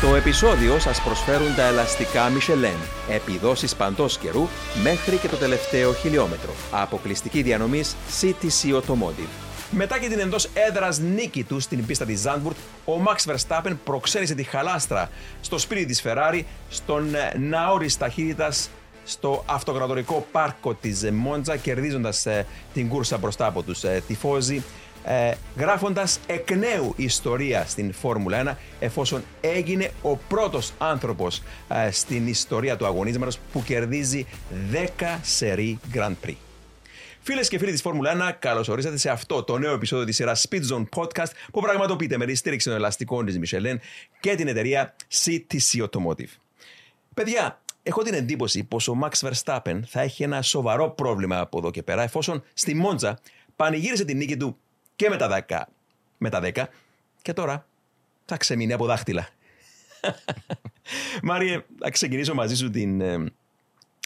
Το επεισόδιο σας προσφέρουν τα ελαστικά Michelin. Επιδόσεις παντός καιρού μέχρι και το τελευταίο χιλιόμετρο. Αποκλειστική διανομής CTC Automotive. Μετά και την εντός έδρας νίκη του στην πίστα της Zandvoort, ο Max Verstappen προξένησε τη χαλάστρα στο σπίτι της Ferrari, στον ναό της ταχύτητας στο αυτοκρατορικό πάρκο της Μόντζα, κερδίζοντας ε, την κούρσα μπροστά από τους ε, τυφώζοι ε, γράφοντας εκ νέου ιστορία στην Φόρμουλα 1 εφόσον έγινε ο πρώτος άνθρωπος ε, στην ιστορία του αγωνίσματος που κερδίζει 10 σερί Grand Prix. Φίλες και φίλοι της Φόρμουλα 1, καλώς ορίσατε σε αυτό το νέο επεισόδιο της σειράς Speed Zone Podcast που πραγματοποιείται με τη στήριξη των ελαστικών της Michelin και την εταιρεία CTC Automotive. Παιδιά, έχω την εντύπωση πως ο Max Verstappen θα έχει ένα σοβαρό πρόβλημα από εδώ και πέρα εφόσον στη Μόντζα πανηγύρισε την νίκη του και με τα 10, με τα 10 και τώρα θα ξεμείνει από δάχτυλα. Μάριε, θα ξεκινήσω μαζί σου την ε,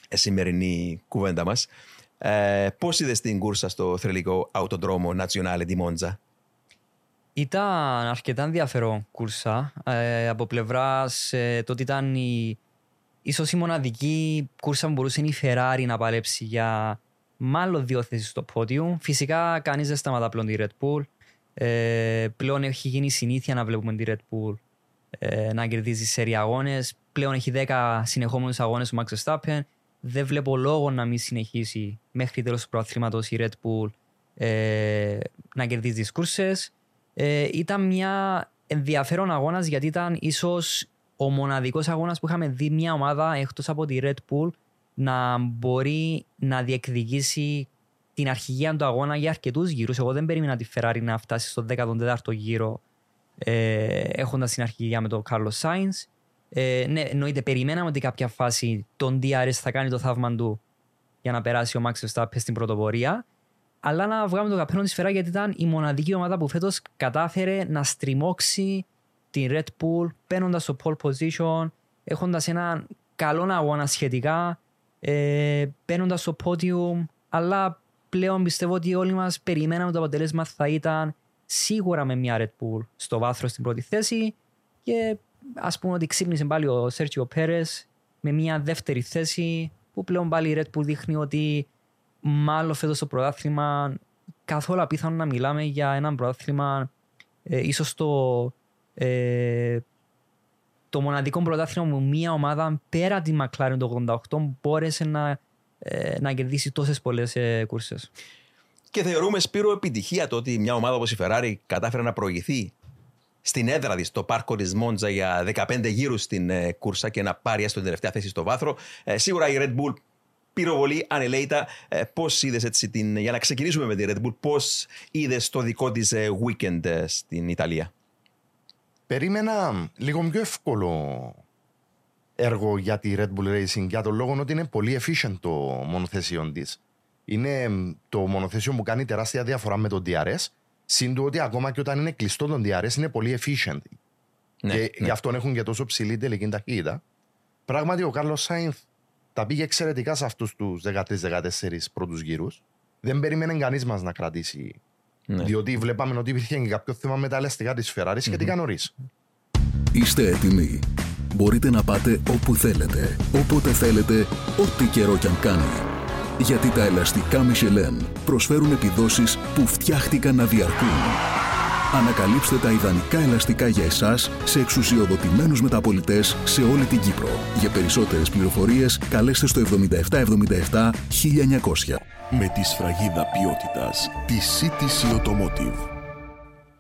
σημερινή κουβέντα μας. Ε, πώς είδες την κούρσα στο θρελικό αυτοδρόμο Nazionale di Monza? Ήταν αρκετά ενδιαφέρον κούρσα ε, από πλευράς ε, το ότι ήταν η, ίσως η μοναδική κούρσα που μπορούσε η Ferrari να παλέψει για μάλλον δύο θέσεις στο πόντιο. Φυσικά κανείς δεν σταματά πλέον τη Red Bull. Ε, πλέον έχει γίνει συνήθεια να βλέπουμε τη Red Bull ε, να κερδίζει σε αγώνες. Πλέον έχει 10 συνεχόμενους αγώνες ο Max Verstappen. Δεν βλέπω λόγο να μην συνεχίσει μέχρι τέλος του προαθλήματος η Red Bull ε, να κερδίζει τι κούρσε. Ε, ήταν μια ενδιαφέρον αγώνας γιατί ήταν ίσως ο μοναδικός αγώνας που είχαμε δει μια ομάδα εκτός από τη Red Bull να μπορεί να διεκδικήσει την αρχηγία του αγώνα για αρκετούς γύρους. Εγώ δεν περίμενα τη Ferrari να φτάσει στο 14ο γύρο ε, έχοντας την αρχηγία με τον Carlos Sainz. Ε, ναι, εννοείται, περιμέναμε ότι κάποια φάση τον DRS θα κάνει το θαύμα του για να περάσει ο Max Verstappen στην πρωτοπορία. Αλλά να βγάλουμε το καπέλο της Ferrari γιατί ήταν η μοναδική ομάδα που φέτος κατάφερε να στριμώξει την Red Bull παίρνοντας το pole position, έχοντας έναν καλό αγώνα σχετικά ε, παίρνοντας το podium, αλλά πλέον πιστεύω ότι όλοι μας περιμέναμε το αποτέλεσμα θα ήταν σίγουρα με μια Red Bull στο βάθρος στην πρώτη θέση και ας πούμε ότι ξύπνησε πάλι ο Σέρτσιο Πέρε με μια δεύτερη θέση που πλέον πάλι η Red Bull δείχνει ότι μάλλον φέτος το πρωτάθλημα καθόλου απίθανο να μιλάμε για ένα πρωτάθλημα ε, ίσως το ε, το μοναδικό πρωτάθλημα που μια ομάδα πέρα τη McLaren το 88 μπόρεσε να, ε, να κερδίσει τόσες πολλές ε, κούρσες. Και θεωρούμε Σπύρο επιτυχία το ότι μια ομάδα όπως η Ferrari κατάφερε να προηγηθεί στην έδρα της, στο πάρκο τη Μόντζα για 15 γύρους στην ε, κούρσα και να πάρει έστω την τελευταία θέση στο βάθρο. Ε, σίγουρα η Red Bull πυροβολή ανελέητα. Ε, πώς είδες έτσι την. Για να ξεκινήσουμε με τη Red Bull, πώς είδες το δικό της ε, weekend ε, στην Ιταλία; Περίμενα λίγο πιο εύκολο έργο για τη Red Bull Racing για τον λόγο ότι είναι πολύ efficient το μονοθέσιο της. Είναι το μονοθέσιο που κάνει τεράστια διαφορά με το DRS. Συν ότι ακόμα και όταν είναι κλειστό το DRS είναι πολύ efficient. Ναι, και ναι. γι' αυτό έχουν και τόσο ψηλή τελική ταχύτητα. Πράγματι, ο Κάρλος Σάινθ τα πήγε εξαιρετικά σε αυτούς τους 13-14 πρώτους γύρους. Δεν περίμενε κανείς μας να κρατήσει ναι. Διότι βλέπαμε ότι υπήρχε και κάποιο θέμα με τα ελαστικά της Ferrari σχετικά mm-hmm. νωρί. Είστε έτοιμοι. Μπορείτε να πάτε όπου θέλετε, όποτε θέλετε, ό,τι καιρό κι αν κάνει. Γιατί τα ελαστικά Michelin προσφέρουν επιδόσεις που φτιάχτηκαν να διαρκούν. Ανακαλύψτε τα ιδανικά ελαστικά για εσάς σε εξουσιοδοτημένους μεταπολιτές σε όλη την Κύπρο. Για περισσότερες πληροφορίες καλέστε στο 7777 1900 με τη σφραγίδα ποιότητας της CTC Automotive.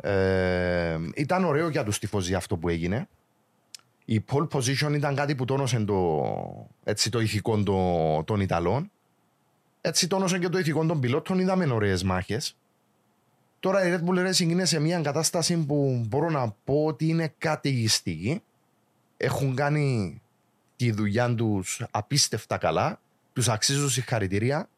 Ε, ήταν ωραίο για τους τυφώζοι αυτό που έγινε. Η pole position ήταν κάτι που τόνωσε το, έτσι, το ηθικό το, των Ιταλών. Έτσι τόνωσε και το ηθικό των πιλότων. Είδαμε ωραίες μάχες. Τώρα η Red Bull Racing είναι σε μια κατάσταση που μπορώ να πω ότι είναι καταιγιστική. Έχουν κάνει τη δουλειά τους απίστευτα καλά. Τους αξίζουν συγχαρητήρια.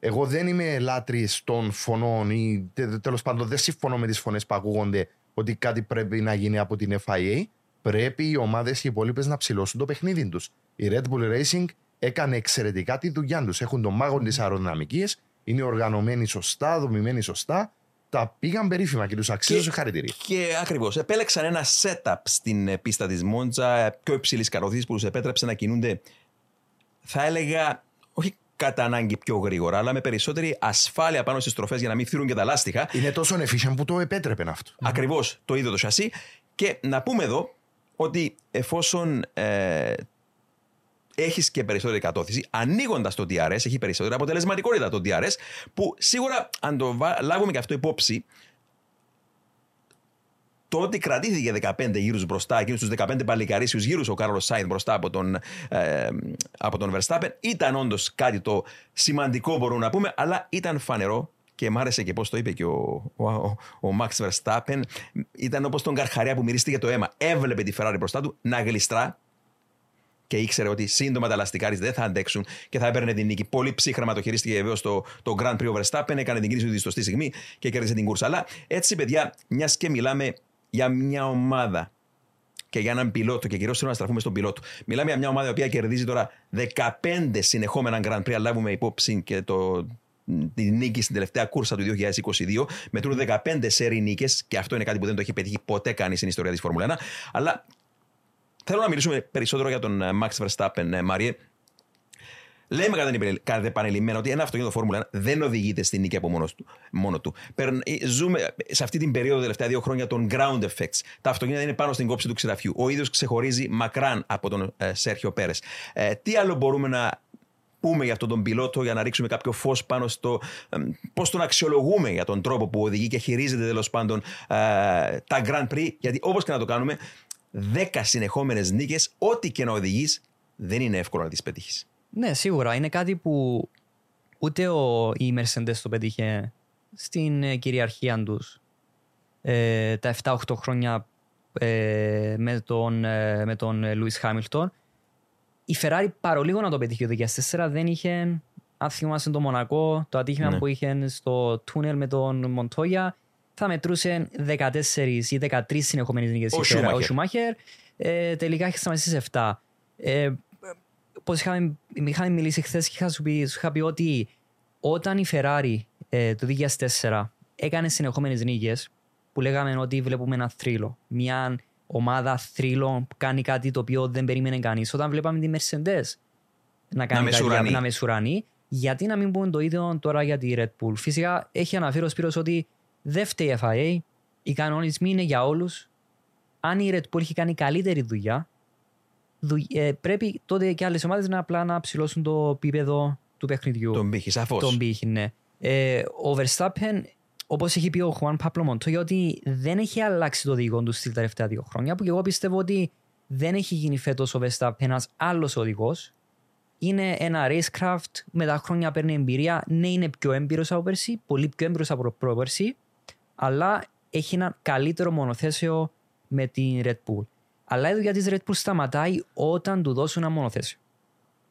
Εγώ δεν είμαι λάτρη των φωνών ή τέλος πάντων δεν συμφωνώ με τις φωνές που ακούγονται ότι κάτι πρέπει να γίνει από την FIA. Πρέπει οι ομάδες και οι υπόλοιπες να ψηλώσουν το παιχνίδι τους. Η Red Bull Racing έκανε εξαιρετικά τη δουλειά τους. Έχουν τον μάγο της αεροδυναμικής, είναι οργανωμένοι σωστά, δομημένοι σωστά τα πήγαν περίφημα και τους αξίζω συγχαρητήρια. Και ακριβώς. Επέλεξαν ένα setup στην ε, πίστα της Μόντζα ε, πιο υψηλής καροθή που τους επέτρεψε να κινούνται, θα έλεγα, όχι κατά ανάγκη πιο γρήγορα, αλλά με περισσότερη ασφάλεια πάνω στις τροφέ για να μην θύρουν και τα λάστιχα. Είναι τόσο efficient που το επέτρεπε αυτό. Ακριβώς το ίδιο το σασί. Και να πούμε εδώ ότι εφόσον ε, έχεις και περισσότερη κατώθηση, ανοίγοντας το DRS, έχει περισσότερη αποτελεσματικότητα το DRS, που σίγουρα αν το βα- λάβουμε και αυτό υπόψη, το ότι κρατήθηκε 15 γύρους μπροστά, εκείνου του 15 παλικαρίσιους γύρους ο Κάρολο Σάινθ μπροστά από τον, ε, από τον Verstappen, ήταν όντως κάτι το σημαντικό, μπορούμε να πούμε, αλλά ήταν φανερό και μ' άρεσε και πώς το είπε και ο, ο, ο, ο Max Verstappen. Ήταν όπως τον Καρχαρία που μυρίστηκε το αίμα. Έβλεπε τη Ferrari μπροστά του να γλιστρά και ήξερε ότι σύντομα τα λαστικά της δεν θα αντέξουν και θα έπαιρνε την νίκη. Πολύ ψύχραμα το χειρίστηκε βεβαίως το, το Grand Prix ο Verstappen, έκανε την κίνηση του στη σωστή στιγμή και κέρδισε την κούρσα. Αλλά έτσι, παιδιά, μιας και μιλάμε για μια ομάδα και για έναν πιλότο, και κυρίως θέλω να στραφούμε στον πιλότο. Μιλάμε για μια ομάδα η οποία κερδίζει τώρα 15 συνεχόμενα Grand Prix, αν λάβουμε υπόψη και το, τη νίκη στην τελευταία κούρσα του 2022. Μετρούν 15 σερή νίκες και αυτό είναι κάτι που δεν το έχει πετύχει ποτέ κανείς στην ιστορία της Φόρμουλα 1. Αλλά θέλω να μιλήσουμε περισσότερο για τον ε, Max Verstappen, ε, Μάριε. Λέμε κατά την- κατά επανειλημμένα ότι ένα αυτοκίνητο Φόρμουλα 1 δεν οδηγείται στην νίκη από μόνος του, μόνο του. Περν- ε, Ζούμε σε αυτή την περίοδο, τα τελευταία δύο χρόνια, των ground effects. Τα αυτοκίνητα είναι πάνω στην κόψη του ξηραφιού. Ο ίδιος ξεχωρίζει μακράν από τον ε, Σέρχιο Πέρες. Ε, τι άλλο μπορούμε να πούμε για αυτόν τον πιλότο για να ρίξουμε κάποιο φως πάνω στο πώς τον αξιολογούμε για τον τρόπο που οδηγεί και χειρίζεται τέλος πάντων ε, τα Grand Prix. Γιατί όπως και να το κάνουμε, 10 συνεχόμενες νίκες, ό,τι και να οδηγείς, δεν είναι εύκολο να τις πετύχεις. Ναι, σίγουρα. Είναι κάτι που ούτε ο, η Mercedes το πέτυχε στην ε, κυριαρχία τους ε, τα 7-8 χρόνια ε, με τον, ε, με τον ε, Lewis Hamilton. Η Ferrari παρολίγο να το πετύχει το 2004 δεν είχε, αν θυμάσαι το Μονακό, το ατύχημα Ναι. που είχε στο τούνελ με τον Μοντόγια, θα μετρούσε 14 ή 13 συνεχόμενες νίκες. Ο η Ferrari. Ο Schumacher. Schumacher ε, τελικά έχει σταματήσει σε 7. Ε, Πώς είχαμε, είχαμε μιλήσει χθες και είχα σου, πει, σου είχα πει ότι όταν η Ferrari ε, το 2004 έκανε συνεχόμενες νίκες, που λέγαμε ότι βλέπουμε ένα θρύλο. Μια ομάδα θρύλο που κάνει κάτι το οποίο δεν περίμενε κανείς. Όταν βλέπαμε τη Mercedes να κάνει κάτι μεσουρανεί. να μεσουρανεί, γιατί να μην πούμε το ίδιο τώρα για τη Red Bull. Φυσικά έχει αναφέρει ο Σπύρος ότι δεν φταίει η FIA, οι κανονισμοί είναι για όλους. Αν η Red Bull έχει κάνει καλύτερη δουλειά, δου- ε, πρέπει τότε και άλλες ομάδες να απλά να ψηλώσουν το επίπεδο του παιχνιδιού. Τον πύχη, σαφώς. Τον πύχη, ναι. Ε, ο Verstappen, όπως έχει πει ο Χουάν Πάπλο Μοντόγια, ότι δεν έχει αλλάξει το οδηγό του στα τελευταία δύο χρόνια. Που και εγώ πιστεύω ότι δεν έχει γίνει φέτος ο Verstappen ένας άλλος οδηγός. Είναι ένα racecraft, με τα χρόνια παίρνει εμπειρία. Ναι, είναι πιο έμπειρος από πέρσι, πολύ πιο έμπειρος από πρόπερσι, αλλά έχει ένα καλύτερο μονοθέσιο με την Red Bull. Αλλά η δουλειά της Red Bull σταματάει όταν του δώσουν ένα μονοθέσιο.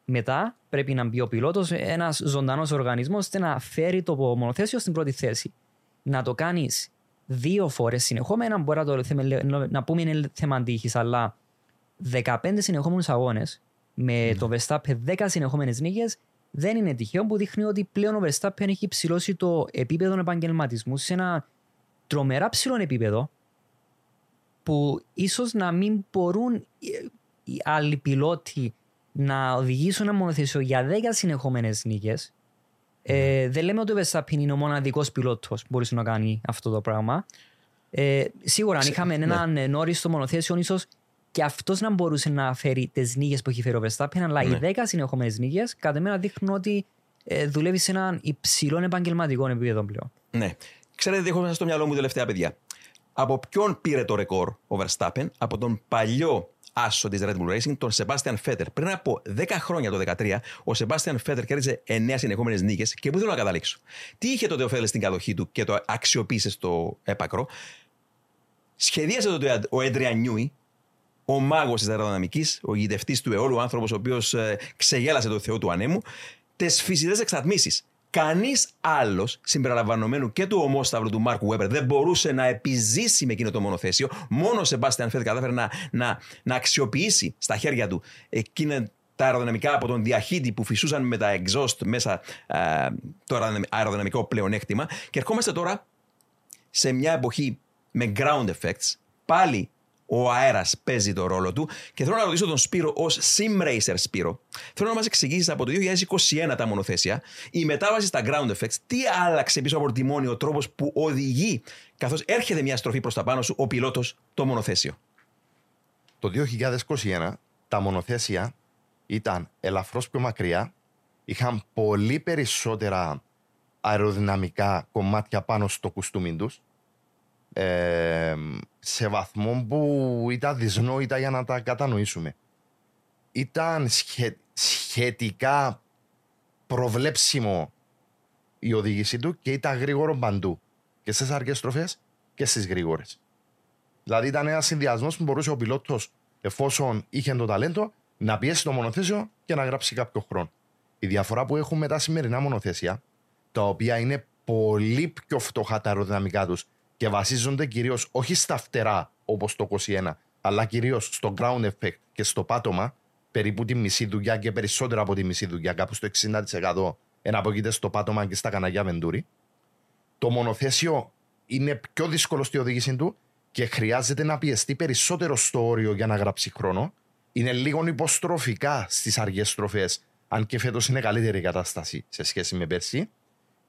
Μετά πρέπει να μπει ο πιλότος, ένας ζωντανός οργανισμός, ώστε να φέρει το μονοθέσιο στην πρώτη θέση. Να το κάνεις δύο φορές συνεχόμενα, μπορεί να, το, θέμε- να πούμε είναι θέμα αντίχης, αλλά 15 συνεχόμενους αγώνες με το Verstappen 10 συνεχόμενες νίκες δεν είναι τυχαίο που δείχνει ότι πλέον ο Verstappen έχει ψηλώσει το επίπεδο επαγγελματισμού σε ένα τρομερά ψηλό επίπεδο που ίσως να μην μπορούν οι- οι άλλοι πιλότοι να οδηγήσουν ένα μονοθέσιο για 10 συνεχόμενες νίκες. Ε, δεν λέμε ότι ο Verstappen είναι ο μοναδικός πιλότος που μπορείς να κάνει αυτό το πράγμα. Ε, σίγουρα αν είχαμε έναν ναι. Νόρι στο μονοθέσιο, ίσως και αυτός να μπορούσε να φέρει τις νίκες που έχει φέρει ο Verstappen, αλλά Ναι. οι 10 συνεχόμενες νίκες κατά μένα δείχνουν ότι ε, δουλεύει σε έναν υψηλό επαγγελματικό επίπεδο πλέον. Ναι. Ξέρετε τι έχω μέσα στο μυαλό μου τελευταία παιδιά. Από ποιον πήρε το ρεκόρ ο Verstappen, από τον παλιό άσο της Red Bull Racing, τον Sebastian Vettel. Πριν από 10 χρόνια, το 2013, ο Sebastian Vettel κέρδισε 9 συνεχόμενες νίκες και πού θέλω να καταλήξω. Τι είχε τότε ο Vettel στην κατοχή του και το αξιοποίησες στο έπακρο; Σχεδίασε τότε ο Adrian Newey, ο μάγος της αεροδυναμικής, ο γητευτή του αιώλου, ο άνθρωπος ο οποίος ξεγέλασε το Θεό του ανέμου, τι φυσικές εξατμίσεις. Κανείς άλλος συμπεριλαμβανομένου και του ομόσταυρου του Μάρκου Βέμπερ δεν μπορούσε να επιζήσει με εκείνο το μονοθέσιο. Μόνο ο Σεμπάστιαν Φέτ κατάφερε να, να, να αξιοποιήσει στα χέρια του εκείνα τα αεροδυναμικά από τον διαχύτη που φυσούσαν με τα exhaust μέσα α, το αεροδυναμικό πλεονέκτημα. Και ερχόμαστε τώρα σε μια εποχή με ground effects, πάλι ο αέρας παίζει το ρόλο του. Και θέλω να ρωτήσω τον Σπύρο ως sim racer Σπύρο. Θέλω να μας εξηγήσεις από το 2021 τα μονοθέσια, η μετάβαση στα ground effects, τι άλλαξε πίσω από το τιμόνι ο τρόπος που οδηγεί, καθώς έρχεται μια στροφή προς τα πάνω σου ο πιλότος το μονοθέσιο. Το 2021 τα μονοθέσια ήταν ελαφρώς πιο μακριά, είχαν πολύ περισσότερα αεροδυναμικά κομμάτια πάνω στο κουστούμι τους, ε, σε βαθμό που ήταν δυσνόητα για να τα κατανοήσουμε. Ήταν σχε- σχετικά προβλέψιμο η οδήγησή του και ήταν γρήγορο παντού. Και στις αργές στροφές και στις γρήγορες. Δηλαδή ήταν ένας συνδυασμός που μπορούσε ο πιλότος, εφόσον είχε το ταλέντο, να πιέσει το μονοθέσιο και να γράψει κάποιο χρόνο. Η διαφορά που έχουν με τα σημερινά μονοθέσια, τα οποία είναι πολύ πιο φτωχά τα αεροδυναμικά τους και βασίζονται κυρίως όχι στα φτερά όπως το 21, αλλά κυρίως στο ground effect και στο πάτωμα, περίπου τη μισή δουλειά και περισσότερο από τη μισή δουλειά, κάπου στο 60% εναποκείται στο πάτωμα και στα καναγιά βεντούρι. Το μονοθέσιο είναι πιο δύσκολο στη οδήγηση του και χρειάζεται να πιεστεί περισσότερο στο όριο για να γράψει χρόνο. Είναι λίγο υποστροφικά στις αργές στροφές, αν και φέτος είναι καλύτερη η κατάσταση σε σχέση με πέρσι.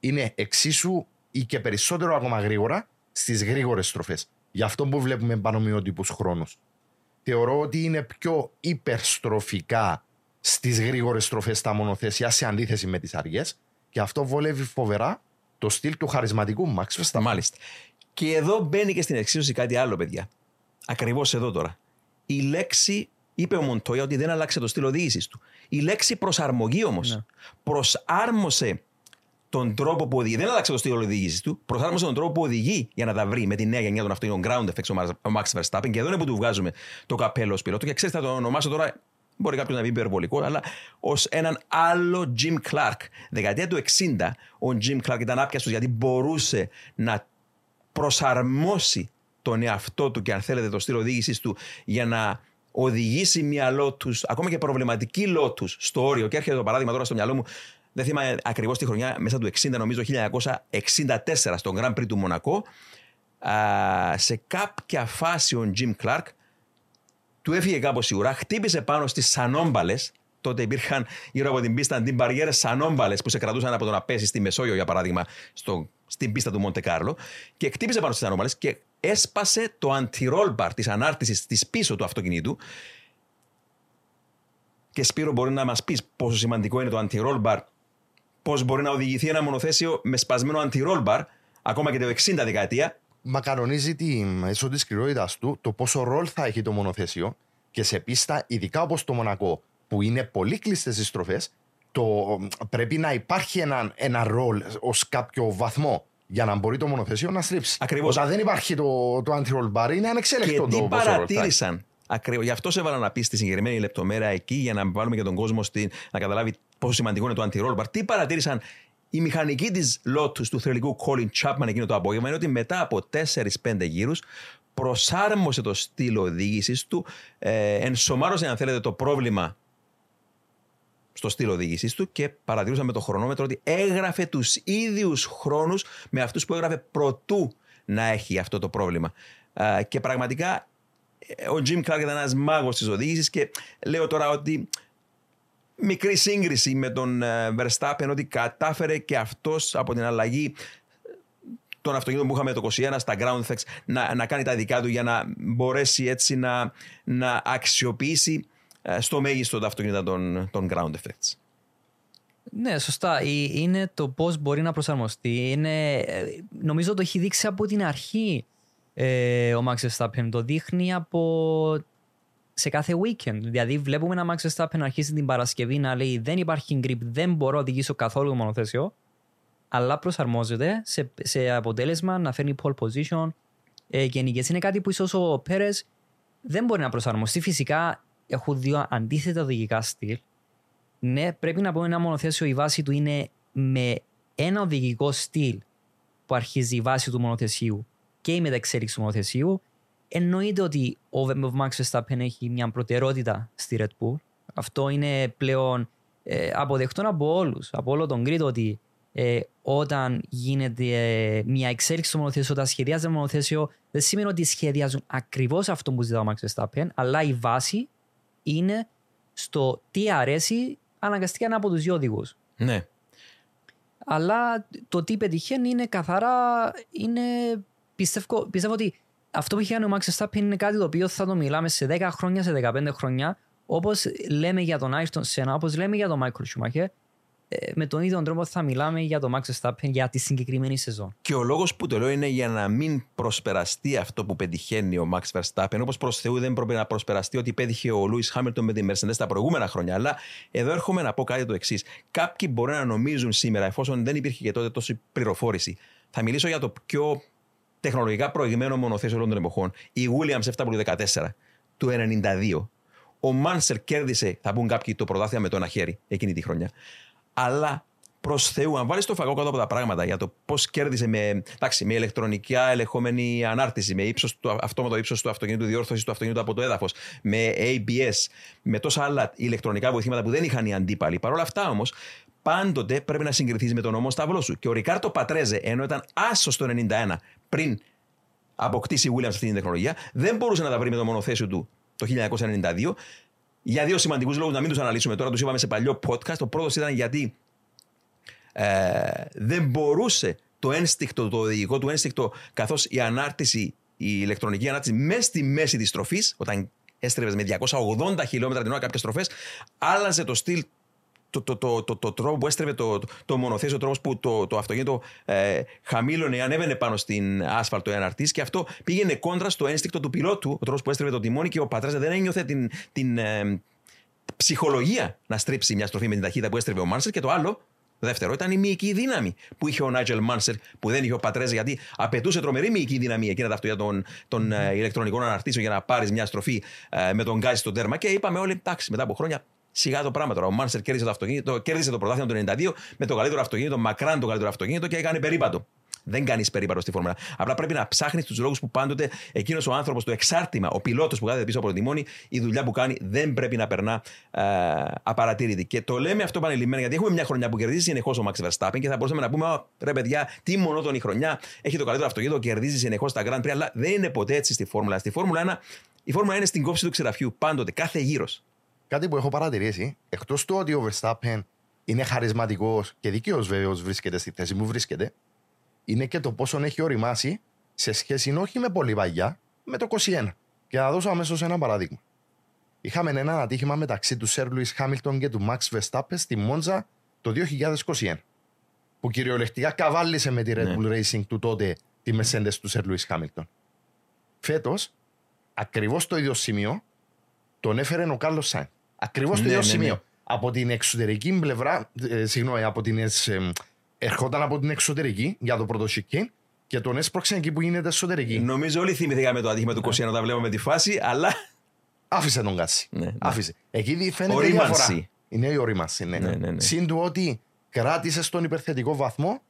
Είναι εξίσου ή και περισσότερο ακόμα γρήγορα στις γρήγορες στροφές. Γι' αυτό που βλέπουμε πανομοιότυπους χρόνους. Θεωρώ ότι είναι πιο υπερστροφικά στις γρήγορες στροφές τα μονοθέσια σε αντίθεση με τις αργές και αυτό βολεύει φοβερά το στυλ του χαρισματικού Max Verstappen. Μάλιστα. Και εδώ μπαίνει και στην εξίσωση κάτι άλλο, παιδιά. Ακριβώς εδώ τώρα. Η λέξη, είπε ο Μοντόια ότι δεν άλλαξε το στυλ οδήγησης του. Η λέξη προσαρμογή όμως Ναι. προσάρμοσε τον τρόπο που οδηγεί. Δεν άλλαξε το στυλ οδήγησης του. Προσάρμοσε τον τρόπο που οδηγεί για να τα βρει με τη νέα γενιά των αυτοκινήτων ground effects ο Max- ο Max Verstappen. Και εδώ είναι που του βγάζουμε το καπέλο ως πιλότο. Και ξέρετε, θα το ονομάσω τώρα. Μπορεί κάποιος να πει υπερβολικό, αλλά ως έναν άλλο Jim Clark. Δεκαετία του 60, ο Jim Clark ήταν άπιαστος γιατί μπορούσε να προσαρμόσει τον εαυτό του και αν θέλετε το στυλ οδήγησης του για να οδηγήσει μια Lotus, ακόμα και προβληματική Lotus στο όριο. Και έρχεται το παράδειγμα τώρα στο μυαλό μου, δεν θυμάμαι ακριβώς τη χρονιά, μέσα του 60, νομίζω 1964, στον Grand Prix του Μονακό. Α, σε κάποια φάση ο Jim Clark του έφυγε κάπως η ουρά, χτύπησε πάνω στις σανόμπαλες. Τότε υπήρχαν γύρω από την πίστα αντιμπαριέρες σανόμπαλες που σε κρατούσαν από το να πέσεις στη Μεσόγειο, για παράδειγμα, στο, στην πίστα του Μοντε Κάρλο. Και χτύπησε πάνω στις σανόμπαλες και έσπασε το anti-roll bar της ανάρτησης της πίσω του αυτοκινήτου. Και Σπύρο μπορεί να μας πεις πόσο σημαντικό είναι το anti-roll bar, πώς μπορεί να οδηγηθεί ένα μονοθέσιο με σπασμένο anti-roll bar, ακόμα και το 60 δεκαετία, Μα κανονίζει τη μέσω της σκληρότητα του το πόσο ρόλ θα έχει το μονοθέσιο και σε πίστα, ειδικά όπως το Μονακό, που είναι πολύ κλειστές οι στροφές, πρέπει να υπάρχει ένα, ένα ρόλ ως κάποιο βαθμό για να μπορεί το μονοθέσιο να στρίψει. Ακριβώς. Όταν δεν υπάρχει το, το anti-roll bar, είναι ανεξέλεκτο Και το τι πόσο ρόλ θα έχει. παρατήρησαν; Ακριβώς. Γι' αυτό σε έβαλα να πεις στη συγκεκριμένη λεπτομέρεια εκεί, για να βάλουμε και τον κόσμο στην, να καταλάβει πόσο σημαντικό είναι το anti-roll bar. Τι παρατήρησαν οι μηχανικοί της Lotus του θρελικού Colin Chapman εκείνο το απόγευμα είναι ότι μετά από 4-5 γύρους προσάρμοσε το στυλ οδήγησης του, ε, ενσωμάρωσε, αν θέλετε, το πρόβλημα στο στυλ οδήγησης του και παρατηρούσαμε με το χρονόμετρο ότι έγραφε τους ίδιους χρόνους με αυτούς που έγραφε προτού να έχει αυτό το πρόβλημα. Α, και πραγματικά ε, ο Jim Clark ήταν ένας μάγος της οδήγησης και λέω τώρα ότι μικρή σύγκριση με τον ε, Verstappen ότι κατάφερε και αυτός από την αλλαγή των αυτοκινήτων που είχαμε το 21 στα ground effects να, να κάνει τα δικά του για να μπορέσει έτσι να, να αξιοποιήσει ε, στο μέγιστο τα αυτοκίνητα των, των ground effects. Ναι, σωστά. Ε, Είναι το πώς μπορεί να προσαρμοστεί. Είναι, ε, νομίζω το έχει δείξει από την αρχή ε, ο Max Verstappen. Το δείχνει από σε κάθε weekend. Δηλαδή, βλέπουμε ένα Max Verstappen να αρχίσει την Παρασκευή να λέει Δεν υπάρχει grip, δεν μπορώ να οδηγήσω καθόλου το μονοθέσιο. Αλλά προσαρμόζεται σε, σε αποτέλεσμα να φέρνει pole position. Ε, γενικές είναι κάτι που ίσως ο Πέρες δεν μπορεί να προσαρμοστεί. Φυσικά έχουν δύο αντίθετα οδηγικά στυλ. Ναι, πρέπει να πούμε ένα μονοθέσιο η βάση του είναι με ένα οδηγικό στυλ που αρχίζει η βάση του μονοθεσίου και η μεταξέλιξη του μονοθεσίου. Εννοείται ότι ο Max Verstappen έχει μια προτεραιότητα στη Red Bull. Αυτό είναι πλέον ε, αποδεκτό από όλους, από όλο τον κρίτο ότι ε, όταν γίνεται ε, μια εξέλιξη στο μονοθέσιο, όταν σχεδιάζεται μονοθέσιο, δεν σημαίνει ότι σχεδιάζουν ακριβώς αυτό που ζητά ο Max Verstappen, αλλά η βάση είναι στο τι αρέσει αναγκαστικά ένα από τους δύο οδηγούς. Ναι. Αλλά το τι πετυχαίνει είναι καθαρά. Είναι, πιστεύω, πιστεύω ότι αυτό που έχει κάνει ο Max Verstappen είναι κάτι το οποίο θα το μιλάμε σε 10 χρόνια, σε 15 χρόνια. Όπως λέμε για τον Ayrton Senna, όπως λέμε για τον Michael Schumacher, ε, με τον ίδιο τρόπο θα μιλάμε για τον Max Verstappen για τη συγκεκριμένη σεζόν. Και ο λόγος που το λέω είναι για να μην προσπεραστεί αυτό που πετυχαίνει ο Max Verstappen. Όπως προς Θεού δεν πρέπει να προσπεραστεί ότι πέτυχε ο Λούι Χάμιλτον με τη Mercedes τα προηγούμενα χρόνια. Αλλά εδώ έρχομαι να πω κάτι το εξής. Κάποιοι μπορεί να νομίζουν σήμερα, εφόσον δεν υπήρχε και τότε τόση πληροφόρηση, θα μιλήσω για το πιο τεχνολογικά προηγμένο μονοθέσιο όλων των εποχών. Η Williams έφτασε το 14 του 92. Ο Μάνσερ κέρδισε, θα πούν κάποιοι, το πρωτάθλημα με το ένα χέρι εκείνη τη χρονιά. Αλλά προς Θεού, αν βάλεις το φαγό κάτω από τα πράγματα για το πώς κέρδισε με, εντάξει, με ηλεκτρονικά ελεγχόμενη ανάρτηση, με ύψος του, αυτόματο ύψος του αυτοκίνητου, διόρθωσης του αυτοκίνητου από το έδαφος, με ABS, με τόσα άλλα ηλεκτρονικά βοηθήματα που δεν είχαν οι αντίπαλοι. Παρ' όλα αυτά όμως, πάντοτε πρέπει να συγκριθείς με τον νόμο σταυρό σου. Και ο Ρικάρτο Πατρέζε, ενώ ήταν άσος το 91 πριν αποκτήσει η Williams αυτή την τεχνολογία, δεν μπορούσε να τα βρει με το μονοθέσιο του το 1992 για δύο σημαντικούς λόγους, να μην τους αναλύσουμε τώρα, τους είπαμε σε παλιό podcast. Ο πρώτος ήταν γιατί ε, δεν μπορούσε το ένστικτο, το οδηγικό του ένστικτο, καθώς η ανάρτηση, η ηλεκτρονική ανάρτηση μέσα στη μέση της τροφής, όταν έστρεβες με 280 χιλιόμετρα την ώρα κάποιες στροφέ, άλλαζε το στυλ το, το, το, το, το τρόπο που έστρεβε το, το μονοθέσιο, ο τρόπος που το, το αυτοκίνητο ε, χαμήλωνε, ανέβαινε πάνω στην άσφαλτο εναρτή και αυτό πήγαινε κόντρα στο ένστικτο του πιλότου, ο τρόπος που έστρεβε το τιμόνι και ο πατέρα δεν ένιωθε την, την ε, ψυχολογία να στρίψει μια στροφή με την ταχύτητα που έστρεβε ο Μάνσερ. Και το άλλο, δεύτερο, ήταν η μυϊκή δύναμη που είχε ο Νάιτζελ Μάνσερ, που δεν είχε ο Πατρέζε, γιατί απαιτούσε τρομερή μυϊκή δύναμη εκείνα τα αυτοκίνητα των, των ε, ηλεκτρονικών αναρτήσεων για να πάρεις μια στροφή ε, με τον γκάζι στο τέρμα. Και είπαμε όλοι, εντάξει, μετά από χρόνια Σιγά το πράγμα τώρα. Ο Μάνσερ κέρδισε το, αυτοκίνητο, κέρδισε το πρωτάθλημα το 92 με το καλύτερο αυτοκίνητο, μακράν το καλύτερο αυτοκίνητο και έκανε περίπατο. Δεν κάνεις περίπατο στη φόρμουλα. Απλά πρέπει να ψάχνεις τους λόγους που πάντοτε εκείνος ο άνθρωπος, το εξάρτημα, ο πιλότος που κάθεται πίσω από το τιμόνι, η δουλειά που κάνει δεν πρέπει να περνά ε, απαρατήρητη. Και το λέμε αυτό επανειλημμένα γιατί έχουμε μια χρονιά που κερδίζει συνεχώς ο Max Verstappen και θα μπορούσαμε να πούμε, ρε παιδιά, τι μονότονη χρονιά, έχει το καλύτερο αυτοκίνητο, κερδίζει συνεχώς τα Grand Prix, αλλά δεν είναι ποτέ έτσι στη Φόρμουλα. Στη Φόρμουλα 1, η Φόρμουλα είναι στην κόψη του ξεραφιού πάντοτε, κάθε γύρος κάτι που έχω παρατηρήσει, εκτός του ότι ο Verstappen είναι χαρισματικός και δικαίω βέβαιο βρίσκεται στη θέση που βρίσκεται, είναι και το πόσο έχει οριμάσει σε σχέση όχι με πολύ βαγιά, με το 21. Και θα δώσω αμέσως ένα παράδειγμα. Είχαμε ένα ατύχημα μεταξύ του Σερ Λουί Χάμιλτον και του Max Verstappen στη Μόντζα το 2021. Που κυριολεκτικά καβάλισε με τη Red Ναι. Bull Racing του τότε τη Mercedes του Σερ Λουί Χάμιλτον. Φέτος, ακριβώς το ίδιο σημείο τον έφερε ο Κάρλο Σάιν. Ακριβώς το Ναι, ίδιο ναι, ναι. σημείο. Από την εξωτερική πλευρά, ε, συγγνώμη, από την, εσ- ε, ερχόταν από την εξωτερική για το πρώτο σικίν και τον έσπρωξε εκεί που γίνεται εσωτερική. Νομίζω όλοι θυμηθήκαμε το ατύχημα του 21 όταν βλέπαμε τη φάση, αλλά. Άφησε το γκάζι. Ναι, ναι. Άφησε. Εκεί δι- φαίνεται η ορίμανση. διαφορά. Είναι η ορίμανση. Ναι, Ναι, ναι, ναι. Συν του ότι κράτησε στον υπερθετικό βαθμό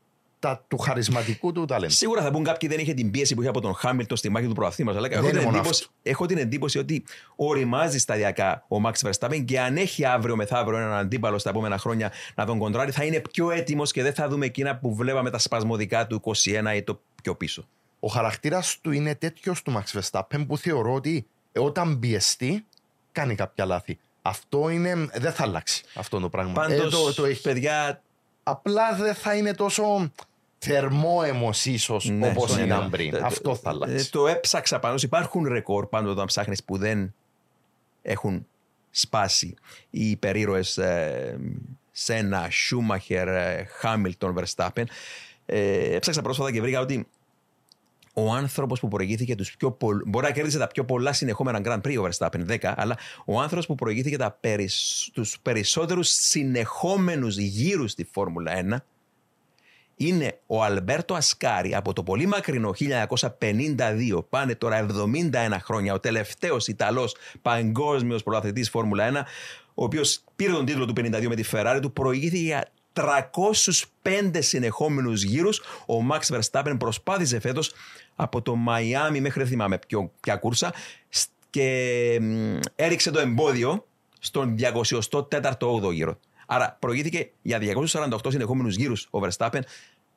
τα, του χαρισματικού του ταλέντου. Σίγουρα θα πούν κάποιοι δεν είχε την πίεση που είχε από τον Χάμιλτον στη μάχη του πρωταθλήματος. Αλλά Δεν έχω είναι την, μόνο εντύπωση, έχω την εντύπωση ότι οριμάζει σταδιακά ο Max Verstappen και αν έχει αύριο μεθαύριο έναν αντίπαλο στα επόμενα χρόνια να τον κοντράρει, θα είναι πιο έτοιμος και δεν θα δούμε εκείνα που βλέπαμε τα σπασμωδικά του 21 ή το πιο πίσω. Ο χαρακτήρας του είναι τέτοιος του Max Verstappen που θεωρώ ότι ε, όταν πιεστεί κάνει κάποια λάθη. Αυτό είναι, δεν θα αλλάξει αυτό το πράγμα. Πάντως, Ε, το, το έχει. παιδιά, Απλά δεν θα είναι τόσο θερμόαιμος ίσως Ναι, όπως ναι, ήταν ναι. πριν. Ε, Αυτό θα ε, αλλάξει. Το έψαξα πάνω. Υπάρχουν ρεκόρ πάντοτε όταν ψάχνεις που δεν έχουν σπάσει οι υπερήρωες Σένα, Σούμαχερ, Χάμιλτον, Verstappen. Ε, έψαξα πρόσφατα και βρήκα ότι ο άνθρωπος που προηγήθηκε τους πιο πολλ... Μπορεί να κέρδισε τα πιο πολλά συνεχόμενα Grand Prix ο Verstappen, 10, αλλά ο άνθρωπος που προηγήθηκε τα περισ... τους περισσότερους συνεχόμενους γύρους στη Φόρμουλα 1 είναι ο Αλμπέρτο Ασκάρη από το πολύ μακρινό 1952, πάνε τώρα 71 χρόνια, ο τελευταίος Ιταλός παγκόσμιος πρωταθλητής Φόρμουλα 1, ο οποίος πήρε τον τίτλο του 52 με τη Ferrari του, προηγήθηκε για 305 συνεχόμενους γύρους. Ο Max Verstappen προσπάθησε φέτος από το Μαϊάμι μέχρι δεν θυμάμαι ποιο, ποια κούρσα σ- και μ, έριξε το εμπόδιο στον 204ο γύρο. Άρα προηγήθηκε για 248 συνεχόμενους γύρους ο Verstappen.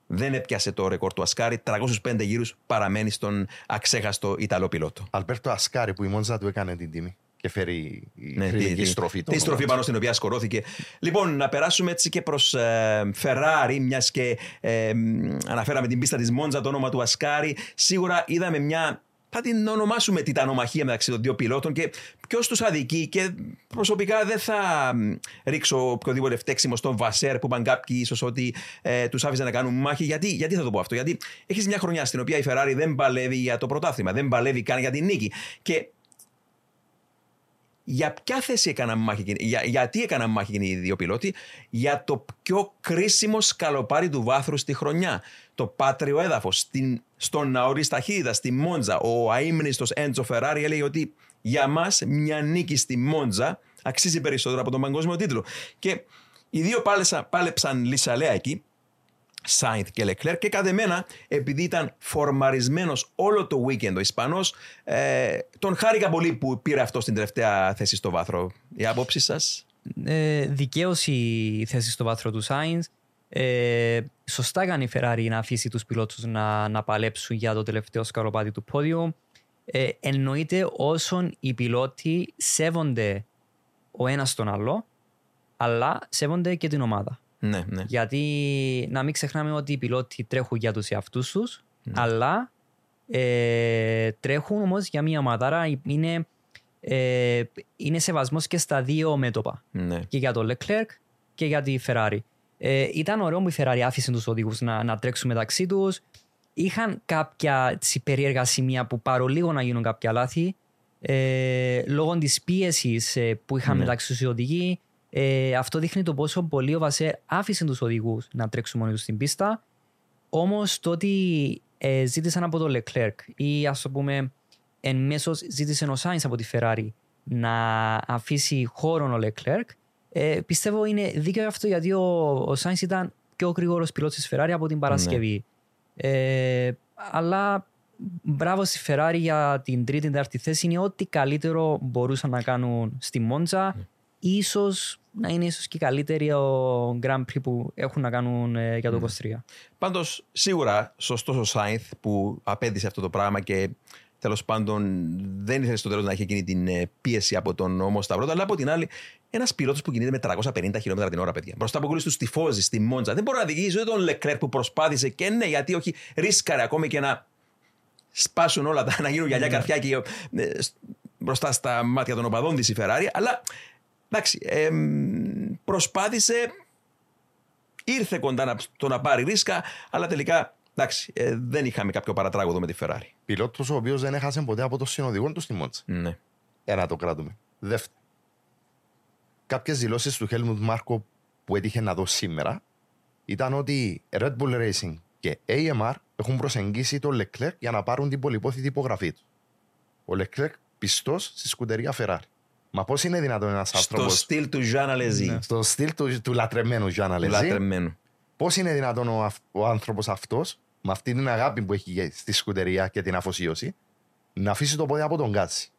Δεν έπιασε το ρεκόρ του Ασκάρη. 305 γύρους παραμένει στον αξέχαστο Ιταλό πιλότο. Αλμπέρτο Ασκάρη που η Μόντζα του έκανε την τιμή και φέρει η Ναι, θρηλυκή τη- στροφή. Τη στροφή πάνω στην οποία σκορώθηκε. Λοιπόν, να περάσουμε έτσι και προς Φεράρι, μιας και ε, μ, αναφέραμε την πίστα της Μόντζα, το όνομα του Ασκάρη. Σίγουρα είδαμε μια. Θα την ονομάσουμε τιτανομαχία μεταξύ των δύο πιλότων και ποιος τους αδικεί. Και προσωπικά δεν θα μ, ρίξω οποιοδήποτε φταίξιμο στον Βασέρ που είπαν κάποιοι ίσως ότι ε, τους άφησε να κάνουν μάχη. Γιατί, γιατί θα το πω αυτό, Γιατί έχεις μια χρονιά στην οποία η Ferrari δεν παλεύει για το πρωτάθλημα, δεν παλεύει καν για την νίκη. Και για ποια θέση έκαναν μάχη, εκείνη- για, γιατί έκαναν μάχη εκείνοι οι δύο πιλότοι, για το πιο κρίσιμο σκαλοπάρι του βάθρου στη χρονιά. Το πάτριο έδαφος, στον ναορί ταχύτητα, στη Μόντζα. Ο αείμνηστος Έντζο Φεράρι έλεγε ότι για μας μια νίκη στη Μόντζα αξίζει περισσότερο από τον παγκόσμιο τίτλο. Και οι δύο πάλεψαν, πάλεψαν λυσαλέα εκεί, Σάινθ και Λεκλέρ και κάθε μένα επειδή ήταν φορμαρισμένος όλο το weekend ο Ισπανός ε, τον χάρηκα πολύ που πήρε αυτό στην τελευταία θέση στο βάθρο. Η άποψη σας; Ε, δικαίωση η θέση στο βάθρο του Σάινς. Ε, σωστά έκανε η Ferrari να αφήσει τους πιλότους να, να παλέψουν για το τελευταίο σκαλοπάτι του πόδιου. Ε, εννοείται όσον οι πιλότοι σέβονται ο ένας τον άλλο, αλλά σέβονται και την ομάδα. Ναι, ναι. Γιατί να μην ξεχνάμε ότι οι πιλότοι τρέχουν για τους εαυτούς τους, αλλά ε, τρέχουν όμως για μια ομάδα. Άρα είναι, ε, είναι σεβασμός και στα δύο μέτωπα. ναι. Και για τον Leclerc και για τη Ferrari. Ε, ήταν ωραίο που η Ferrari άφησε τους οδηγούς να, να τρέξουν μεταξύ τους. Είχαν κάποια έτσι, περίεργα σημεία που παρολίγο να γίνουν κάποια λάθη. Ε, λόγω της πίεσης ε, που είχαν Ναι. μεταξύ τους οι οδηγοί. Ε, αυτό δείχνει το πόσο πολύ ο Βασέρ άφησε τους οδηγούς να τρέξουν μόνοι τους στην πίστα. Όμως το ότι ε, ζήτησαν από τον Leclerc ή ας το πούμε εν μέσω ζήτησε ο Σάινς από τη Ferrari να αφήσει χώρο ο Leclerc ε, πιστεύω είναι δίκαιο αυτό γιατί ο, ο Σάινς ήταν πιο γρήγορος πιλότης της Ferrari από την Παρασκευή. Ε, αλλά μπράβο στη Ferrari για την τρίτη τέταρτη θέση. Είναι ό,τι καλύτερο μπορούσαν να κάνουν στη Μόντζα. Ίσως να είναι ίσως και καλύτερη ο Grand Prix που έχουν να κάνουν ε, για το 23. Πάντως σίγουρα σωστός ο Σάινθ που απέντησε αυτό το πράγμα και τέλος πάντων δεν ήθελε στο τέλος να έχει εκείνη την ε, πίεση από τον όμο Σταυρό, αλλά από την άλλη ένας πιλότος που κινείται με 350 χιλιόμετρα την ώρα, παιδιά. Μπροστά από όλους τους τυφώζει στη Μόντζα. Δεν μπορεί να διηγήσει ούτε τον Λεκρέρ που προσπάθησε και ναι, γιατί όχι, ρίσκαρε ακόμη και να σπάσουν όλα τα, να γίνουν γυαλιά καρφιά και ε, σ- μπροστά στα μάτια των οπαδών της η Ferrari, αλλά εντάξει, εμ, προσπάθησε ήρθε κοντά να, το να πάρει ρίσκα, αλλά τελικά εντάξει, ε, δεν είχαμε κάποιο παρατράγωδο με τη Ferrari. Πιλότος ο οποίος δεν έχασε ποτέ από το συνοδηγό του στη Μόντζα. Ναι. Ένα το κράτουμε. Δεύτερο. Κάποιες δηλώσεις του Helmut Μάρκο που έτυχε να δω σήμερα ήταν ότι Red Bull Racing και AMR έχουν προσεγγίσει τον Leclerc για να πάρουν την πολυπόθητη υπογραφή τους. Ο Leclerc πιστός στη σκουτερία Ferrari. Μα πώς είναι δυνατόν ένας Στο άνθρωπο. στυλ του Ζαν Αλεζή, Στο στυλ του, του λατρεμένου Γιάννα του Λεζή, λατρεμένου. πώς είναι δυνατόν ο, αυ- ο άνθρωπος αυτός, με αυτή την αγάπη που έχει για- στη σκουτερία και την αφοσίωση, να αφήσει το πόδι από τον Γκάτσι.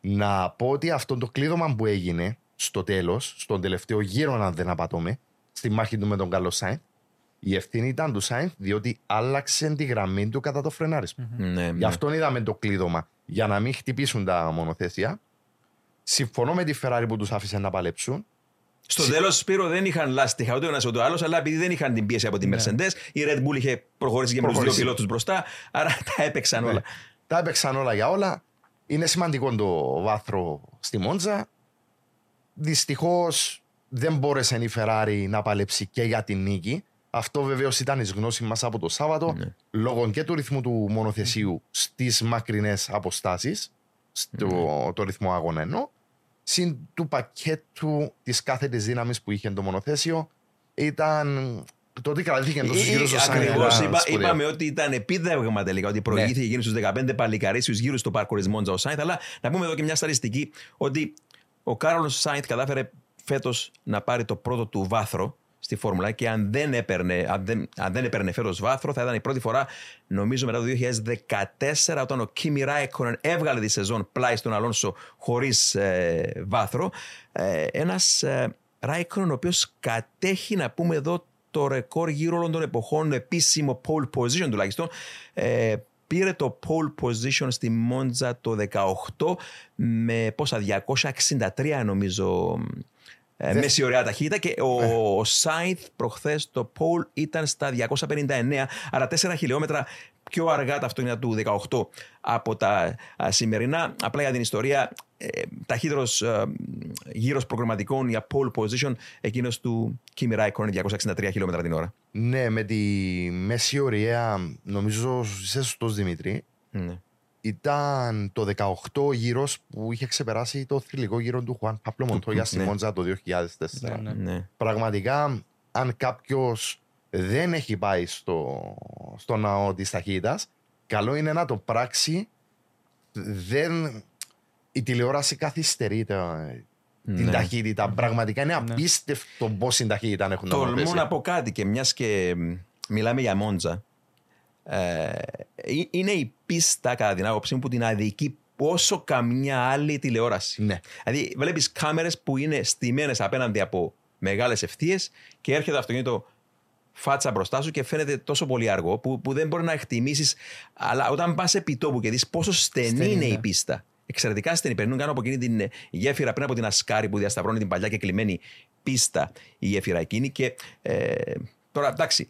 Να πω ότι αυτό το κλείδωμα που έγινε στο τέλος, στον τελευταίο γύρο, αν δεν απατώμε, στη μάχη του με τον Καλό Σάινθ, η ευθύνη ήταν του Σάινθ διότι άλλαξε τη γραμμή του κατά το φρενάρισμα. Ναι, Γι' ναι. αυτό είδαμε το κλείδωμα. Για να μην χτυπήσουν τα μονοθέσια. Συμφωνώ με τη Ferrari που τους άφησε να παλέψουν. Στο τέλος, Σπύρο, δεν είχαν λάστιχα ούτε ο ένας ούτε ο άλλος, αλλά επειδή δεν είχαν την πίεση από τη Mercedes, η Red Bull είχε προχωρήσει και με τους δύο Προχωρήσει. πιλότους μπροστά, άρα τα έπαιξαν όλα. Ναι. Τα έπαιξαν όλα για όλα. Είναι σημαντικό το βάθρο στη Μόντζα. Δυστυχώς δεν μπόρεσε η Ferrari να παλέψει και για την νίκη. Αυτό βεβαίως ήταν η γνώση μας από το Σάββατο, Ναι. λόγω και του ρυθμού του μονοθεσίου στις μακρινές αποστάσεις, στο Ναι. το ρυθμό αγώνα εννοώ, συν του πακέτου της κάθετης δύναμης που είχε το μονοθέσιο, ήταν το ότι κρατήθηκε τόσο γύρω στο Ακριβώς. ήταν Είπα, σπουδαίο. είπαμε ότι ήταν επίδευγμα τελικά, ότι προηγήθηκε γίνει στους 15 παλικαρίσιους γύρου στο πάρκο τη Μόντζα ο Σάινθ. Αλλά να πούμε εδώ και μια στατιστική ότι ο Κάρολος Σάινθ κατάφερε φέτος να πάρει το πρώτο του βάθρο στη Φόρμουλα και αν δεν έπαιρνε, αν δεν, αν δεν έπαιρνε φέτος βάθρο θα ήταν η πρώτη φορά νομίζω μετά το 2014 όταν ο Κίμι Ράικονεν έβγαλε τη σεζόν πλάι στον Αλόνσο χωρίς ε, βάθρο ε, ένας ε, Ράικρον, ο οποίος κατέχει να πούμε εδώ το ρεκόρ γύρω όλων των εποχών, επίσημο pole position τουλάχιστον. Ε, πήρε το pole position στη Μόντζα το 18 με πόσα 263 νομίζω. Ε, Δε- μέση ωραία ταχύτητα και ο, ο Σάινθ προχθές το pole ήταν στα 259 άρα 4 χιλιόμετρα πιο αργά τα αυτοκίνητα του 18 από τα α, σημερινά. Απλά για την ιστορία, ε, ταχύτερος ε, γύρος προγραμματικών για pole position εκείνος του Kimi Raikkonen 263 χιλιόμετρα την ώρα. Ναι, με τη μέση ωραία, νομίζω είσαι σωστός Δημήτρη, Ναι. ήταν το 18 γύρος που είχε ξεπεράσει το θρηλυκό γύρο του Χουάν Παπλο Μοντόγια στη ναι. Μόντζα το 2004. Ναι, ναι. Ναι. Πραγματικά, αν κάποιος δεν έχει πάει στο, στο ναό της ταχύτητας, καλό είναι να το πράξει. Δεν, η τηλεόραση καθυστερεί τα- την Ναι. ταχύτητα. Πραγματικά είναι απίστευτο πόση ταχύτητα έχουν να Τολμώ πέσει. να πω κάτι και μιας και μ, μιλάμε για Μόντζα. Ε, ε, είναι η πίστα, κατά την άποψή μου, που την αδικεί όσο καμιά άλλη τηλεόραση. Ναι. Δηλαδή, βλέπεις κάμερες που είναι στημένες απέναντι από μεγάλες ευθείες και έρχεται το αυτοκίνητο φάτσα μπροστά σου και φαίνεται τόσο πολύ αργό που, που δεν μπορεί να εκτιμήσεις. Αλλά όταν πας επί τόπου και δεις πόσο στενή, Στενή, είναι η ναι. πίστα. Εξαιρετικά στενή. Περνούν κάνω από εκείνη την ε, γέφυρα πριν από την Ασκάρη που διασταυρώνει την παλιά και κλειμένη πίστα η γέφυρα εκείνη. Και ε, τώρα εντάξει.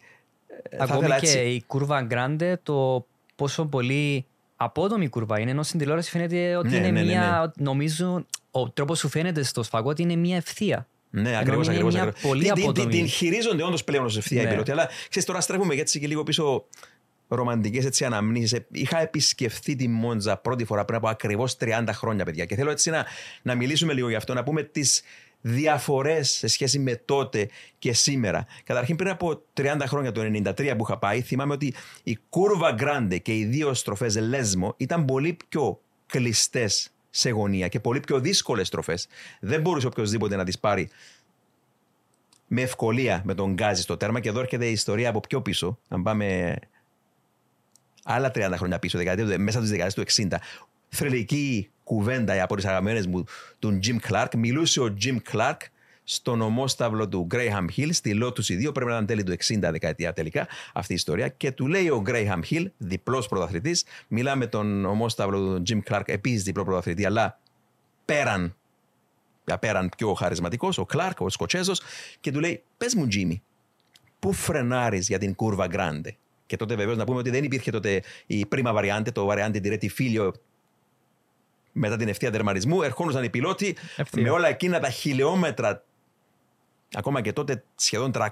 ε, θα Ακόμη ήθελα και έτσι- η κούρβα Grande, το πόσο πολύ απότομη κούρβα είναι, ενώ στην τηλεόραση φαίνεται ότι Ναι, είναι ναι, ναι, μία. Νομίζω ο τρόπος σου φαίνεται στο σφαγό ότι είναι μία ευθεία. Ναι, Ενώ ακριβώς. είναι Ακριβώς, μια ακριβώς. πολύ την, την, την, απότομη. την χειρίζονται όντως πλέον ως ευθεία Ναι. οι πιλότοι. Αλλά ξέρεις, τώρα στρέφουμε έτσι και λίγο πίσω ρομαντικές έτσι αναμνήσεις. Είχα επισκεφθεί τη Μόντζα πρώτη φορά πριν από ακριβώς 30 χρόνια, παιδιά. Και θέλω έτσι να, να μιλήσουμε λίγο γι' αυτό, να πούμε τις διαφορές σε σχέση με τότε και σήμερα. Καταρχήν, πριν από 30 χρόνια, το 93 που είχα πάει, θυμάμαι ότι η κούρβα Γκράντε και οι δύο στροφές Λέσμο ήταν πολύ πιο κλειστές σε γωνία και πολύ πιο δύσκολες στροφές. Δεν μπορούσε οποιοδήποτε να τις πάρει με ευκολία με τον Γκάζι στο τέρμα. Και εδώ έρχεται η ιστορία από πιο πίσω. Αν πάμε άλλα 30 χρόνια πίσω, δεκαετία, του- μέσα από τις δεκαετίες του 60. Θρελική κουβέντα από τι αγαπημένε μου του Jim Clark. Μιλούσε ο Jim Clark στον ομόσταυλο του Graham Hill στη Lotus 2, πρέπει να ήταν τέλη του 60 δεκαετία τελικά αυτή η ιστορία. Και του λέει ο Graham Hill, διπλός πρωταθλητής, μιλά με τον ομόσταυλο του Jim Clark, επίσης διπλό πρωταθλητή, αλλά πέραν πέραν πιο χαρισματικός, ο Κλάρκ, ο Σκοτσέζος, και του λέει: Πες μου, Τζίμι, πού φρενάρεις για την κούρβα Γκράντε. Και τότε βεβαίως να πούμε ότι δεν υπήρχε τότε η πρίμα βαριάντε, το βαριάντε Diretti Filio μετά την ευθεία τερματισμού. Ερχόντουσαν οι πιλότοι Ευθεία. με όλα εκείνα τα χιλιόμετρα, ακόμα και τότε σχεδόν 300,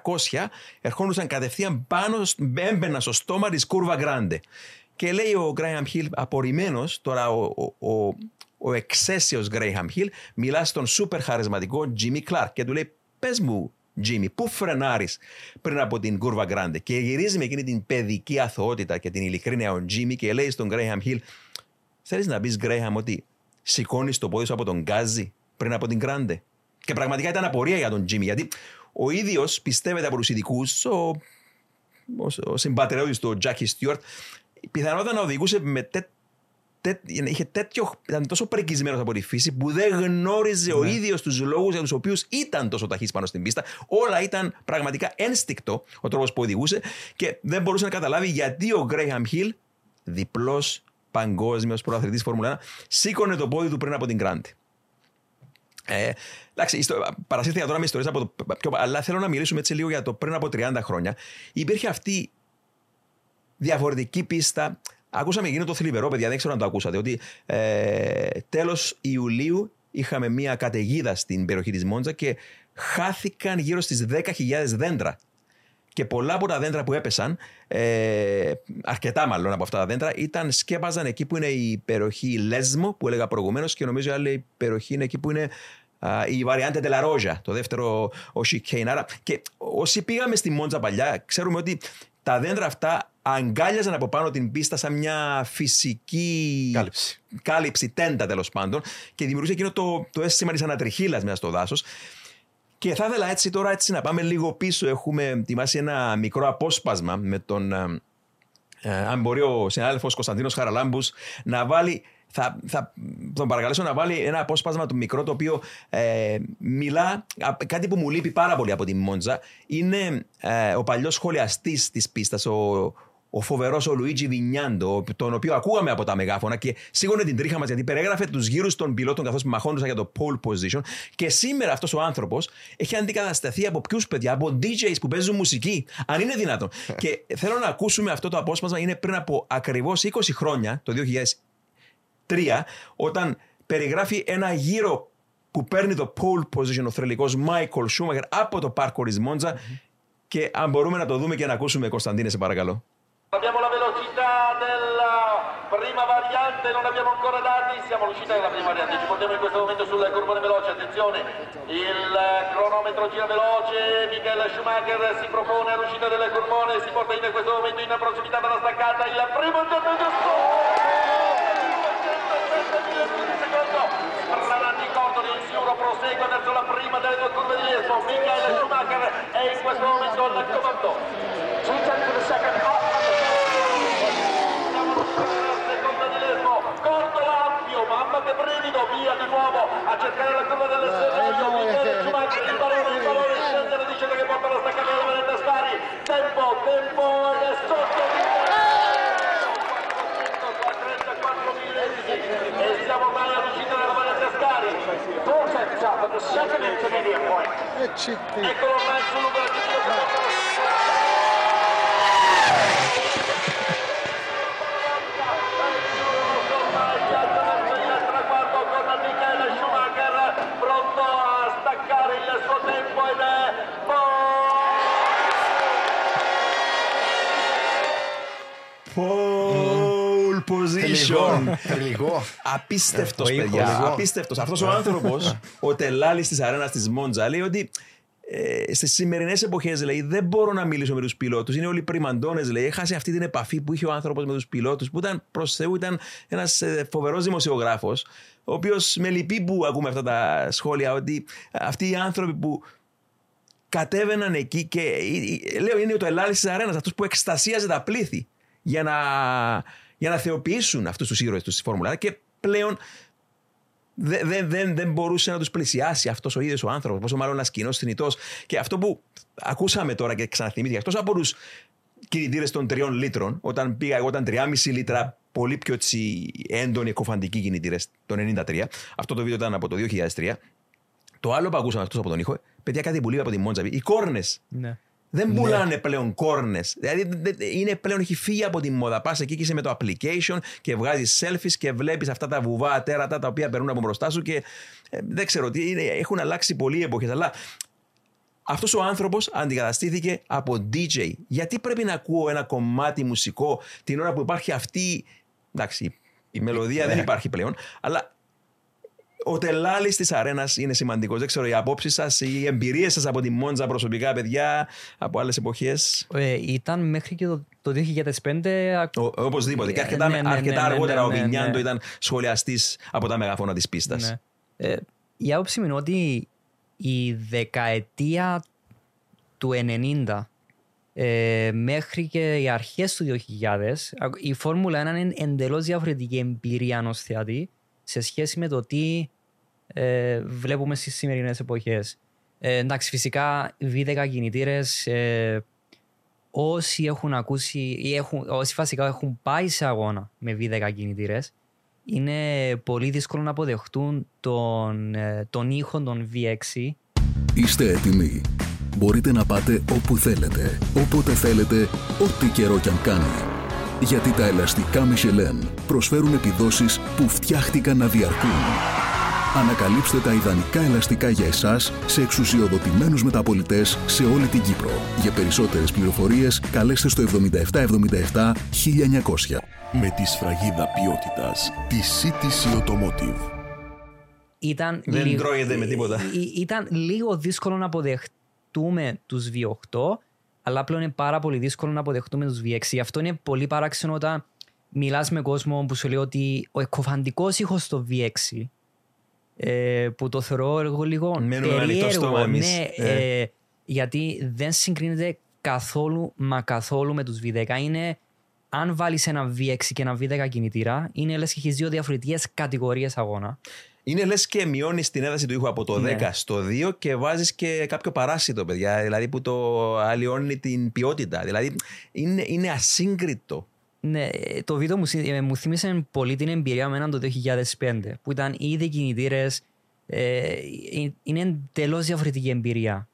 ερχόντουσαν κατευθείαν πάνω, σ- έμπαιναν στο στόμα της κούρβα Γκράντε. Και λέει ο Γκράιαμ Χιλ, απορριμμένος, τώρα ο, ο, ο, ο εξαίσιος Γκράιαμ Χιλ, μιλά στον σούπερ χαρισματικό Τζίμι Κλάρκ και του λέει: Πες μου, Τζίμι, πού φρενάρεις πριν από την κούρβα Γκράντε; Και γυρίζει με εκείνη την παιδική αθωότητα και την ειλικρίνεια ο Τζίμι και λέει στον Γκράιαμ Χιλ: Θέλεις να πεις, Γκρέιαμ, ότι σηκώνεις το πόδι σου από τον Γκάζι πριν από την Γκράντε; Και πραγματικά ήταν απορία για τον Τζίμι, γιατί ο ίδιος πιστεύεται από τους ειδικούς, ο, ο, ο συμπατριώτης του, ο Τζάκι Στιούαρτ, πιθανότατα να οδηγούσε με τέ, τέ, είχε τέτοιο, ήταν τόσο πρεκισμένο από τη φύση που δεν γνώριζε ο ίδιος τους λόγους για τους οποίους ήταν τόσο ταχύς πάνω στην πίστα. Όλα ήταν πραγματικά ένστικτο ο τρόπος που οδηγούσε και δεν μπορούσε να καταλάβει γιατί ο Γκρέιαμ Χιλ, διπλός παγκόσμιος πρωταθλητή Φόρμουλα 1, σήκωνε το πόδι του πριν από την Γκράντι. Ε, εντάξει, ιστο- παρασύρθηκα τώρα με ιστορίες από το. Πιο, αλλά θέλω να μιλήσουμε έτσι λίγο για το πριν από 30 χρόνια. Υπήρχε αυτή διαφορετική πίστα. Ακούσαμε εκείνο το θλιβερό, παιδιά, δεν ξέρω αν το ακούσατε, ότι ε, τέλος Ιουλίου είχαμε μια καταιγίδα στην περιοχή της Μόντζα και χάθηκαν γύρω στις 10.000 δέντρα. Και πολλά από τα δέντρα που έπεσαν, ε, αρκετά μάλλον από αυτά τα δέντρα, ήταν, σκέπαζαν εκεί που είναι η περιοχή Λέσμο, που έλεγα προηγουμένως, και νομίζω η άλλη περιοχή είναι εκεί που είναι α, η Βαριάντε Τελαρόζα, το δεύτερο ο Chicane. Άρα, και όσοι πήγαμε στη Μόντζα παλιά, ξέρουμε ότι τα δέντρα αυτά αγκάλιαζαν από πάνω την πίστα σαν μια φυσική Κάλυψη. κάλυψη, τέντα τέλος πάντων, και δημιουργούσε εκείνο το, το αίσθημα της ανατριχίλας μέσα στο δάσος. Και θα ήθελα έτσι τώρα έτσι να πάμε λίγο πίσω. Έχουμε ετοιμάσει ένα μικρό απόσπασμα με τον. ε, ε, αν μπορεί ο συνάδελφος Κωνσταντίνος Χαραλάμπους να βάλει θα, θα τον παρακαλέσω να βάλει ένα απόσπασμα του μικρό το οποίο ε, μιλά, α, κάτι που μου λείπει πάρα πολύ από τη Μόντζα είναι ε, ο παλιός σχολιαστής της πίστας, ο, ο φοβερός ο Λουίτζι Βινιάντο, τον οποίο ακούγαμε από τα μεγάφωνα και σίγουρα την τρίχα μας γιατί περιγράφε τους γύρους των πιλότων καθώς μαχόντουσαν για το pole position. Και σήμερα αυτός ο άνθρωπος έχει αντικατασταθεί από ποιους παιδιά, από DJs που παίζουν μουσική, αν είναι δυνατόν. και θέλω να ακούσουμε αυτό το απόσπασμα, είναι πριν από ακριβώς 20 χρόνια, το 2003, όταν περιγράφει ένα γύρο που παίρνει το pole position ο θρελικός Michael Schumacher από το πάρκο της Μόντζα και αν μπορούμε να το δούμε και να ακούσουμε Κωνσταντίνε σε παρακαλώ. Abbiamo la velocità della prima variante, non abbiamo ancora dati, siamo all'uscita della prima variante, ci portiamo in questo momento sul curvone veloce, attenzione, il cronometro gira veloce, Michael Schumacher si propone all'uscita del curvone, si porta in questo momento in prossimità della staccata, il primo intervento prosegue verso la prima delle due curve di Lesbo, Michael Schumacher è in questo momento al comando. grande brivido, via di nuovo a cercare la curva dell'esterno, Michele Giumacchi, il pallone, il pallone, scende la discesa che porta la staccata da Valente Stari, tempo, tempo e sotto di e siamo ormai all'uscita della Valente Stari, perfect shot at the second intermediate point. Eccolo ormai sul numero 5 Pole position. Τελικό. Απίστευτος, Ο ήχος. παιδιά. Τελικό. Απίστευτος. Αυτός ο άνθρωπος, ο τελάλης της αρένας της Μόντζα, λέει ότι ε, στις σημερινές εποχές λέει δεν μπορώ να μιλήσω με τους πιλότους. Είναι όλοι πριμαντώνες, λέει. Έχασε αυτή την επαφή που είχε ο άνθρωπος με τους πιλότους, που ήταν προς Θεού, ήταν ένας φοβερός δημοσιογράφος, ο οποίος με λυπεί που ακούμε αυτά τα σχόλια, ότι αυτοί οι άνθρωποι που κατέβαιναν εκεί και ε, ε, λέω είναι το ελάλη της αρένας, αυτός που εκστασίαζε τα πλήθη για να, για να θεοποιήσουν αυτούς τους ήρωες τους στη Φόρμουλα 1 και πλέον δεν, δεν, δεν, δεν μπορούσε να τους πλησιάσει αυτός ο ίδιος ο άνθρωπος, πόσο μάλλον ένας κοινός θνητός. Και αυτό που ακούσαμε τώρα και ξαναθυμήθηκα, εκτό από τους κινητήρες των τριών λίτρων, όταν πήγα εγώ ήταν 3,5 λίτρα, πολύ πιο έτσι, έντονοι εκοφαντικοί κινητήρες το 93. Αυτό το βίντεο ήταν από το 2003. Το άλλο που ακούσαμε αυτός από τον ήχο, παιδιά κάτι που λείπει από τη Μόντζαβη, οι κόρνες. Ναι. Δεν πουλάνε πλέον κόρνες. Δηλαδή δε- δε- είναι πλέον, έχει φύγει από τη μόδα. Πας εκεί και είσαι με το application και βγάζεις selfies και βλέπεις αυτά τα βουβά τέρατα τα οποία περνούν από μπροστά σου και ε, δεν ξέρω τι είναι. Έχουν αλλάξει πολλοί εποχές. Αλλά αυτός ο άνθρωπος αντικαταστήθηκε από DJ. Γιατί πρέπει να ακούω ένα κομμάτι μουσικό την ώρα που υπάρχει αυτή. Εντάξει, η μελωδία δεν υπάρχει πλέον, αλλά ο τελάλης της αρένας είναι σημαντικός. Δεν ξέρω, οι απόψεις σας, οι εμπειρίες σας από τη Μόντζα προσωπικά, παιδιά, από άλλες εποχές; Ε, ήταν μέχρι και το, το 2005 ακ- Οπωσδήποτε. Και Ε, αρκετά, ναι, ναι, αρκετά ναι, ναι, αργότερα ναι, ο ναι, Βινιάντο ναι. ήταν σχολιαστής από τα μεγαφώνα της πίστας. Ναι. Ε, η άποψη μου είναι ότι η δεκαετία του 90 ε, μέχρι και οι αρχές του 2000 α- η Φόρμουλα 1 είναι εντελώς διαφορετική εμπειρία ενός θεατή σε σχέση με το τι ε, βλέπουμε στις σημερινές εποχές. Ε, εντάξει, φυσικά V10 κινητήρες ε, όσοι έχουν ακούσει ή έχουν, όσοι βασικά έχουν πάει σε αγώνα με V10 κινητήρες είναι πολύ δύσκολο να αποδεχτούν τον, ε, τον ήχο των V6 Είστε έτοιμοι. Μπορείτε να πάτε όπου θέλετε, όποτε θέλετε, ό,τι καιρό κι αν κάνει. Γιατί τα ελαστικά Michelin προσφέρουν επιδόσεις που φτιάχτηκαν να διαρκούν. Ανακαλύψτε τα ιδανικά ελαστικά για εσάς σε εξουσιοδοτημένους μεταπολιτές σε όλη την Κύπρο. Για περισσότερες πληροφορίες καλέστε στο 7777 1900. Με τη σφραγίδα ποιότητας της CTC Automotive. ήταν, Δεν τρώγεται με τίποτα. Ή- ή- ήταν λίγο δύσκολο να αποδεχτούμε τους V8 αλλά πλέον είναι πάρα πολύ δύσκολο να αποδεχτούμε τους V6 γι' αυτό είναι πολύ παράξενο όταν μιλάς με κόσμο που σου λέει ότι ο εκοφαντικός ήχος στο V6 ε, που το θεωρώ εγώ λίγο Μένουμε με ανοιχτό περίεργο στόμα εμείς. ναι, Ε. ε, γιατί δεν συγκρίνεται καθόλου μα καθόλου με τους V10 είναι αν βάλεις ένα V6 και ένα V10 κινητήρα, είναι λες και έχεις δύο διαφορετικές κατηγορίες αγώνα. Είναι λες και μειώνεις την ένταση του ήχου από το Ναι. 10 στο 2 και βάζεις και κάποιο παράσιτο, παιδιά. Δηλαδή που το αλλοιώνει την ποιότητα. Δηλαδή είναι, είναι ασύγκριτο. Ναι, το βίντεο μου, συ- ε, μου θύμισε πολύ την εμπειρία με έναν το 2005, που ήταν ήδη κινητήρες. Ε, ε, είναι εντελώς διαφορετική εμπειρία.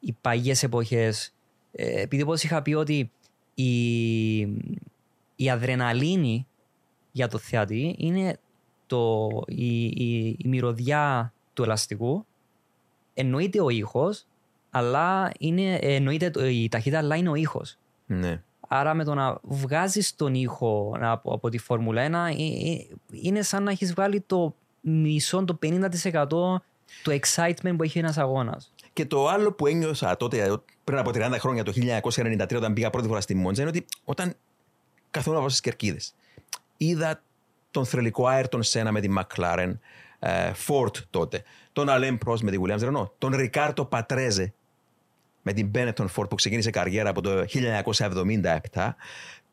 Οι παγιές εποχές. Ε, επειδή όπως είχα πει ότι η, η αδρεναλίνη για το θεατή είναι το, η, η, η μυρωδιά του ελαστικού. Εννοείται ο ήχος, αλλά είναι, εννοείται το- η ταχύτητα, αλλά είναι ο ήχος. Ναι. Άρα με το να βγάζεις τον ήχο από, από τη Φόρμουλα 1 ε, ε, είναι σαν να έχεις βγάλει το μισό, το 50% του excitement που έχει ένας αγώνας. Και το άλλο που ένιωσα τότε, πριν από 30 χρόνια, το 1993, όταν πήγα πρώτη φορά στη Μόντζα, είναι ότι όταν καθόμουν από στις κερκίδες, είδα τον θρελικό Άιρτον Σένα με τη McLaren, ε, Ford τότε, τον Alain Prost με τη Williams Renault, τον Ρικάρτο Πατρέζε με την Benetton Ford που ξεκίνησε καριέρα από το 1977,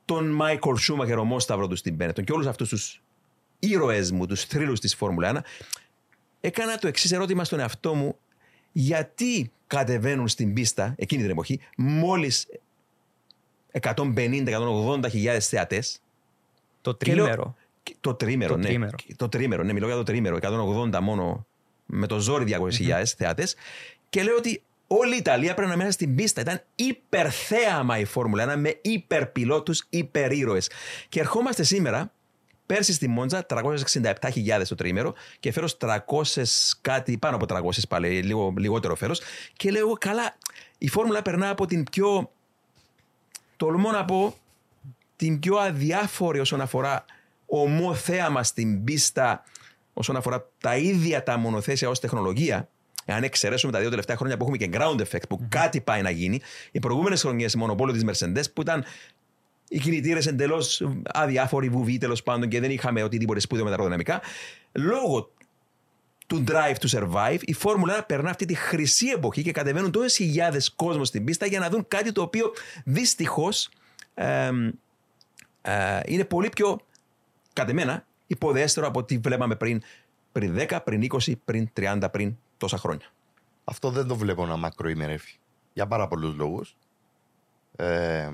τον Michael Schumacher ομόσταυρο του στην Benetton και όλους αυτούς τους ήρωες μου, τους θρύλους της Φόρμουλα 1, έκανα το εξής ερώτημα στον εαυτό μου. Γιατί κατεβαίνουν στην πίστα εκείνη την εποχή μόλις 150-180 χιλιάδες θεατές; Το και λέω- τρίμερο. Και- Το τρίμερο, Το ναι. τρίμερο. Και- Το τρίμερο, ναι, μιλώ για το τρίμερο. 180 μόνο με το ζόρι 200.000 θεάτες. Και λέω ότι όλη η Ιταλία πρέπει να μέσα στην πίστα. Ήταν υπερθέαμα η Φόρμουλα 1 με υπερπιλότους, υπερήρωες. Και ερχόμαστε σήμερα, πέρσι στη Μόντζα, 367.000 το τρίμερο και φέρος 300 κάτι, πάνω από 300 πάλι, λίγο, λιγότερο φέρος. Και λέω εγώ, καλά, η Φόρμουλα περνά από την πιο, τολμώ να πω, την πιο αδιάφορη όσον αφορά ομό θέαμα στην πίστα, όσον αφορά τα ίδια τα μονοθέσια ως τεχνολογία, αν εξαιρέσουμε τα δύο τελευταία χρόνια που έχουμε και ground effect, που κάτι πάει να γίνει, οι προηγούμενες χρονιές μονοπόλιο τη Mercedes που ήταν οι κινητήρες εντελώς αδιάφοροι, βουβοί τέλος πάντων και δεν είχαμε οτιδήποτε σπούδιο με τα αεροδυναμικά, λόγω του drive to survive, η Φόρμουλα 1 περνά αυτή τη χρυσή εποχή και κατεβαίνουν τόσες χιλιάδες κόσμος στην πίστα για να δουν κάτι το οποίο δυστυχώς είναι πολύ πιο, κατ' εμένα, υποδέστερο από ό,τι βλέπαμε πριν, πριν 10, πριν 20, πριν 30, πριν τόσα χρόνια. Αυτό δεν το βλέπω να μακροημερεύει. Για πάρα πολλούς λόγους. Ε,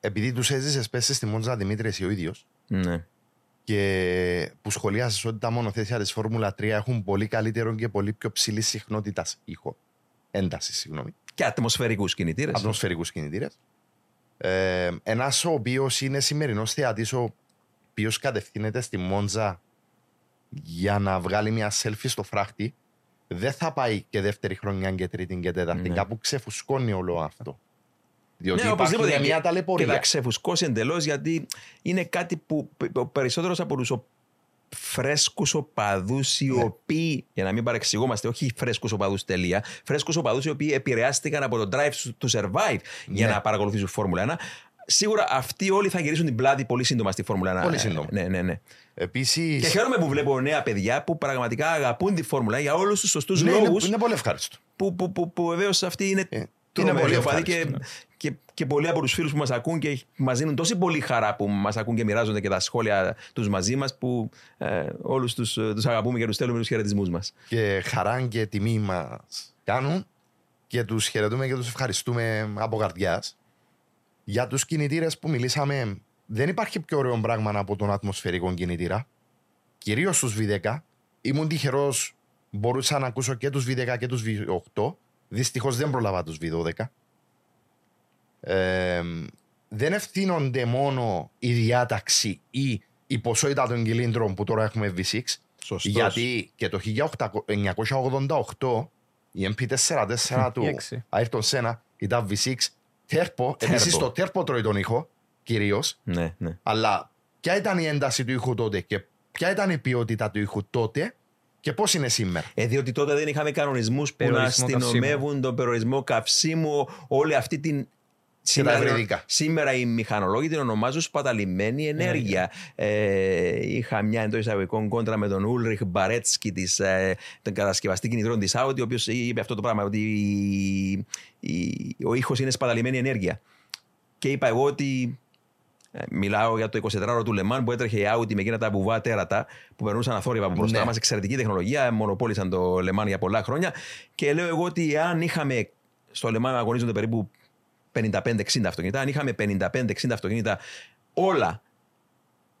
επειδή τους έζησε πέσει στη Μόντζα Δημήτρης εσύ ο ίδιος Ναι. και που σχολιάσε ότι τα μονοθέσια της Φόρμουλα 3 έχουν πολύ καλύτερο και πολύ πιο ψηλή συχνότητας ήχο. Ένταση, συγγνώμη. Και ατμοσφαιρικούς κινητήρες. Ατμοσφαιρικούς κινητήρες. Ε, Ένας ο οποίος είναι σημερινός θεατής, ο οποίος κατευθύνεται στη Μόντζα για να βγάλει μια selfie στο φράχτη, δεν θα πάει και δεύτερη χρονιά και τρίτη και τέταρτη. Ναι. Κάπου ξεφουσκώνει όλο αυτό. Διότι Ναι, υπάρχει οπωσδήποτε. μια Και ταλαιπωρία. θα ξεφουσκώσει εντελώς γιατί είναι κάτι που ο περισσότερος από τους φρέσκους οπαδούς οι Ναι. οποίοι, για να μην παρεξηγούμαστε, όχι φρέσκους οπαδούς τελεία, φρέσκους οπαδούς οι οποίοι επηρεάστηκαν από το drive to survive για Ναι. να παρακολουθήσουν Φόρμουλα 1. Σίγουρα αυτοί όλοι θα γυρίσουν την πλάτη πολύ σύντομα στη Φόρμουλα 1. Πολύ σύντομα. Ναι, ναι, ναι. Επίση. Και χαίρομαι που βλέπω νέα παιδιά που πραγματικά αγαπούν τη Φόρμουλα για όλους τους σωστούς Ναι, λόγους. είναι, είναι πολύ ευχάριστο. Που, που, που, που βεβαίως αυτοί είναι Ε, τρομεροί πολύ οπαδοί και, ευχάριστο, και, και πολλοί από τους φίλους που μας ακούν και μας δίνουν τόση πολύ χαρά που μας ακούν και μοιράζονται και τα σχόλια τους μαζί μας που ε, όλους τους τους αγαπούμε και τους στέλνουμε τους χαιρετισμούς μας. Και χαρά και τιμή μας κάνουν και τους χαιρετούμε και τους ευχαριστούμε από καρδιάς. Για τους κινητήρες που μιλήσαμε, δεν υπάρχει πιο ωραίο πράγμα από τον ατμοσφαιρικό κινητήρα. Κυρίως στους V10. Ήμουν τυχερός, μπορούσα να ακούσω και τους V10 και τους V8. Δυστυχώς δεν προλάβα τους V12. Ε, δεν ευθύνονται μόνο η διάταξη ή η ποσότητα των κυλίντρων που τώρα έχουμε V6. Σωστός. Γιατί και το 1988 η MP44 του Η έξι. Ayrton Senna ήταν V6 τέρπο. Τέρπο. Επίσης το τέρπο τρώει τον ήχο κυρίως. Ναι, ναι. Αλλά ποια ήταν η ένταση του ήχου τότε και ποια ήταν η ποιότητα του ήχου τότε και πώς είναι σήμερα; Ε, διότι τότε δεν είχαμε κανονισμούς που να Περιορισμό αστυνομεύουν τον περιορισμό καυσίμου, όλη αυτή την. Σήμερα, υβριδικά. σήμερα οι μηχανολόγοι την ονομάζουν σπαταλημένη ενέργεια. Ε, είχα μια εντός εισαγωγικών κόντρα με τον Ούλριχ Μπαρέτσκι, της, ε, τον κατασκευαστή κινητρών της Audi, ο οποίος είπε αυτό το πράγμα, ότι η- η- ο ήχος είναι σπαταλημένη ενέργεια. Και είπα εγώ ότι Ε, Μιλάω για το 24ωρο του Λεμάν που έτρεχε η Audi με εκείνα τα μπουβά τέρατα που περνούσαν αθόρυβα από μπροστά Ναι. μας. Εξαιρετική τεχνολογία, μονοπόλησαν το Λεμάν για πολλά χρόνια. Και λέω εγώ ότι αν είχαμε στο Λεμάν αγωνίζονται περίπου 55-60 αυτοκίνητα, αν είχαμε 55-60 αυτοκίνητα όλα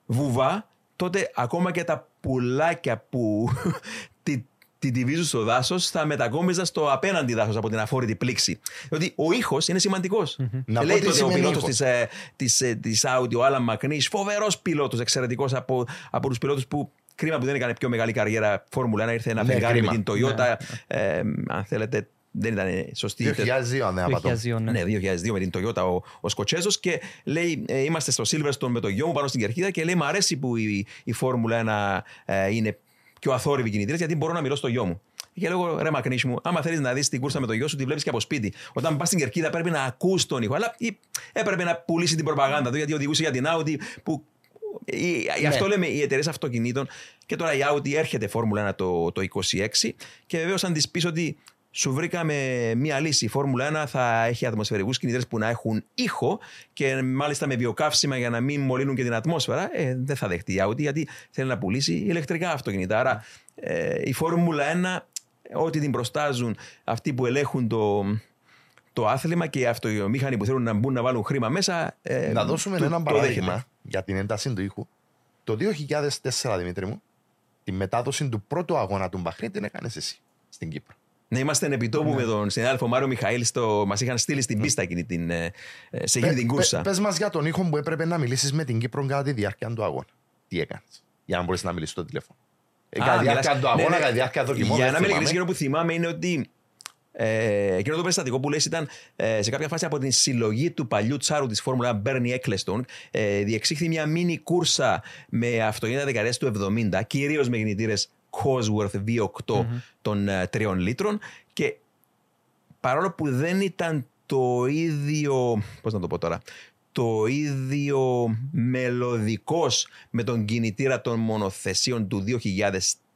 βουβά, τότε ακόμα και τα πουλάκια που τη, την τυβίζουν στο δάσος θα μετακόμιζαν στο απέναντι δάσος από την αφόρητη πλήξη. Διότι ο ήχος είναι σημαντικός. Να πω Λέει τι τότε ο σημαίνει πιλότος ήχος. της ε, της, ε, της Audi, ο Άλαν Μακνή, φοβερός πιλότος, εξαιρετικός από, από τους πιλότους που. Κρίμα που δεν έκανε πιο μεγάλη καριέρα Φόρμουλα 1, ήρθε ένα Ναι, φεγγάρι με κρίμα. την Toyota. Ε, αν θέλετε, δεν ήταν σωστή. 2002, ναι, απατώ. 2002, ναι. Ναι, 2002 με την Toyota ο, ο Σκοτσέζος και λέει: ε, Είμαστε στο Silverstone με το γιο μου πάνω στην κερκίδα και λέει: Μ' αρέσει που η, η Φόρμουλα 1 ε, είναι πιο αθόρυβη κινητήρες γιατί μπορώ να μιλώ στο γιο μου. Και λέω: Ρε Μακνή μου, άμα θέλεις να δεις την κούρσα με το γιο σου, τη βλέπεις και από σπίτι. Όταν πας στην κερκίδα πρέπει να ακούς τον ήχο. Αλλά ή, έπρεπε να πουλήσει την προπαγάνδα του γιατί οδηγούσε για την Audi που. η- Γι' Ναι. αυτό λέμε οι εταιρείες αυτοκινήτων και τώρα η Audi έρχεται Φόρμουλα 1 το, το 26 και βεβαίως αν της πεις ότι σου βρήκαμε μία λύση. Η Φόρμουλα 1 θα έχει ατμοσφαιρικούς κινητήρες που να έχουν ήχο και μάλιστα με βιοκαύσιμα για να μην μολύνουν και την ατμόσφαιρα. Ε, δεν θα δεχτεί η Audi γιατί θέλει να πουλήσει ηλεκτρικά αυτοκίνητα. Άρα ε, η Φόρμουλα 1, ό,τι την προστάζουν αυτοί που ελέγχουν το, το άθλημα και οι αυτομήχανοι που θέλουν να μπουν να βάλουν χρήμα μέσα. ε, Να δώσουμε το- ένα το παράδειγμα δέχεται. για την ένταση του ήχου. Το 2004, Δημήτρη μου, τη μετάδοση του πρώτου αγώνα του Μπαχρέιν την έκανες εσύ στην Κύπρο. Να είμαστε επιτόπου με τον συνάδελφο Μάριο Μιχαήλ. Στο... Μας είχαν στείλει στην πίστα εκείνη την, ε, ε, σε εκείνη την κούρσα. Πες μας για τον ήχο που έπρεπε να μιλήσεις με την Κύπρο κατά τη διάρκεια του αγώνα. Τι έκανες, για να μπορείς να μιλήσεις στο τηλέφωνο. Ε, κατά τη διάρκεια μιλάς- του αγώνα, ναι, ναι. κατά τη διάρκεια δοκιμών. Για δεν να μην θυμάμαι. ειλικρινή, εκείνο που θυμάμαι είναι ότι ε, εκείνο το περιστατικό που λες ήταν ε, σε κάποια φάση από την συλλογή του παλιού τσάρου της Φόρμουλα Bernie Ecclestone ε, διεξήχθη μια μίνι κούρσα με αυτοκίνητα δεκαετίας του 70 κυρίως με κινητήρες Cosworth V8 των ε, 3 λίτρων και παρόλο που δεν ήταν το ίδιο, πώς να το πω τώρα, το ίδιο μελωδικός με τον κινητήρα των μονοθεσίων του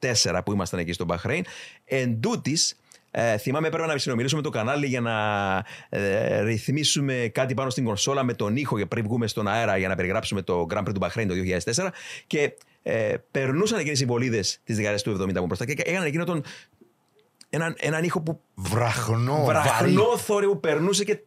2004 που ήμασταν εκεί στο Μπαχρέιν. Εν τούτης, ε, θυμάμαι πρέπει να συνομιλήσουμε το κανάλι για να ε, ρυθμίσουμε κάτι πάνω στην κονσόλα με τον ήχο για πριν βγούμε στον αέρα για να περιγράψουμε το Grand Prix του Μπαχρέιν το 2004 και ε, περνούσαν εκείνες οι βολίδες της δεκαετίας του 70 από μπροστά και έκαναν εκείνο τον έναν, έναν ήχο που Βραχνό, βαρύ. βραχνό θόρυβο που περνούσε και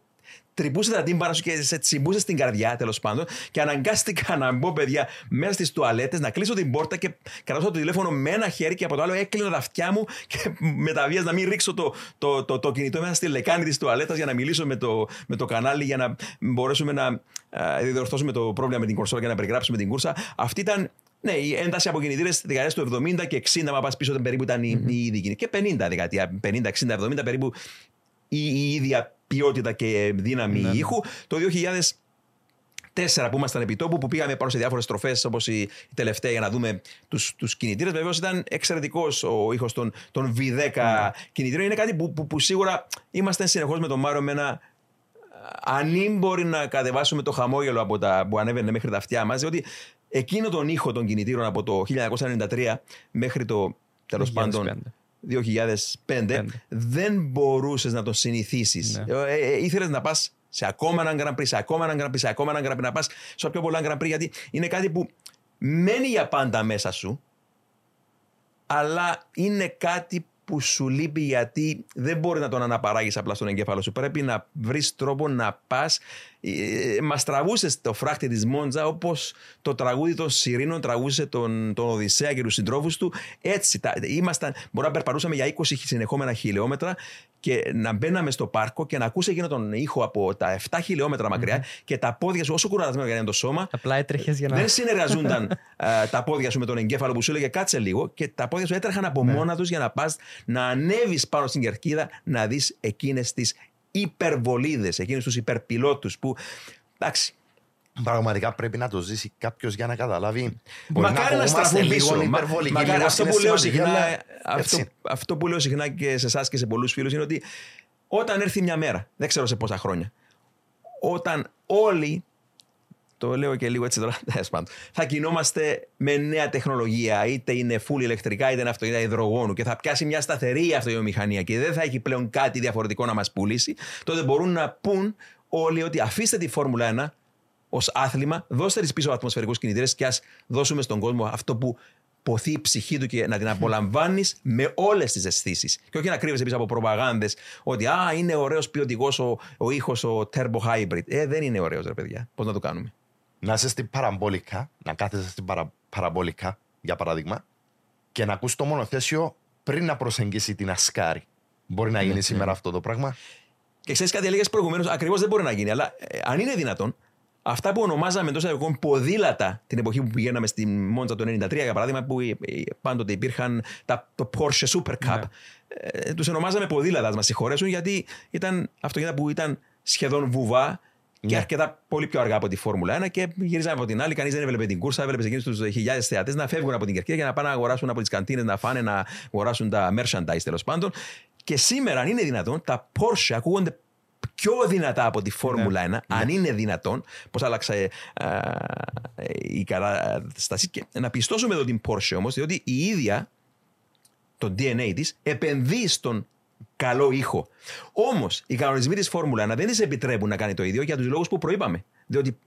τρυπούσε τα τύμπανα σου και σε τσιμπούσε στην καρδιά τέλος πάντων. Και αναγκάστηκα να μπω, παιδιά, μέσα στις τουαλέτες, να κλείσω την πόρτα και κρατούσα το τηλέφωνο με ένα χέρι και από το άλλο έκλεινα τα αυτιά μου και με τα βίας να μην ρίξω το, το, το, το κινητό μέσα στη λεκάνη της τουαλέτας για να μιλήσω με το, με το κανάλι για να μπορέσουμε να α, διορθώσουμε το πρόβλημα με την κονσόλα και να περιγράψουμε την κούρσα. Αυτή ήταν ναι, η ένταση από κινητήρες δεκαετία του 70 και 60, μα πας πίσω, ήταν περίπου ήταν η, η ίδια κινητή. Και 50 δεκαετία, 50, 60, 70 περίπου η, η ίδια ποιότητα και δύναμη ήχου. Το 2004 που ήμασταν επί τόπου, που πήγαμε πάνω σε διάφορες στροφές όπως η, η τελευταία για να δούμε τους τους κινητήρες. Βεβαίως ήταν εξαιρετικός ο ήχος των, των V10 κινητήρων. Είναι κάτι που, που, που σίγουρα είμαστε συνεχώς με τον Μάριο με ένα αν μπορεί να κατεβάσουμε το χαμόγελο από τα, που ανέβαινε μέχρι τα αυτιά μας, διότι εκείνο τον ήχο των κινητήρων από το 1993 μέχρι το τέλος 2005. πάντων 2005 δεν μπορούσες να τον συνηθίσεις. Ναι. Ε, ε, ήθελες να πας σε ακόμα έναν Grand Prix, σε ακόμα έναν Grand Prix, σε ακόμα έναν Grand Prix, να πας σε πιο πολλά Grand Prix, γιατί είναι κάτι που μένει για πάντα μέσα σου, αλλά είναι κάτι που σου λείπει γιατί δεν μπορεί να τον αναπαράγεις απλά στον εγκέφαλο σου. Πρέπει να βρεις τρόπο να πας. Ε, μας τραβούσε το φράχτη της Μόντζα όπως το τραγούδι των Σιρήνων τραγούσε τον, τον Οδυσσέα και τους συντρόφους του. Έτσι, τα, ήμασταν, μπορεί να περπαρούσαμε για 20 συνεχόμενα χιλιόμετρα και να μπαίναμε στο πάρκο και να ακούσει εκείνο τον ήχο από τα 7 χιλιόμετρα μακριά και τα πόδια σου όσο κουρασμένο για να είναι το σώμα Απλά έτρεχες για να. δεν συνεργαζούνταν α, τα πόδια σου με τον εγκέφαλο που σου έλεγε κάτσε λίγο και τα πόδια σου έτρεχαν από μόνα τους για να πας να ανέβεις πάνω στην κερκίδα να δεις εκείνες τις υπερβολίδες, εκείνους τους υπερπιλότους που. Εντάξει. Πραγματικά πρέπει να το ζήσει κάποιος για να καταλάβει. Μπορεί Μακάρι να ακουγόμαστε στραφούν λίγο πίσω. Μα- υπερβολικοί, μακάρι. λίγο αυτό, που λέω συναισθηματικοί, συχνά, αλλά αυτό, έτσι. αυτό που λέω συχνά και σε εσάς και σε πολλούς φίλους είναι ότι όταν έρθει μια μέρα, δεν ξέρω σε πόσα χρόνια, όταν όλοι το λέω και λίγο έτσι τώρα, τέλος πάντων, θα κινόμαστε με νέα τεχνολογία, είτε είναι full ηλεκτρικά, είτε είναι αυτοκίνητα υδρογόνου και θα πιάσει μια σταθερή αυτοβιομηχανία και δεν θα έχει πλέον κάτι διαφορετικό να μας πουλήσει, τότε μπορούν να πούν όλοι ότι αφήστε τη Φόρμουλα 1, ως άθλημα, δώστε της πίσω ατμοσφαιρικούς κινητήρες και ας δώσουμε στον κόσμο αυτό που ποθεί η ψυχή του και να την απολαμβάνεις με όλες τις αισθήσεις. Και όχι να κρύβεσαι πίσω από προπαγάνδες ότι Α, είναι ωραίος ποιοτικός ο, ο ήχος, ο turbo hybrid. Ε, δεν είναι ωραίος, ρε παιδιά. Πώς να το κάνουμε. Να είσαι στην παραμπόλικα, να κάθεσαι στην παρα, παραμπόλικα, για παράδειγμα, και να ακούς το μονοθέσιο πριν να προσεγγίσει την ασκάρη. Μπορεί να γίνει σήμερα αυτό το πράγμα; Και ξέρεις κάτι, έλεγες προηγουμένως, ακριβώς δεν μπορεί να γίνει. Αλλά ε, αν είναι δυνατόν, αυτά που ονομάζαμε εντό εισαγωγικών ποδήλατα την εποχή που πηγαίναμε στη Μόντζα το 1993, για παράδειγμα, που ε, ε, πάντοτε υπήρχαν τα, το Porsche Super Cup, ε, τους ονομάζαμε ποδήλατας, μας συγχωρέσουν, γιατί ήταν αυτοκίνητα που ήταν σχεδόν βουβά και Ναι. αρκετά πολύ πιο αργά από τη Φόρμουλα 1 και γυρίζαμε από την άλλη. Κανείς δεν έβλεπε την κούρσα, έβλεπες εκείνους τους χιλιάδες θεατές να φεύγουν από την κερκίδα και να πάνε να αγοράσουν από τις καντίνες, να φάνε, να αγοράσουν τα merchandise τέλος πάντων. Και σήμερα, αν είναι δυνατόν, τα Porsche ακούγονται πιο δυνατά από τη Φόρμουλα 1, αν είναι δυνατόν, πώς άλλαξε ε, ε, η κατάσταση. Και να πιστώσουμε εδώ την Porsche όμως, διότι η ίδια το DNA της επενδύει στον καλό ήχο. Όμως οι κανονισμοί της Φόρμουλα 1 δεν τη επιτρέπουν να κάνει το ίδιο για τους λόγους που προείπαμε. Διότι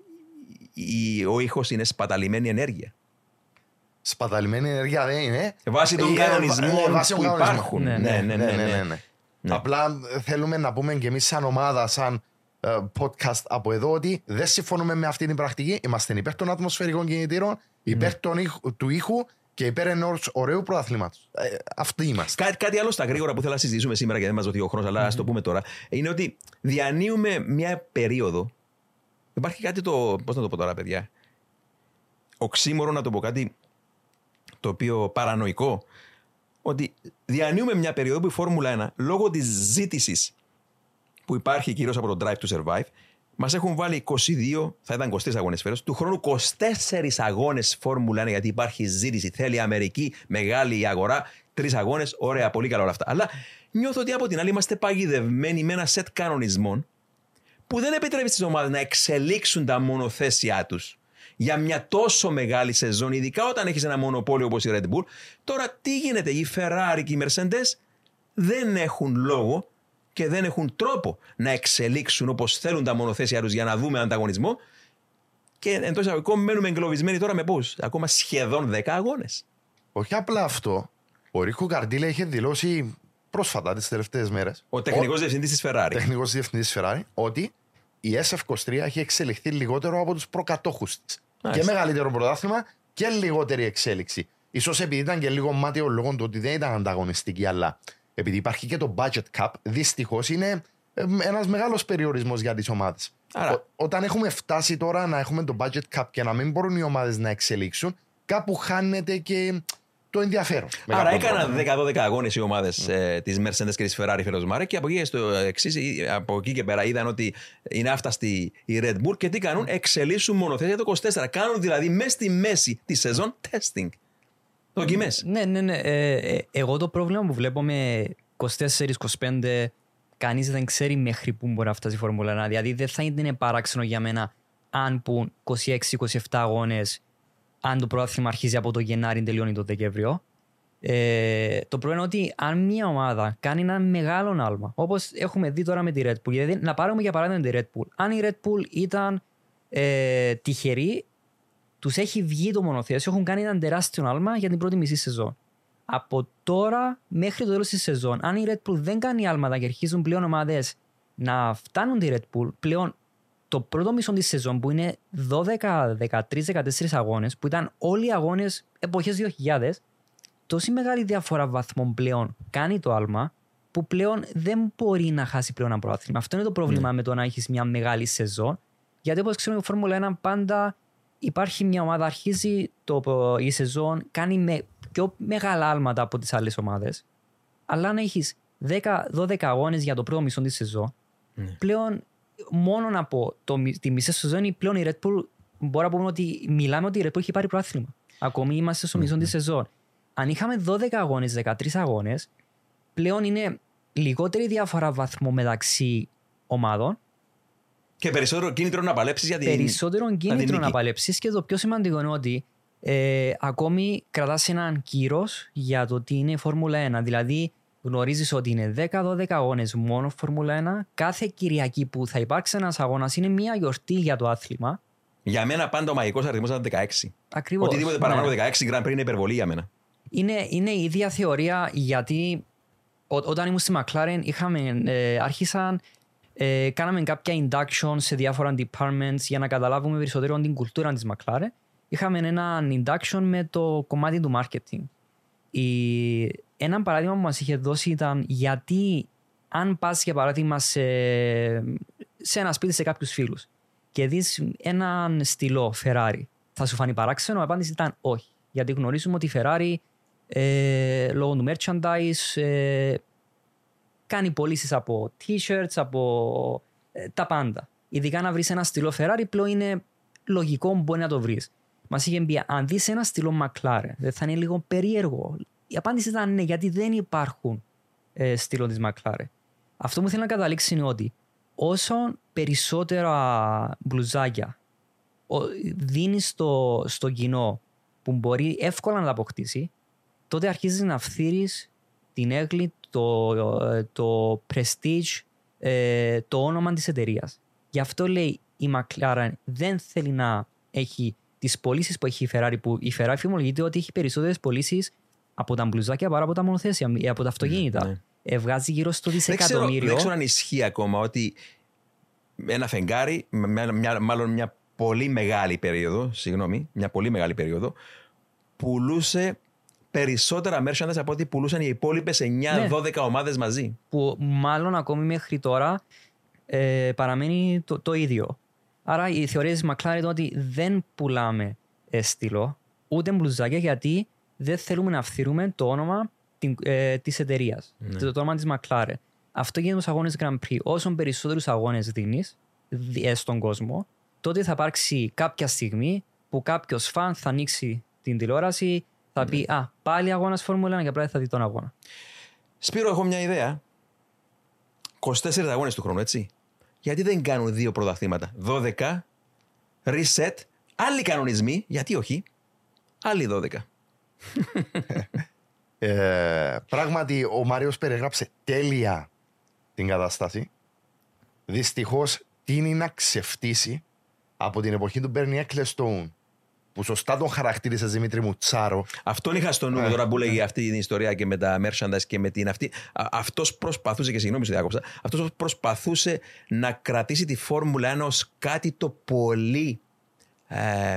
η- ο ήχος είναι σπαταλημένη ενέργεια. Σπαταλημένη ενέργεια δεν είναι. Βάσει των Ε, κανονισμών ε, βάσει των που κανονισμών. υπάρχουν. Ναι, Ναι, ναι, ναι. ναι, ναι. Απλά ε, θέλουμε να πούμε και εμείς, σαν ομάδα, σαν ε, podcast από εδώ, ότι δεν συμφωνούμε με αυτή την πρακτική. Είμαστε υπέρ των ατμοσφαιρικών κινητήρων, υπέρ των ήχου- του ήχου και υπέρ ενό ωραίου πρωταθλήματο. Ε, αυτοί είμαστε. Κάτι, κάτι άλλο στα γρήγορα που θέλω να συζητήσουμε σήμερα και δεν μας δοθεί ο χρόνος, αλλά ας το πούμε τώρα, είναι ότι διανύουμε μια περίοδο. Υπάρχει κάτι το. Πώς να το πω τώρα, παιδιά. Οξύμορο να το πω κάτι το οποίο παρανοϊκό. Ότι διανύουμε μια περίοδο που η Φόρμουλα 1 λόγω της ζήτησης που υπάρχει κυρίως από το Drive to Survive, μας έχουν βάλει 22, θα ήταν 23 αγώνες φέτος, του χρόνου 24 αγώνες Φόρμουλα 1 γιατί υπάρχει ζήτηση. Θέλει η Αμερική, μεγάλη η αγορά, τρεις αγώνες, ωραία, πολύ καλά όλα αυτά. Αλλά νιώθω ότι από την άλλη είμαστε παγιδευμένοι με ένα σετ κανονισμών που δεν επιτρέπει στις ομάδες να εξελίξουν τα μονοθέσια τους για μια τόσο μεγάλη σεζόν, ειδικά όταν έχεις ένα μονοπόλιο όπως η Red Bull. Τώρα τι γίνεται, οι Ferrari και οι Mercedes δεν έχουν λόγο και δεν έχουν τρόπο να εξελίξουν όπως θέλουν τα μονοθέσια τους για να δούμε ανταγωνισμό. Και εντός εισαγωγικών μένουμε εγκλωβισμένοι τώρα με πώ, ακόμα σχεδόν 10 αγώνες. Όχι απλά αυτό. Ο Ρίκο Καρντίλα είχε δηλώσει πρόσφατα τις τελευταίες μέρες. Ο τεχνικός διευθυντής της Ferrari. τεχνικός διευθυντής Ferrari, ότι η SF23 έχει εξελιχθεί λιγότερο από τους προκατόχους της. Και Μάλιστα. μεγαλύτερο πρωτάθλημα και λιγότερη εξέλιξη. σω επειδή ήταν και λίγο μάταιο λόγω του ότι δεν ήταν ανταγωνιστική, αλλά επειδή υπάρχει και το budget cap, δυστυχώς είναι ένας μεγάλος περιορισμός για τις ομάδες. Άρα- όταν έχουμε φτάσει τώρα να έχουμε το budget cap και να μην μπορούν οι ομάδες να εξελίξουν, κάπου χάνεται και το ενδιαφέρον. με Άρα κάποιον τρόπο. έκαναν 10-12 αγώνες οι ομάδες ε, της Mercedes και της Ferrari φέτος Μάρε και από εκεί, στο εξής, ε, από εκεί και πέρα είδαν ότι είναι άφταστη η Red Bull και τι κάνουν, εξελίσσουν μονοθέσια το 24. Κάνουν δηλαδή μέσα στη μέση τη σεζόν testing. Δοκιμέ. Ναι, ναι, ναι. Ε, ε, εγώ το πρόβλημα που βλέπω με 24-25, κανείς δεν ξέρει μέχρι πού μπορεί να φτάσει η Φόρμουλα 1. Δηλαδή δεν θα είναι παράξενο για μένα αν πούν 26-27 αγώνες, αν το πρόθυμα αρχίζει από το Γενάρη τελειώνει το Δεκέμβριο. Ε, το πρόβλημα είναι ότι αν μια ομάδα κάνει ένα μεγάλο άλμα, όπως έχουμε δει τώρα με τη Red Bull, δηλαδή να πάρουμε για παράδειγμα τη Red Bull. Αν η Red Bull ήταν ε, τυχερή, τους έχει βγει το μονοθέσιο, έχουν κάνει ένα τεράστιο άλμα για την πρώτη μισή σεζόν. Από τώρα μέχρι το τέλος της σεζόν, αν η Red Bull δεν κάνει άλματα και αρχίζουν πλέον ομάδες να φτάνουν τη Red Bull, πλέον το πρώτο μισό της σεζόν που είναι 12, 13, 14 αγώνες, που ήταν όλοι οι αγώνες εποχές 2000, τόση μεγάλη διαφορά βαθμών πλέον κάνει το άλμα, που πλέον δεν μπορεί να χάσει πλέον ένα πρόθυμα. Αυτό είναι το πρόβλημα με το να έχεις μια μεγάλη σεζόν. Γιατί όπως ξέρουμε, η Φόρμουλα 1 πάντα υπάρχει μια ομάδα, αρχίζει το, η σεζόν, κάνει με πιο μεγάλα άλματα από τις άλλες ομάδες. Αλλά αν έχεις 10-12 αγώνες για το πρώτο μισό της σεζόν, πλέον μόνο από το, μι- τη μισή σεζόν πλέον η Red Bull μπορεί να πούμε ότι μιλάμε ότι η Red Bull έχει πάρει πρόθυμα. Ακόμη είμαστε στο μισό της σεζόν. Αν είχαμε 12 αγώνες, 13 αγώνες, πλέον είναι λιγότερη διαφορά βαθμό μεταξύ ομάδων Και περισσότερο κίνητρο να παλέψεις για την. περισσότερο την κίνητρο νίκη. να παλέψεις και το πιο σημαντικό είναι ότι ε, ακόμη κρατάς έναν κύρος για το τι είναι η Φόρμουλα 1. Δηλαδή, γνωρίζεις ότι είναι 10-12 αγώνες μόνο Φόρμουλα 1. Κάθε Κυριακή που θα υπάρξει ένας αγώνας είναι μια γιορτή για το άθλημα. Για μένα πάντα ο μαγικός αριθμός ήταν 16. Ακριβώς. Οτιδήποτε παραπάνω ναι. από 16 Grand Prix είναι υπερβολή για μένα. είναι, είναι η ίδια θεωρία γιατί ό, όταν ήμουν στη McLaren είχαμε, ε, άρχισαν, ε, κάναμε κάποια induction σε διάφορα departments για να καταλάβουμε περισσότερο την κουλτούρα της McLaren. Είχαμε ένα induction με το κομμάτι του marketing. Η, ένα παράδειγμα που μας είχε δώσει ήταν γιατί αν πας για παράδειγμα σε, σε ένα σπίτι σε κάποιους φίλους και δεις έναν στυλό Ferrari θα σου φανεί παράξενο, η απάντηση ήταν όχι. Γιατί γνωρίζουμε ότι η Ferrari ε, λόγω του merchandise ε, κάνει πωλήσεις από t-shirts, από ε, τα πάντα. Ειδικά να βρεις ένα στυλό Ferrari πλέον είναι λογικό που μπορεί να το βρεις. Μας είχε πει, αν δεις ένα στυλό McLaren, δεν θα είναι λίγο περίεργο. Η απάντηση ήταν ναι, γιατί δεν υπάρχουν ε, στυλό της McLaren. Αυτό που θέλω να καταλήξει είναι ότι όσο περισσότερα μπλουζάκια δίνεις στο, στο κοινό που μπορεί εύκολα να τα αποκτήσει, τότε αρχίζεις να φθείρεις την έγκλη, το, το prestige, ε, το όνομα της εταιρείας. Γι' αυτό λέει η McLaren δεν θέλει να έχει τις πωλήσεις που έχει η Ferrari, που η Ferrari φημολογείται ότι έχει περισσότερες πωλήσεις από τα μπλουζάκια παρά από τα μονοθέσια ή από τα αυτοκίνητα. ναι. Ε, βγάζει γύρω στο Δεν ξέρω, δισεκατομμύριο. δεν ξέρω αν ισχύει ακόμα ότι ένα φεγγάρι, με μια, μια- μάλλον μια πολύ μεγάλη περίοδο, συγγνώμη, μια πολύ μεγάλη περίοδο, πουλούσε περισσότερα merchandise από ό,τι πουλούσαν οι υπόλοιπες 9-12 ομάδες μαζί. που μάλλον ακόμη μέχρι τώρα ε, παραμένει το, το ίδιο. Άρα η θεωρία της McLaren είναι ότι δεν πουλάμε ε, στυλό, ούτε μπλουζάκια, γιατί δεν θέλουμε να αυθύρουμε το όνομα την, ε, της εταιρείας, το, το όνομα της McLaren. Αυτό γίνεται στους αγώνες Grand Prix. Όσο περισσότερους αγώνες δίνεις δι- ε, στον κόσμο, τότε θα υπάρξει κάποια στιγμή που κάποιος φαν θα ανοίξει την τηλεόραση, θα πει «Α, πάλι αγώνας Φόρμουλα 1» και απλά θα δει τον αγώνα. Σπύρο, έχω μια ιδέα. 24 αγώνες του χρόνου, έτσι. Γιατί δεν κάνουν δύο πρωταθλήματα. 12, reset, άλλοι κανονισμοί, γιατί όχι. Άλλοι 12. Ε, πράγματι, ο Μάριος περιγράψε τέλεια την κατάσταση. Δυστυχώς, τίνει να ξεφτύσει από την εποχή του Μπέρνι Ecclestone που σωστά τον χαρακτήρισε Δημήτρη μου Τσάρο. Αυτόν είχα στο νου μου Ε, τώρα που λέγει αυτή την ιστορία και με τα merchandise και με την αυτή. Αυτός προσπαθούσε, και συγγνώμη, σε διάκοψα, αυτός προσπαθούσε να κρατήσει τη Φόρμουλα 1 ως κάτι το πολύ. Ε,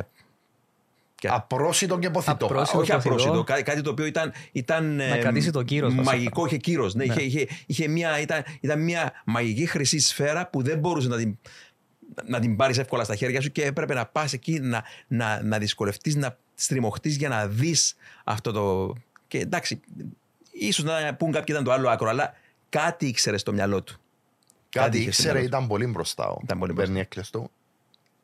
και- Απρόσιτο και ποθητό. Απρόσιτο. όχι το απρόσιτο, θηρό. κά- κάτι το οποίο ήταν. ήταν Να ε, κρατήσει το κύρος, βασικά. Μαγικό, είχε κύρος. Ναι, Είχε, είχε, είχε μια, ήταν, ήταν μια μαγική χρυσή σφαίρα που δεν μπορούσε να την, να την πάρεις εύκολα στα χέρια σου και έπρεπε να πας εκεί να, να, να δυσκολευτείς, να στριμωχτείς για να δεις αυτό το. Και εντάξει, ίσως να πούν κάποιοι ήταν το άλλο άκρο, αλλά κάτι ήξερε στο μυαλό του. Κάτι είχε στο ήξερε, μυαλό του. ήταν πολύ μπροστά ο Ήταν πολύ Μπέρνι Ecclestone.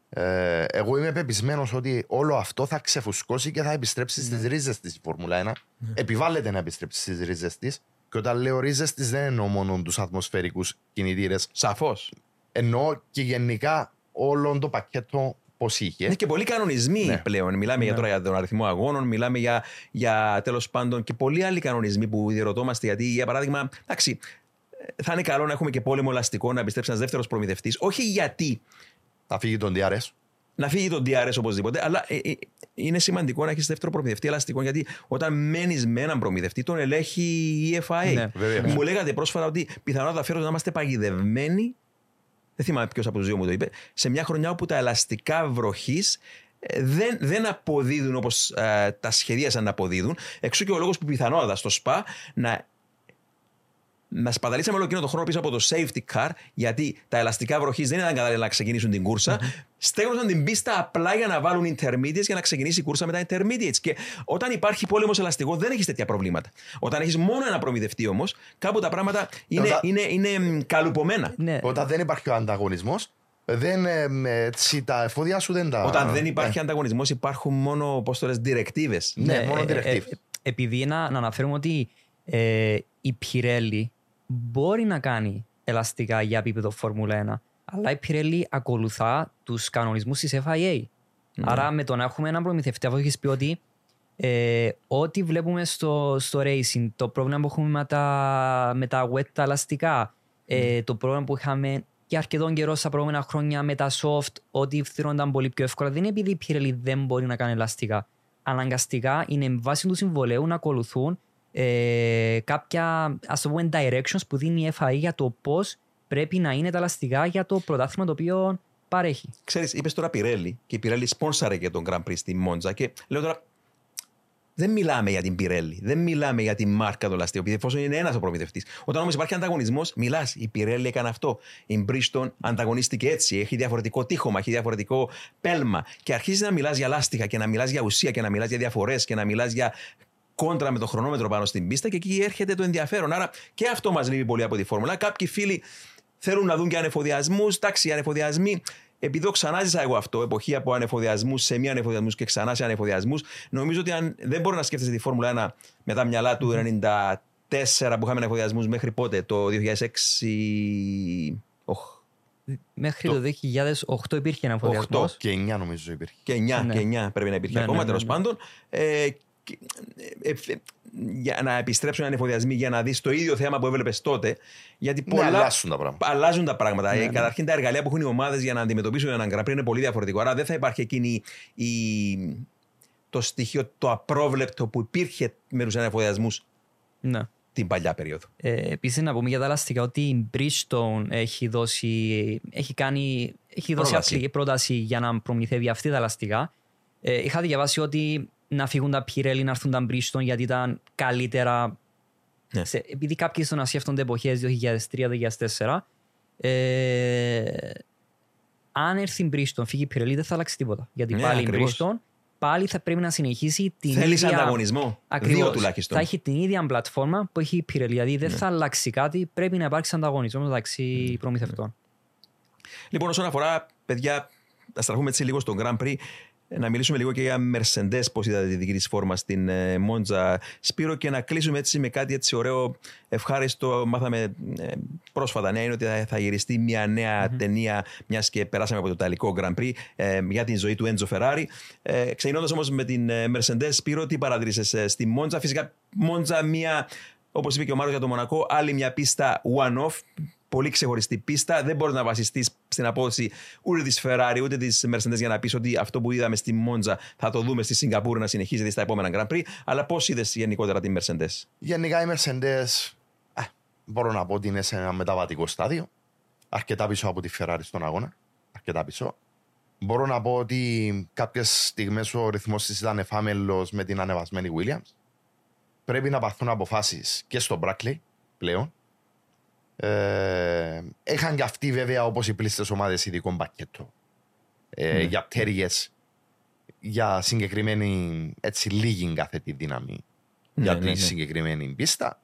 Ε, εγώ είμαι πεπισμένος ότι όλο αυτό θα ξεφουσκώσει και θα επιστρέψει Ναι. στι ρίζες της η Φόρμουλα 1. Επιβάλλεται να επιστρέψει στις ρίζες της. Και όταν λέω ρίζες της, δεν εννοώ μόνο τους ατμοσφαιρικούς κινητήρες. Σαφώς. Εννοώ και γενικά όλο το πακέτο πώς είχε. Είναι και πολλοί κανονισμοί Ναι. πλέον. Μιλάμε για τώρα για τον αριθμό αγώνων, μιλάμε για, για τέλος πάντων και πολλοί άλλοι κανονισμοί που διερωτώμαστε. Γιατί, για παράδειγμα, εντάξει, ε, θα είναι καλό να έχουμε και πόλεμο ελαστικό να επιστρέψει ένας δεύτερος προμηθευτής. Όχι γιατί Θα φύγει τον DRS. να φύγει τον DRS οπωσδήποτε, αλλά ε, ε, είναι σημαντικό να έχεις δεύτερο προμηθευτή ελαστικών. Γιατί όταν μένεις με έναν προμηθευτή, τον ελέγχει η FIA. Ναι. Βεβαίως. Μου λέγατε πρόσφατα ότι πιθανότατα φέρω να είμαστε παγιδευμένοι. Δεν θυμάμαι ποιος από τους δύο μου το είπε. Σε μια χρονιά όπου τα ελαστικά βροχής δεν, δεν αποδίδουν όπως τα σχεδίασαν να αποδίδουν. Εξού και ο λόγος που πιθανότατα στο ΣΠΑ να να σπαταλήσαμε όλο εκείνο το χρόνο πίσω από το safety car, γιατί τα ελαστικά βροχής δεν ήταν κατάλληλα να ξεκινήσουν την κούρσα. Στέγνωσαν την πίστα απλά για να βάλουν intermediates για να ξεκινήσει η κούρσα με τα intermediates. Και όταν υπάρχει πόλεμος ελαστικό, δεν έχεις τέτοια προβλήματα. Όταν έχεις μόνο ένα προμηθευτή όμως, κάπου τα πράγματα είναι, Όταν- είναι, είναι, μ, καλουπωμένα. Ναι, Όταν δεν υπάρχει ο ανταγωνισμός, δεν, ε, με, έτσι, τα εφόδια σου δεν τα. Όταν δεν ε, υπάρχει ανταγωνισμός, υπάρχουν μόνο πώς το λες, directives. Ναι, μόνο ε, ε, directive. ε, επειδή να, να αναφέρουμε ότι ε, η Pirelli μπορεί να κάνει ελαστικά για επίπεδο Φόρμουλα 1, αλλά η Pirelli ακολουθά τους κανονισμούς της FIA. Άρα με το να έχουμε έναν προμηθευτή, αφού έχεις πει ότι ε, ό,τι βλέπουμε στο, στο racing, το πρόβλημα που έχουμε με τα, με τα wet τα ελαστικά, ε, το πρόβλημα που είχαμε για αρκετόν καιρό στα προηγούμενα χρόνια με τα soft ότι φθυρώνταν πολύ πιο εύκολα. Δεν είναι επειδή η Pirelli δεν μπορεί να κάνει ελαστικά. Αναγκαστικά είναι βάση του συμβολέου να ακολουθούν ε, κάποια ας το πούμε directions που δίνει η FIA για το πώς πρέπει να είναι τα ελαστικά για το πρωτάθλημα το οποίο παρέχει. Ξέρεις, είπες τώρα Pirelli και η Pirelli σπόνσαρε και τον Grand Prix στη Μόντζα και λέω τώρα δεν μιλάμε για την Pirelli, δεν μιλάμε για τη μάρκα του λαστείου, εφόσον είναι ένας ο προμηθευτής. Όταν όμως υπάρχει ανταγωνισμός, μιλάς. Η Pirelli έκανε αυτό. Η Bridgestone ανταγωνίστηκε έτσι. Έχει διαφορετικό τείχομα, έχει διαφορετικό πέλμα. Και αρχίζει να μιλάς για λάστιχα και να μιλάς για ουσία και να μιλάς για διαφορές και να μιλάς για κόντρα με το χρονόμετρο πάνω στην πίστα και εκεί έρχεται το ενδιαφέρον. Άρα και αυτό μας λείπει πολύ από τη φόρμουλα. Κάποιοι φίλοι θέλουν να δουν και ανεφοδιασμούς. Εντάξει, οι ανεφοδιασμοί επειδή ξανά ζήσα εγώ αυτό, εποχή από ανεφοδιασμούς σε μία ανεφοδιασμούς και ξανά σε ανεφοδιασμούς, νομίζω ότι αν δεν μπορεί να σκέφτεσαι τη Φόρμουλα 1 με τα μυαλά του 94 που είχαμε ανεφοδιασμούς μέχρι πότε, το 2006. Oh. Μέχρι το, 2008 υπήρχε ένα 8 και 9 νομίζω υπήρχε. Και 9, ναι. και 9 πρέπει να υπήρχε Ναι, ακόμα ναι, ναι, τέλος ναι. πάντων. Ε, και- ε, ε, για να επιστρέψουν οι ανεφοδιασμοί για να δεις το ίδιο θέμα που έβλεπες τότε. Γιατί Ναι, πολλά αλλάσουν τα πράγματα. αλλάζουν τα πράγματα. Ναι, Ε, ναι. Καταρχήν τα εργαλεία που έχουν οι ομάδες για να αντιμετωπίσουν έναν Grand Prix είναι πολύ διαφορετικό. Άρα δεν θα υπάρχει εκείνη η, το στοιχείο, το απρόβλεπτο που υπήρχε με τους ανεφοδιασμούς Ναι. την παλιά περίοδο. Ε, Επίσης, να πούμε για τα ελαστικά ότι η Bridgestone έχει δώσει, έχει κάνει, έχει δώσει Πρόταση. απλή πρόταση για να προμηθεύει αυτή τα ελαστικά. Ε, είχα διαβάσει ότι να φύγουν τα Pirelli, να έρθουν τα Bridgestone γιατί ήταν καλύτερα. Ναι. Σε, επειδή κάποιοι στο να σκέφτονται εποχές 2003-2004, ε, αν έρθει η Bridgestone, φύγει η Pirelli, δεν θα αλλάξει τίποτα. Γιατί Ναι, πάλι ακριβώς. η Bridgestone πάλι θα πρέπει να συνεχίσει την Θέλεις ίδια... ανταγωνισμό; Ακριβώς. Δύο τουλάχιστον. Θα έχει την ίδια πλατφόρμα που έχει η Pirelli. Δηλαδή δεν θα αλλάξει κάτι. Πρέπει να υπάρξει ανταγωνισμός μεταξύ προμηθευτών. Λοιπόν, όσον αφορά, παιδιά, να στραφούμε έτσι λίγο στον Grand Prix. Ε, Να μιλήσουμε λίγο και για Mercedes, πώς είδατε τη δική της φόρμα στην ε, Μόντζα Σπύρο και να κλείσουμε έτσι με κάτι έτσι ωραίο, ευχάριστο. Μάθαμε ε, πρόσφατα νέα είναι ότι θα- θα γυριστεί μια νέα ταινία, μιας και περάσαμε από το Ιταλικό Grand Prix, ε, για την ζωή του Έντζο Φεράρι. Ε, Ξεκινώντας όμως με την ε, Mercedes, Σπύρο, τι παρατηρήσε στη Μόντζα. Φυσικά, Μόντζα μια, όπως είπε και ο Μάριο για το Μονακό, άλλη μια πίστα one-off πολύ ξεχωριστή πίστα. Δεν μπορείς να βασιστείς στην απόδοση ούτε της Ferrari ούτε της Mercedes για να πεις ότι αυτό που είδαμε στη Μόντζα θα το δούμε στη Σιγκαπούρη να συνεχίζεται στα επόμενα Grand Prix. Αλλά πώς είδες γενικότερα τη Mercedes; Γενικά η Mercedes ε, μπορώ να πω ότι είναι σε ένα μεταβατικό στάδιο. Αρκετά πίσω από τη Ferrari στον αγώνα. Αρκετά πίσω. Μπορώ να πω ότι κάποιες στιγμές ο ρυθμός της ήταν εφάμελος με την ανεβασμένη Williams. Πρέπει να πάρθουν αποφάσεις και στο Brackley πλέον. Ε, είχαν και αυτοί βέβαια όπως οι πλήστες ομάδες ειδικό πακέτο ε, για πτέρυγες για συγκεκριμένη έτσι λίγη κάθετη δύναμη για Ναι, τη ναι, ναι. συγκεκριμένη πίστα.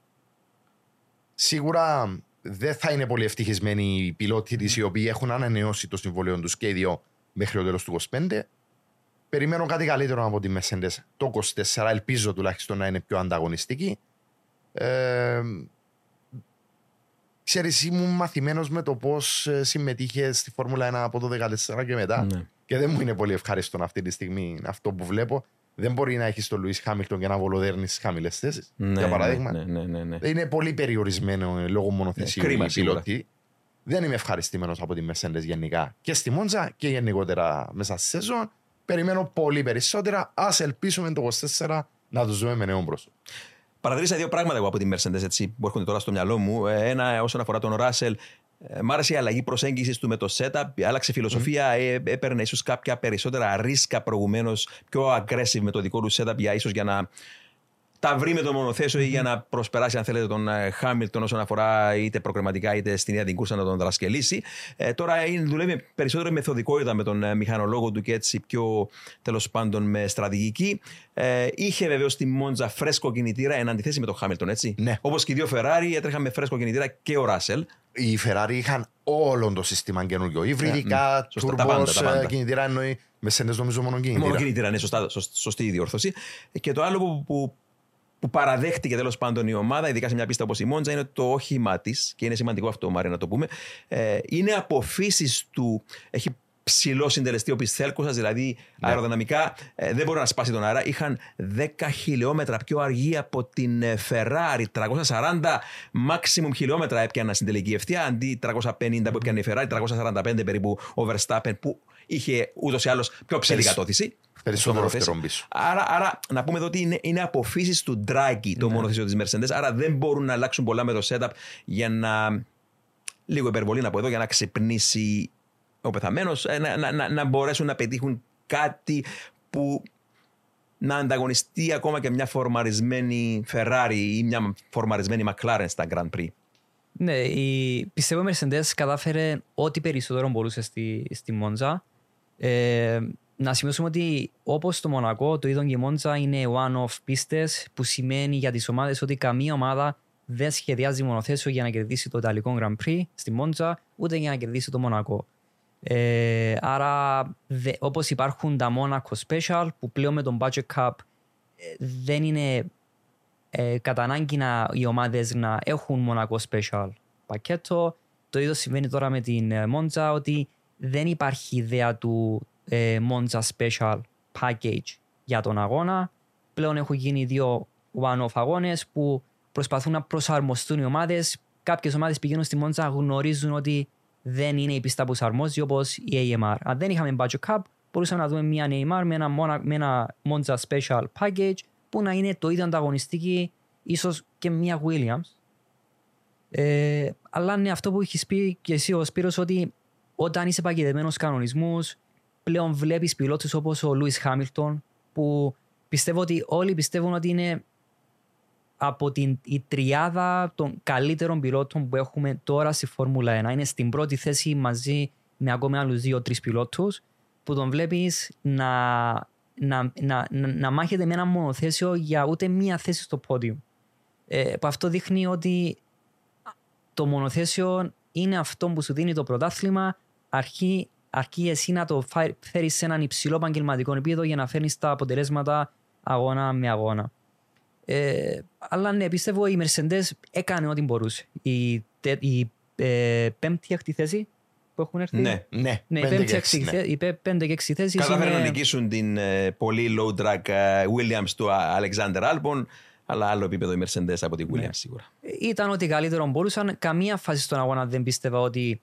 Σίγουρα δεν θα είναι πολύ ευτυχισμένοι οι πιλότοι της οι οποίοι έχουν ανανεώσει το συμβολέο του και οι δύο μέχρι το τέλος του 25. Περιμένω κάτι καλύτερο από τη Mercedes το 24. Ελπίζω τουλάχιστον να είναι πιο ανταγωνιστική. Ε, ξέρεις, ήμουν μαθημένος με το πώς ε, συμμετείχε στη Φόρμουλα 1 από το 2014 και μετά. Ναι. Και δεν μου είναι πολύ ευχάριστο αυτή τη στιγμή αυτό που βλέπω. Δεν μπορεί να έχεις τον Λουί Χάμιλτον και να βολοδέρνεις στι χαμηλές θέσεις. Ναι, για παράδειγμα. Ναι, ναι, ναι, ναι. Είναι πολύ περιορισμένο ε, λόγω μονοθεσίου Ναι, κρίμα οι σίγουρα. πιλότοι. Δεν είμαι ευχαριστημένος από τη Mercedes γενικά και στη Μόντζα και γενικότερα μέσα στη σεζόν. Περιμένω πολύ περισσότερα. Α ελπίσουμε το 24 να το ζούμε με νέο πρόσωπο. Παρατηρήσα δύο πράγματα εγώ από τη Mercedes έτσι, που έρχονται τώρα στο μυαλό μου. Ε, Ένα όσον αφορά τον Ράσελ. Ε, Μ' άρεσε η αλλαγή προσέγγισης του με το setup. Άλλαξε φιλοσοφία. ε, έπαιρνε ίσως κάποια περισσότερα ρίσκα προηγουμένως, πιο aggressive με το δικό του setup για ίσως για να τα βρει με το μονοθέσιο ή για να προσπεράσει, αν θέλετε, τον ε, Χάμιλτον όσον αφορά είτε προκριματικά είτε στην ίδια την κούρσα να τον δρασκελίσει. Ε, τώρα είναι, δουλεύει με περισσότερο μεθοδικότητα με τον ε, μηχανολόγο του και έτσι πιο τέλος πάντων με στρατηγική. Ε, είχε βεβαίως στη Μόντζα φρέσκο κινητήρα εν αντιθέσει με τον Χάμιλτον, έτσι. Ναι. Όπως και οι δύο Ferrari έτρεχαν με φρέσκο κινητήρα και ο Ράσελ. Οι Ferrari είχαν όλο το σύστημα καινούριο. Υβριδικά, Ναι, Σωστά, τα πάντα, τουρμπos, τα πάντα. κινητήρα εννοεί. Mercedes νομίζω μόνο κινητήρα. Μόνο κινητήρα, ναι, σωστά, σωσ- σωστή η διόρθωση. Και το άλλο που, που, που παραδέχτηκε τέλος πάντων η ομάδα, ειδικά σε μια πίστα όπως η Μόντζα, είναι ότι το όχημά της, και είναι σημαντικό αυτό, Μάρια, να το πούμε, ε, είναι από φύση του. Έχει ψηλό συντελεστή ο Πισθέλκο δηλαδή Ναι. αεροδυναμικά ε, δεν μπορεί να σπάσει τον αέρα. Είχαν 10 χιλιόμετρα πιο αργή από την ε, Ferrari. 340 maximum χιλιόμετρα έπιανα στην τελική ευθεία αντί 350 που έπιανε η Ferrari, 345 περίπου ο Verstappen που είχε ούτως ή άλλως πιο ψηλή Περισσ- κατώθηση. Περισσότερο Στο μονοθέσιο. φτερόν πίσω. Άρα, άρα να πούμε εδώ ότι είναι, είναι αποφύσεις του Draghi το μονοθέσιο της Mercedes. Άρα δεν μπορούν να αλλάξουν πολλά με το setup για να. Λίγο υπερβολή να πω εδώ, για να ξυπνήσει ο πεθαμένος, να, να, να, να μπορέσουν να πετύχουν κάτι που να ανταγωνιστεί ακόμα και μια φορμαρισμένη Ferrari ή μια φορμαρισμένη McLaren στα Grand Prix. Ναι, η, πιστεύω η Mercedes κατάφερε ό,τι περισσότερο μπορούσε στη, στη Μόντζα. Ε, να σημειώσουμε ότι όπως το Μονακό, το είδον και η Μόντζα είναι one-off πίστες, που σημαίνει για τις ομάδες ότι καμία ομάδα δεν σχεδιάζει μονοθέσιο για να κερδίσει το Ιταλικό Grand Prix στη Μόντζα, ούτε για να κερδίσει το Μονακό. Ε, άρα, δε, όπως υπάρχουν τα Monaco Special, που πλέον με τον Budget Cup ε, δεν είναι ε, κατά ανάγκη να, οι ομάδες να έχουν μονακό special πακέτο. Το ίδιο συμβαίνει τώρα με την ε, Monza ότι δεν υπάρχει ιδέα του ε, Monza special package για τον αγώνα. Πλέον έχουν γίνει δύο one-off αγώνες που προσπαθούν να προσαρμοστούν οι ομάδες. Κάποιες ομάδες πηγαίνουν στη Monza γνωρίζουν ότι δεν είναι η πίστα που αρμόζει όπως η AMR. Αν δεν είχαμε Budget Cup μπορούσαμε να δούμε μια AMR με ένα, Mona- με ένα Monza special package που να είναι το ίδιο ανταγωνιστική, ίσως και μια Williams. Ε, αλλά είναι αυτό που έχεις πει και εσύ ο Σπύρος ότι όταν είσαι παγιδεμένος κανονισμούς πλέον βλέπεις πιλότους όπως ο Λούις Χάμιλτον που πιστεύω ότι όλοι πιστεύουν ότι είναι από την η τριάδα των καλύτερων πιλότων που έχουμε τώρα στη Φόρμουλα 1. Είναι στην πρώτη θέση μαζί με ακόμα άλλους δύο-τρεις πιλότους που τον βλέπεις να, να, να, να, να μάχεται με ένα μονοθέσιο για ούτε μία θέση στο πόντιο. Ε, που αυτό δείχνει ότι το μονοθέσιο είναι αυτό που σου δίνει το πρωτάθλημα αρκεί, αρκεί εσύ να το φέρει φέρεις σε έναν υψηλό επαγγελματικό επίπεδο για να φέρνεις τα αποτελέσματα αγώνα με αγώνα. Ε, αλλά ναι, πιστεύω η Mercedes έκανε ό,τι μπορούσε. Η, τε- η ε, πέμπτη έκτη θέση που έχουν έρθει. Ναι. Ναι, Ναι, η πέντε πέμπτη και έκτη έξι, θέ- ναι. οι πέ- πέντε και έξι θέσεις Κατάφεραν είναι... να νικήσουν την ε, πολύ low drag ε, Williams του Α- Alexander Albon, αλλά άλλο επίπεδο η Mercedes από τη Williams Ναι. σίγουρα. ήταν ό,τι καλύτερο μπορούσαν. Καμία φάση στον αγώνα δεν πίστευα ότι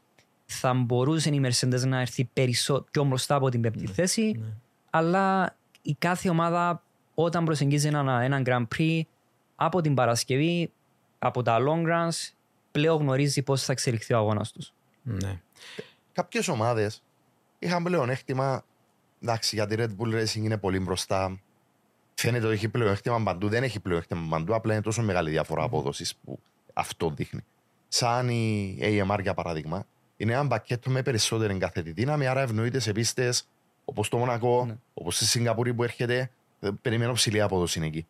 θα μπορούσε η Mercedes να έρθει περισσότερο πιο μπροστά από την πέμπτη θέση. Αλλά η κάθε ομάδα όταν προσεγγίζει ένα, έναν Grand Prix από την Παρασκευή, από τα long runs, πλέον γνωρίζει πώς θα εξελιχθεί ο αγώνας τους. Ναι. Κάποιες ομάδες είχαν πλεονέκτημα. Εντάξει, γιατί η Red Bull Racing είναι πολύ μπροστά. Φαίνεται ότι έχει πλεονέκτημα παντού. Δεν έχει πλεονέκτημα παντού. Απλά είναι τόσο μεγάλη διαφορά απόδοσης που αυτό δείχνει. Σαν η AMR για παράδειγμα, είναι ένα πακέτο με περισσότερη καθετή δύναμη. Άρα ευνοείται σε πίστες όπως το Μονακό, Ναι. όπως στη Σιγκαπούρη που έρχεται. ε, Περιμένω ψηλή απόδοση είναι εκεί.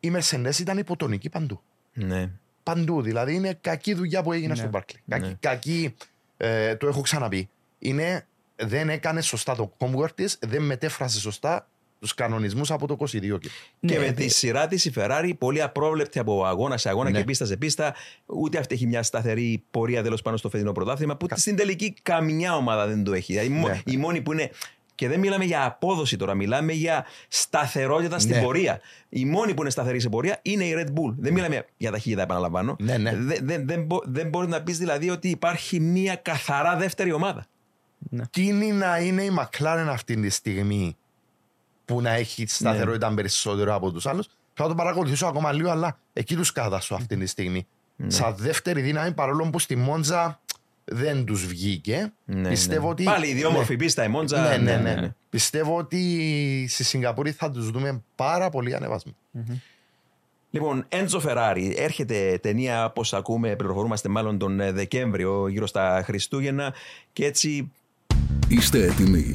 Η Mercedes ήταν υποτονική παντού. ναι. Παντού. Δηλαδή είναι κακή δουλειά που έγινε Ναι. στον Barclay. Κακή, Ναι. κακή ε, το έχω ξαναπεί. Είναι, δεν έκανε σωστά το homework της, δεν μετέφρασε σωστά τους κανονισμούς από το 22. Και Ναι, με ε, τη σειρά της η Ferrari, πολύ απρόβλεπτη από αγώνα σε αγώνα Ναι. και πίστα σε πίστα, ούτε αυτή έχει μια σταθερή πορεία τέλος πάνω στο φετινό πρωτάθλημα, που στην τελική καμιά ομάδα δεν το έχει. Δηλαδή, η μο- Ναι. η μόνη που είναι. Και δεν μιλάμε για απόδοση τώρα, μιλάμε για σταθερότητα στην Ναι. πορεία. Η μόνη που είναι σταθερή σε πορεία είναι η Red Bull. Δεν μιλάμε για ταχύτητα, επαναλαμβάνω. Ναι, ναι. Δεν, δεν, δεν, μπο- δεν μπορείς να πεις δηλαδή ότι υπάρχει μια καθαρά δεύτερη ομάδα. Τι είναι να είναι η McLaren αυτή τη στιγμή που να έχει σταθερότητα Ναι. περισσότερο από τους άλλους. Θα το παρακολουθήσω ακόμα λίγο, αλλά εκεί τους κάτασω αυτή τη στιγμή. Ναι. Σαν δεύτερη δύναμη, παρόλο που στη Μόντζα δεν τους βγήκε. Ναι, πιστεύω ναι. ότι. Πάλι η ιδιόμορφη πίστα, η Μόντζα. Ναι, ναι, ναι, Πιστεύω ότι στη Σιγκαπούρη θα τους δούμε πάρα πολύ ανεβασμένοι. Λοιπόν, Έντζο Φεράρι. Έρχεται ταινία, όπως ακούμε, πληροφορούμαστε μάλλον τον ε, Δεκέμβριο, γύρω στα Χριστούγεννα. Και έτσι Είστε έτοιμοι.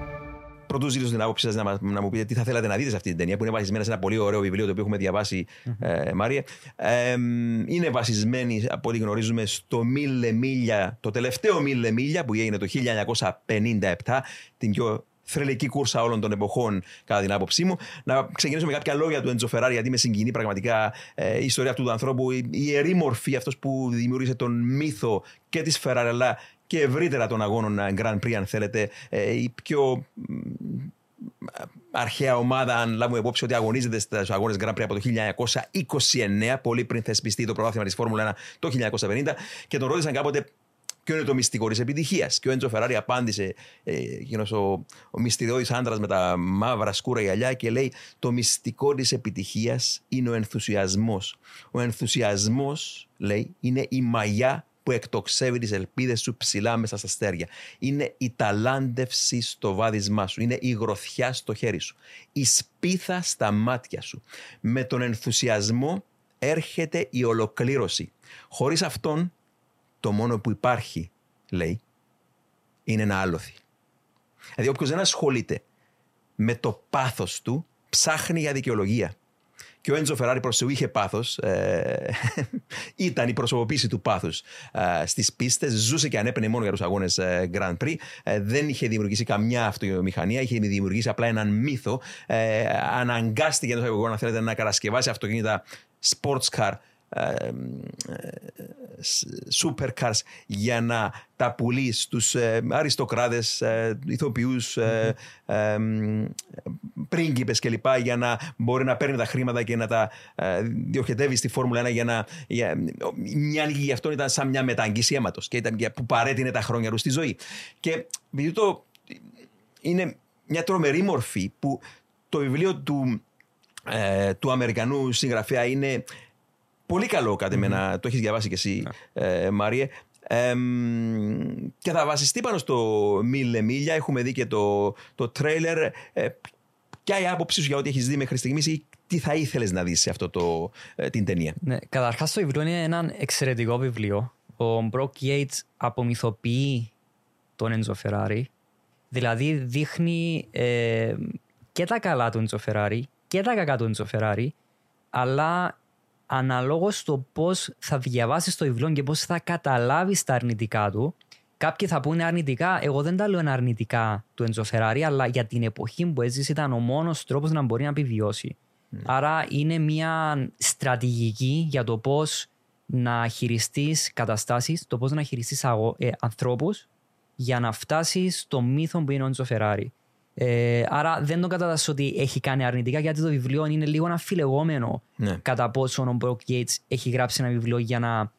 Πρωτού ζητήσω την άποψη σας να, μα- να μου πείτε τι θα θέλατε να δείτε σε αυτή την ταινία που είναι βασισμένη σε ένα πολύ ωραίο βιβλίο το οποίο έχουμε διαβάσει, ε, Μάρια. Ε, μ, είναι βασισμένη, από ό,τι γνωρίζουμε, στο Μίλε Μίλια, το τελευταίο Μίλε Μίλια που έγινε το 1957, την πιο θρελική κούρσα όλων των εποχών, κατά την άποψή μου. Να ξεκινήσω με κάποια λόγια του Έντζο Φεράρι, γιατί με συγκινεί πραγματικά ε, η ιστορία αυτού του ανθρώπου, η, η ιερή μορφή, αυτός που δημιούργησε τον μύθο και της Φεράρι, αλλά και ευρύτερα των αγώνων ε, Grand Prix, αν θέλετε, ε, η πιο μ, αρχαία ομάδα, αν λάβουμε υπόψη ότι αγωνίζεται στους αγώνες Grand Prix από το 1929, πολύ πριν θεσπιστεί το πρωτάθλημα της Φόρμουλα 1 το 1950, και τον ρώτησαν κάποτε ποιο είναι το μυστικό της επιτυχίας. Και ο Έντζο Φεράρι απάντησε, ε, εκείνος ο, ο μυστηριώδης άντρας με τα μαύρα σκούρα γυαλιά, και λέει: Το μυστικό της επιτυχίας είναι ο ενθουσιασμός. Ο ενθουσιασμός, λέει, είναι η μαγιά που εκτοξεύει τις ελπίδες σου ψηλά μέσα στα αστέρια. Είναι η ταλάντευση στο βάδισμά σου. Είναι η γροθιά στο χέρι σου. Η σπίθα στα μάτια σου. Με τον ενθουσιασμό έρχεται η ολοκλήρωση. Χωρίς αυτόν, το μόνο που υπάρχει, λέει, είναι ένα άλοθη. Δηλαδή όποιος δεν ασχολείται με το πάθος του, ψάχνει για δικαιολογία. Και ο Έντζο Φεράρι προς Θεού είχε πάθος, ε, ήταν η προσωποποίηση του πάθους ε, στις πίστες, ζούσε και ανέπαινε μόνος για τους αγώνες ε, Grand Prix, ε, δεν είχε δημιουργήσει καμιά αυτομηχανία, είχε δημιουργήσει απλά έναν μύθο, ε, αναγκάστηκε εντός εισαγωγικών, αν θέλετε, να κατασκευάσει αυτοκίνητα sports car, ε, ε, supercars για να τα πουλεί στους ε, αριστοκράτες, ε, ηθοποιούς, ε, ε, μ, πρίγκιπες κλπ. για να μπορεί να παίρνει τα χρήματα και να τα ε, διοχετεύει στη Φόρμουλα 1 για να... Για, μια λίγη γι' αυτό ήταν σαν μια μεταγγίση αίματος και ήταν για- που παρέτεινε τα χρόνια τους στη ζωή. Και επειδή το είναι μια τρομερή μορφή που το βιβλίο του, ε, του Αμερικανού συγγραφέα είναι πολύ καλό κατά εμένα. Το έχεις διαβάσει κι εσύ, ε, Μάριε. Ε, μ, και θα βασιστεί πάνω στο Μίλε Μίλια. Έχουμε δει και το, το τρέιλερ. Ε, ποια η άποψή σου για ό,τι έχεις δει μέχρι στιγμής ή τι θα ήθελες να δεις σε αυτό το, ε, την ταινία; Ναι, Καταρχάς, το βιβλίο είναι ένα εξαιρετικό βιβλίο. Ο Μπροκ Yates απομυθοποιεί τον Έντζο Φεράρι. Δηλαδή δείχνει ε, και τα καλά του Έντζο Φεράρι και τα κακά του Έντζο Φεράρι, αλλά αναλόγως το πώς θα διαβάσεις το βιβλίο και πώς θα καταλάβεις τα αρνητικά του. Κάποιοι θα πούνε αρνητικά, εγώ δεν τα λέω είναι αρνητικά του Έντζο Φεράρι, αλλά για την εποχή που έζησε ήταν ο μόνος τρόπος να μπορεί να επιβιώσει. Άρα είναι μια στρατηγική για το πώς να χειριστείς καταστάσεις, το πώς να χειριστείς αγο- ε, ανθρώπους για να φτάσεις στο μύθο που είναι ο Έντζο Φεράρι. Ε, άρα δεν το κατατάσσω ότι έχει κάνει αρνητικά γιατί το βιβλίο είναι λίγο αμφιλεγόμενο Ναι. κατά πόσο ο Μπροκ Yates έχει γράψει ένα βιβλίο για να,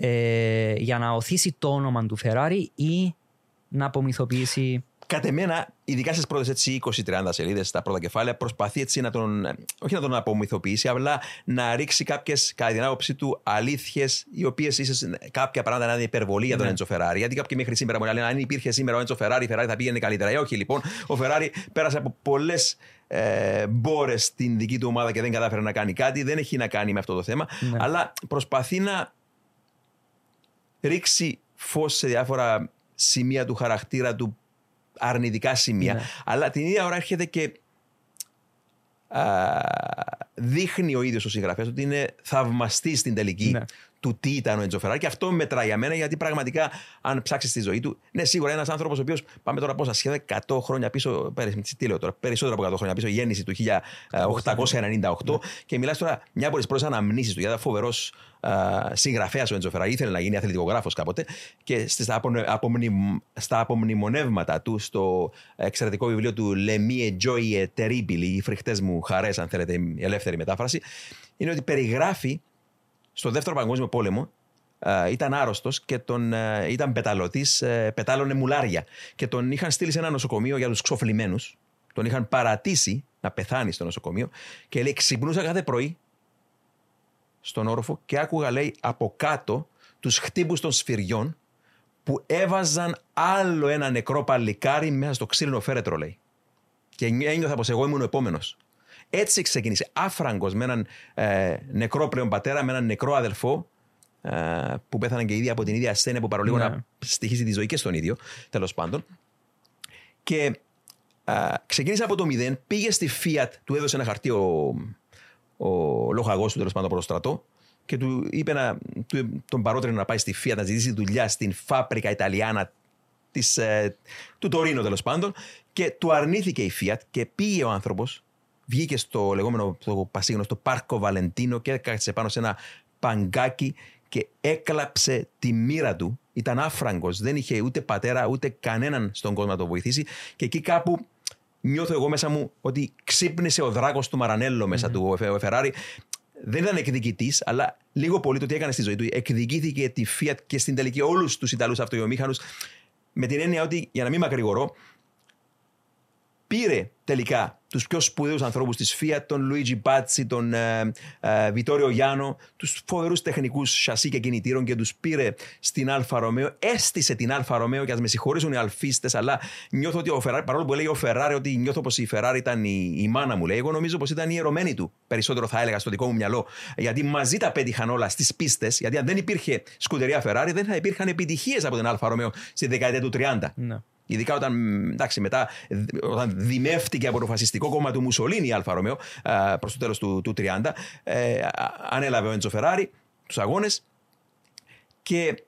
ε, για να οθήσει το όνομα του Φεράρι ή να απομυθοποιήσει Κατ' εμένα, ειδικά στις πρώτες 20-30 σελίδες, στα πρώτα κεφάλαια, προσπαθεί έτσι να τον. όχι να τον απομυθοποιήσει, αλλά να ρίξει κάποιες, κατά την άποψή του, αλήθειες, οι οποίες ίσως κάποια πράγματα να είναι υπερβολή για τον Ναι. Έντζο Φεράρι. Γιατί κάποιοι μέχρι σήμερα μου λένε, αν υπήρχε σήμερα ο Έντζο Φεράρι, η Φεράρι θα πήγαινε καλύτερα. Ε, όχι λοιπόν. Ο Φεράρι πέρασε από πολλές ε, μπόρες στην δική του ομάδα και δεν κατάφερε να κάνει κάτι. Δεν έχει να κάνει με αυτό το θέμα. Ναι. Αλλά προσπαθεί να ρίξει φως σε διάφορα σημεία του χαρακτήρα του, αρνητικά σημεία. Ναι. Αλλά την ίδια ώρα έρχεται και α, δείχνει ο ίδιος ο συγγραφέας ότι είναι θαυμαστής στην τελική Ναι. Του τι ήταν ο Έντζο Φεράρι. Και αυτό μετράει για μένα γιατί πραγματικά αν ψάξεις τη ζωή του, ναι, σίγουρα ένας άνθρωπος ο οποίος πάμε τώρα πόσα σχεδόν 100 χρόνια πίσω, περι- τι λέω τώρα, περισσότερο από 100 χρόνια πίσω, γέννηση του 1898 και μιλάς τώρα μια από τις πρώτες αναμνήσεις του, γιατί ήταν φοβερός συγγραφέας ο Έντζο Φεράρι, ήθελε να γίνει αθλητικογράφος κάποτε και στα, απονε- απομνημ- στα απομνημονεύματα του, στο εξαιρετικό βιβλίο του Le Mie Gioie Terribili, οι φρικτές μου χαρές, αν θέλετε, η ελεύθερη μετάφραση, είναι ότι περιγράφει στο δεύτερο παγκόσμιο πόλεμο ε, ήταν άρρωστος και τον, ε, ήταν πεταλωτής, ε, πετάλωνε μουλάρια. Και τον είχαν στείλει σε ένα νοσοκομείο για τους ξοφλημένους. Τον είχαν παρατήσει να πεθάνει στο νοσοκομείο. Και λέει: Ξυπνούσα κάθε πρωί στον όροφο και άκουγα, λέει, από κάτω τους χτύπους των σφυριών που έβαζαν άλλο ένα νεκρό παλικάρι μέσα στο ξύλινο φέρετρο, λέει. Και ένιωθα πως εγώ ήμουν ο επόμενος. Έτσι ξεκίνησε. Άφραγκος με έναν ε, νεκρό πλέον πατέρα, με έναν νεκρό αδελφό ε, που πέθαναν και ήδη από την ίδια ασθένεια που παρολίγο Ναι. να στοιχίζει τη ζωή και στον ίδιο, τέλος πάντων. Και Α, ξεκίνησε από το 0, πήγε στη Fiat, του έδωσε ένα χαρτί ο, ο λοχαγός του τέλος πάντων από το στρατό και του είπε να, του, τον παρότερη να πάει στη Fiat να ζητήσει δουλειά στην Φάπρικα Ιταλιάνα της, ε, του Τωρίνο τέλος πάντων και του αρνήθηκε η Fiat και πήγε ο άνθρωπος, βγήκε στο λεγόμενο το πασίγνωστο Πάρκο Βαλεντίνο και έκατσε πάνω σε ένα παγκάκι και έκλαψε τη μοίρα του. Ήταν άφραγκος, δεν είχε ούτε πατέρα ούτε κανέναν στον κόσμο να το βοηθήσει και εκεί κάπου νιώθω εγώ μέσα μου ότι ξύπνησε ο δράκος του Μαρανέλο μέσα του ο Φεράρι. Δεν ήταν εκδικητής, αλλά λίγο πολύ το τι έκανε στη ζωή του. Εκδικήθηκε τη Fiat και στην τελική όλους τους Ιταλούς αυτοκινητομήχανου με την έννοια ότι, για να μην μακρηγορώ, πήρε τελικά τους πιο σπουδαίους ανθρώπους της Fiat, τον Λουίτζι Μπάτσι, τον ε, ε, Βιτόριο Γιάννο, τους φοβερούς τεχνικούς σασί και κινητήρων και τους πήρε στην Alfa Romeo, έστησε την Alfa Romeo και ας με συγχωρήσουν οι αλφίστες, αλλά νιώθω ότι ο Φεράρι, παρόλο που λέει ο Φεράρι ότι νιώθω πως η Φεράρι ήταν η, η μάνα μου, λέει, εγώ νομίζω πως ήταν η ερωμένη του, περισσότερο θα έλεγα στο δικό μου μυαλό, γιατί μαζί τα πέτυχαν όλα στις πίστες, γιατί αν δεν υπήρχε Scuderia Ferrari δεν θα υπήρχαν επιτυχίες από την Alfa Romeo στη δεκαετία του 30. Ναι. Ειδικά όταν, εντάξει, μετά, όταν δημεύτηκε από το φασιστικό κόμμα του Μουσολίνη η Alfa Romeo προς το τέλος του, του 30, ε, ανέλαβε ο Έντζο Φεράρι τους αγώνες και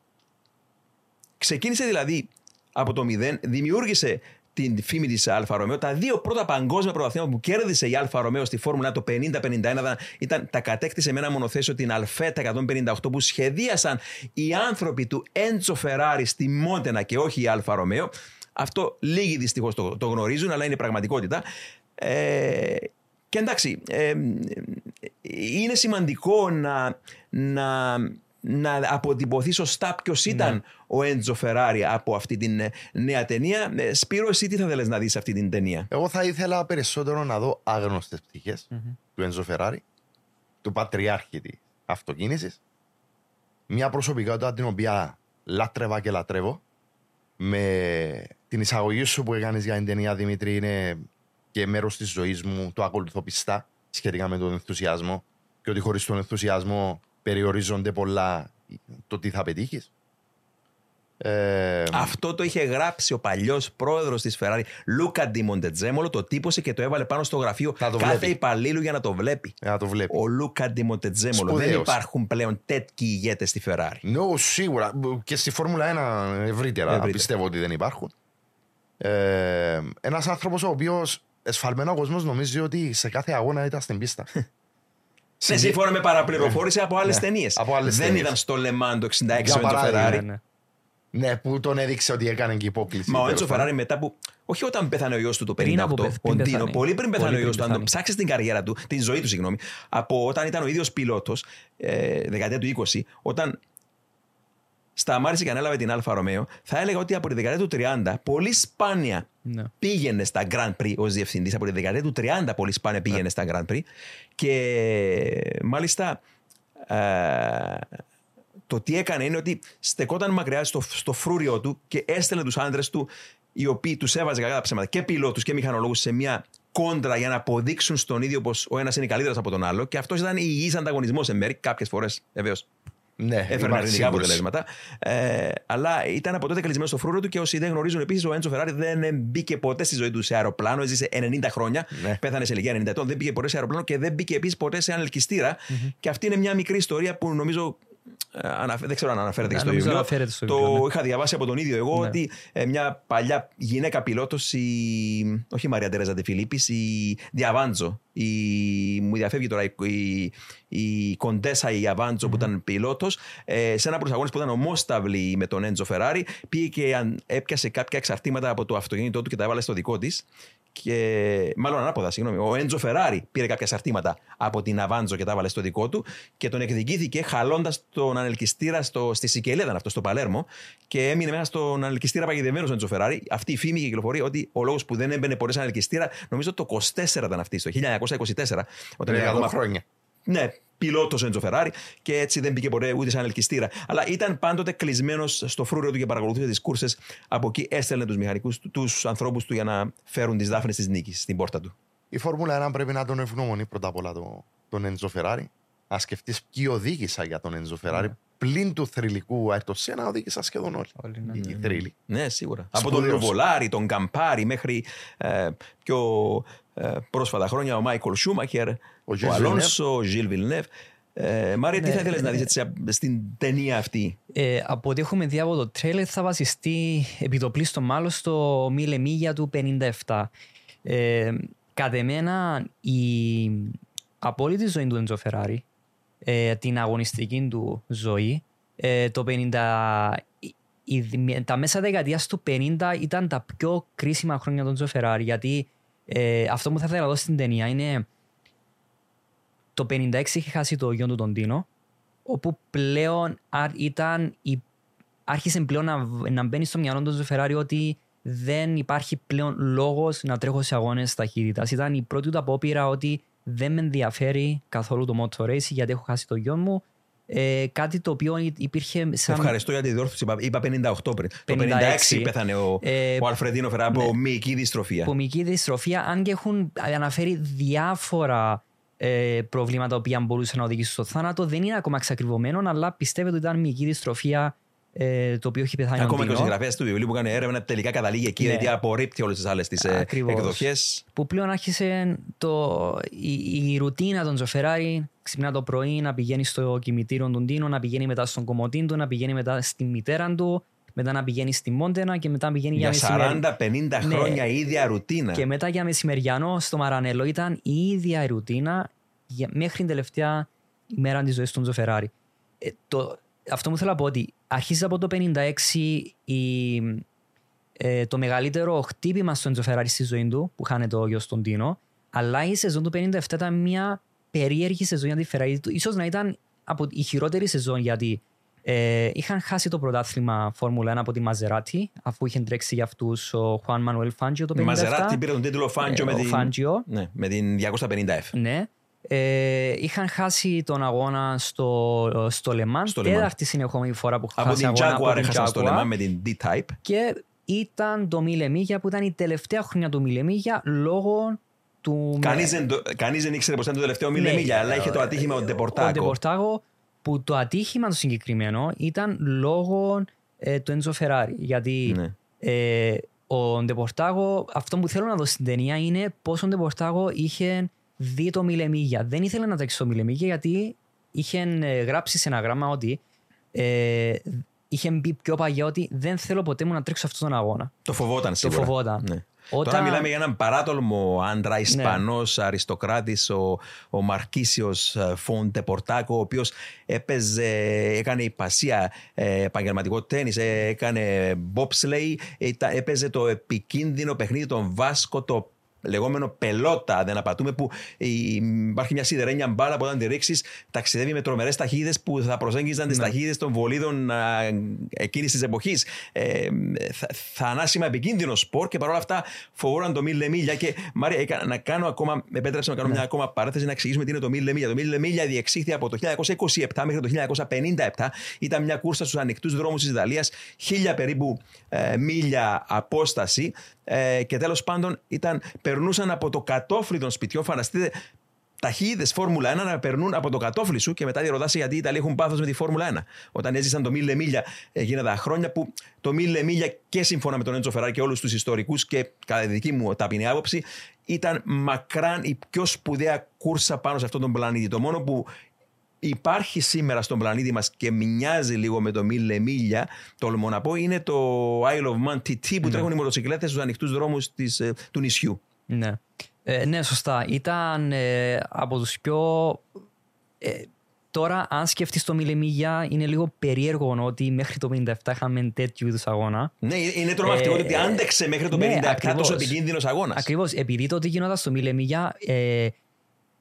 ξεκίνησε δηλαδή από το μηδέν, δημιούργησε την φήμη της Alfa Romeo. Τα δύο πρώτα παγκόσμια πρωταθλήματα που κέρδισε η Alfa Romeo στη Φόρμουλα το 50-51 ήταν τα κατέκτησε με ένα μονοθέσιο την Alfetta 158 που σχεδίασαν οι άνθρωποι του Έντζο Φεράρι στη Μόντενα και όχι η Alfa Romeo. Αυτό λίγοι δυστυχώς το, το γνωρίζουν, αλλά είναι πραγματικότητα. Ε, και εντάξει, ε, είναι σημαντικό να, να, να αποτυπωθεί σωστά ποιος ήταν Ναι. ο Έντζο Φεράρι από αυτή την ε, νέα ταινία. Ε, Σπύρο, εσύ τι θα θέλει να δεις αυτή την ταινία; Εγώ θα ήθελα περισσότερο να δω άγνωστες πτυχές του Ενζο Φεράρι, του πατριάρχη της αυτοκίνησης. Μια προσωπικότητα την οποία λάτρευα και λατρεύω. Με την εισαγωγή σου που έκανες για την ταινία Δημήτρη είναι και μέρος της ζωής μου. Το ακολουθώ πιστά σχετικά με τον ενθουσιασμό. Και ότι χωρίς τον ενθουσιασμό περιορίζονται πολλά το τι θα πετύχεις. Ε, Αυτό το είχε γράψει ο παλιός πρόεδρος της Ferrari, Λούκα Ντιμοντετζέμολο, το τύπωσε και το έβαλε πάνω στο γραφείο Να το κάθε βλέπει. υπαλλήλου για να το βλέπει. να το βλέπει. Ο Λούκα Ντιμοντετζέμολο. Δεν Σπουδαίος. υπάρχουν πλέον τέτοιοι ηγέτες στη Ferrari. Ναι, σίγουρα. Και στη Φόρμουλα 1 ευρύτερα, Ευρύτερα. πιστεύω ότι δεν υπάρχουν. Ε, Ένας άνθρωπος ο οποίος εσφαλμένο κόσμος νομίζει ότι σε κάθε αγώνα ήταν στην πίστα. Σε σύμφωνα με παραπληροφόρηση από άλλες Ναι, ταινίες. από άλλες Δεν ταινίες. ήταν στο Λεμάν το 66 Για με το παράδειγμα, Ferrari. Ναι, ναι. ναι, που τον έδειξε ότι έκανε και υπόκληση. Μα ο τέλος Έντσο πάντων. Φεράρι μετά που. Όχι όταν πέθανε ο γιος του το 58, Πριν από πεθ- ο πριν Ντίνο, πεθάνει. πολύ πριν πεθάνει Πολύ ο γιο πριν του. Αν το πεθάνει. ψάξεις την καριέρα του, την ζωή του, συγγνώμη, από όταν ήταν ο ίδιος πιλότος, ε, δεκαετία του 20, όταν σταμάτησε και ανέλαβε την Alfa Romeo, θα έλεγα ότι από τη δεκαετία του 30 πολύ σπάνια Ναι. πήγαινε στα Grand Prix ως διευθυντής. Από τη δεκαετία του 30 πολύ σπάνια πήγαινε στα Grand Prix. Και μάλιστα ε, το τι έκανε είναι ότι στεκόταν μακριά στο, στο φρούριο του και έστελνε τους άντρες του, οι οποίοι τους έβαζε κακά τα ψέματα και πιλότους και μηχανολόγους σε μια κόντρα για να αποδείξουν στον ίδιο πως ο ένας είναι καλύτερος από τον άλλο. Και αυτός ήταν υγιής ανταγωνισμός εν μέρει. Κάποιες φορές βεβαίως Ναι, έφερνε υπάρχει αρνητικά σύγκρουση. αποτελέσματα. Ε, αλλά ήταν από τότε καλισμένο στο φρούριο του και όσοι δεν γνωρίζουν επίσης, ο Έντσο Φεράρι δεν μπήκε ποτέ στη ζωή του σε αεροπλάνο. Έζησε 90 χρόνια, Ναι. πέθανε σε ηλικία 90 ετών. Δεν μπήκε ποτέ σε αεροπλάνο και δεν μπήκε επίσης ποτέ σε ανελκυστήρα. Και αυτή είναι μια μικρή ιστορία που νομίζω. Ε, αναφε- δεν ξέρω αν αναφέρεται και Ναι, στο νομίζω βιβλίο. αναφέρεται στο το βιβλίο, ναι. είχα διαβάσει από τον ίδιο εγώ Ναι. ότι ε, μια παλιά γυναίκα πιλότος, η. Όχι η Μαρία Τερέζα Τεφιλίπη, η Διαβάντζο. Η, μου διαφεύγει τώρα η, η, η Κοντέσα η Αβάντζο που ήταν πιλότος. Ε, σε ένα από του αγώνε που ήταν ομόσταυλη με τον Έντζο Φεράρι, πήγε και αν- έπιασε κάποια εξαρτήματα από το αυτοκίνητό του και τα έβαλε στο δικό της. Και, μάλλον ανάποδα, συγγνώμη. Ο Έντζο Φεράρι πήρε κάποια εξαρτήματα από την Αβάντζο και τα έβαλε στο δικό του και τον εκδικήθηκε χαλώντας τον ανελκυστήρα στο, στη Σικελία, ήταν αυτό, στο Παλέρμο. Και έμεινε μέσα στον ανελκυστήρα παγιδευμένος ο Έντζο Φεράρι. Αυτή η φήμη κυκλοφορεί ότι ο λόγος που δεν έμπαινε ποτέ σε ανελκυστήρα, νομίζω το 24 ήταν αυτή, το 1924, όταν Είναι ήταν 100 ακόμα χρόνια. ναι, πιλότος Έντζο Φεράρι και έτσι δεν μπήκε ποτέ ούτε σαν ελκυστήρα. Αλλά ήταν πάντοτε κλεισμένος στο φρούριο του και παρακολουθούσε τις κούρσες. Από εκεί έστελνε τους μηχανικούς, τους ανθρώπους του για να φέρουν τις δάφνες της νίκης στην πόρτα του. Η Φόρμουλα 1 πρέπει να τον ευγνωμονεί πρώτα απ' όλα το, τον Ενζο Φεράρι. Να σκεφτείς ποιοι οδήγησαν για τον Ενζο Φεράρι. πλην του θρηλυκού Αερτοσένα οδήγησαν σχεδόν όλοι. Όλοι, ναι. Οι θρύλοι. Ναι, σίγουρα. Από τον Σπουδαίος. Νουβολάρη, τον Καμπάρη μέχρι ε, πιο ε, πρόσφατα χρόνια ο Μάικολ Σούμακερ, ο, Gilles Αλόνσο, ο Ζιλ Βιλνεύ. Ε, Μάρια, τι Ναι, θα ήθελε να ναι. δει έτσι, α- στην ταινία αυτή; Ε, από ό,τι έχουμε δει από το τρέλερ θα βασιστεί επί το πλήστο μάλλον στο Μίλε Μίγια του 57. Ε, κατ' εμένα η απόλυτη ζωή του Έντζο Φεράρι, ε, την αγωνιστική του ζωή, ε, το 50, η- η- τα μέσα δεκαετίας του 50 ήταν τα πιο κρίσιμα χρόνια του Έντζο Φεράρι γιατί ε, αυτό που θα ήθελα να δω στην ταινία είναι το 56 είχε χάσει το γιο του τον Τίνο όπου πλέον α- ήταν η, άρχισε πλέον να, να μπαίνει στο μυαλό του Φεράρι ότι δεν υπάρχει πλέον λόγος να τρέχω σε αγώνες ταχύτητας. Ήταν η πρώτη του απόπειρα ότι δεν με ενδιαφέρει καθόλου το motor racing γιατί έχω χάσει το γιο μου. Ε, κάτι το οποίο υ- υπήρχε σαν... Ευχαριστώ για τη διόρθωση. Είπα, είπα 58 πριν. Το 56. 56 πέθανε ο, Ε, ο Αλφρεντίνο Φερά από μυϊκή δυστροφία. Υπομική δυστροφία, αν και έχουν αναφέρει διάφορα ε, προβλήματα που μπορούσαν να οδηγήσουν στο θάνατο, δεν είναι ακόμα εξακριβωμένο, αλλά πιστεύετε ότι ήταν μυϊκή δυστροφία ε, το οποίο έχει πεθάνει Ακόμα ο και ο Ντίνο, συγγραφέας του βιβλίου που έκανε έρευνα τελικά καταλήγει εκεί, Ναι. γιατί απορρίπτει όλες τις άλλες τις Ακριβώς. εκδοχές. που πλέον άρχισε το, η, η ρουτίνα των Τζοφεράρι, ξυπνά το πρωί να πηγαίνει στο κημητήριο του Ντίνο, να πηγαίνει μετά στον κομμωτή του, να πηγαίνει μετά στη μητέρα του, μετά να πηγαίνει στη Μόντενα και μετά να πηγαίνει για, Για μεσημέρι. 40-50 Ναι. χρόνια η ίδια ρουτίνα. Και μετά για μεσημεριανό στο Μαρανέλο ήταν η ίδια η ρουτίνα για- μέχρι την τελευταία ημέρα της ζωής του Τζο Φεράρι. Ε, το, αυτό μου θέλω να πω ότι αρχίζει από το 56 η, ε, το μεγαλύτερο χτύπημα στον Τζο Φεράρι στη ζωή του που χάνε το γιος στον Τίνο αλλά η σεζόν του 57 ήταν μια περίεργη σεζόν για τη Φεράρι. Ίσως να ήταν από η χειρότερη σεζόν γιατί ε, είχαν χάσει το πρωτάθλημα Φόρμουλα 1 από τη Μαζεράτη αφού είχε τρέξει για αυτούς ο Χουάν Μανουέλ Φάντζιο το 57. Η Μαζεράτη πήρε τον τίτλο Φάντζιο Ε, με, ο την... Fangio. Ναι, με την 250F. Ναι. Ε, είχαν χάσει τον αγώνα στο, στο Λεμάν. Στο Le Mans. Τέταρτη συνεχόμενη φορά που Από χάσει την αγώνα Jaguar έχασαν στο Jaguar. λεμά με την D-Type. Και ήταν το Μίλε Μίγια που ήταν η τελευταία χρονιά του Μίλε Μίγια λόγω του... Κανείς δεν, το- κανείς δεν ήξερε πως ήταν το τελευταίο Μίλε Ναι, Μίλια, αλλά είχε το ατύχημα ο Ο Ντεπορτάκο. Ντεπορτάγο που το ατύχημα το συγκεκριμένο ήταν λόγω ε, του Έντζο Φεράρι. Γιατί Ναι. ε, ο Ντεπορτάγο, αυτό που θέλω να δω στην ταινία είναι πώς ο Ντεπορτάγο είχε δει το Μιλεμίγια. Δεν ήθελε να τρέξει το Μιλεμίγια γιατί είχε ε, γράψει σε ένα γράμμα ότι ε, είχε μπει πιο παγιά ότι δεν θέλω ποτέ μου να τρέξω αυτόν τον αγώνα. Το φοβόταν σίγουρα. φοβόταν. Ναι. Όταν- Τώρα μιλάμε για έναν παράτολμο άντρα, Ισπανός αριστοκράτης, ο, ο Μαρκίσιος ε, Φόντε Πορτάκο, ο οποίος έπαιζε, έκανε υπασία ε, επαγγελματικό τέννις, ε, έκανε bobsleigh, ε, τα- έπαιζε το επικίνδυνο παιχνίδι των Βάσκο, το λεγόμενο πελότα, δεν απατούμε, που η- υπάρχει μια σιδερένια μπάλα που όταν τη ρίξεις, ταξιδεύει με τρομερές ταχύτητες που θα προσέγγιζαν τις ταχύτητες των βολίδων εκείνης της εποχής. Ε, θα, θανάσιμα επικίνδυνο σπορ και παρόλα αυτά φοβόραν το Μίλε Μίλια. Και Μάρια, έκα- να κάνω ακόμα, με επέτρεψε να κάνω μια ακόμα παράθεση να εξηγήσουμε τι είναι το Μίλε Μίλια. Το Μίλε Μίλια διεξήχθη από το 1927 μέχρι το 1957. Ήταν μια κούρσα στους ανοιχτούς δρόμους της Ιταλίας, χίλια περίπου ε, μίλια απόσταση. Ε, και τέλος πάντων ήταν, περνούσαν από το κατόφλι των σπιτιών. Φανταστείτε ταχύτητες Φόρμουλα 1 να περνούν από το κατόφλι σου και μετά διερωτάσαι γιατί οι Ιταλοί έχουν πάθος με τη Φόρμουλα 1. Όταν έζησαν το Μίλε Μίλια, εκείνα τα χρόνια που το Μίλε Μίλια και σύμφωνα με τον Έντζο Φεράρι και όλους τους ιστορικούς και κατά τη δική μου ταπεινή άποψη, ήταν μακράν η πιο σπουδαία κούρσα πάνω σε αυτόν τον πλανήτη. Το μόνο που υπάρχει σήμερα στον πλανήτη μας και μοιάζει λίγο με το Μίλε Μίλια, τολμώ να πω, είναι το Isle of Man TT που τρέχουν οι μοτοσυκλέτες στους ανοιχτούς δρόμους της, ε, του νησιού. Ναι. Ε, ναι, σωστά. Ήταν ε, από τους πιο... Ε, τώρα, αν σκεφτείς το Μιλεμίγια, είναι λίγο περίεργο ότι μέχρι το 57 είχαμε τέτοιου είδους αγώνα. Ναι, είναι τρομακτικό Ε, ότι άντεξε μέχρι το 57 ναι, τόσο ακριβώς. επικίνδυνος αγώνας. Ακριβώς, επειδή τότε γινόταν στο Μιλεμίγια, ε,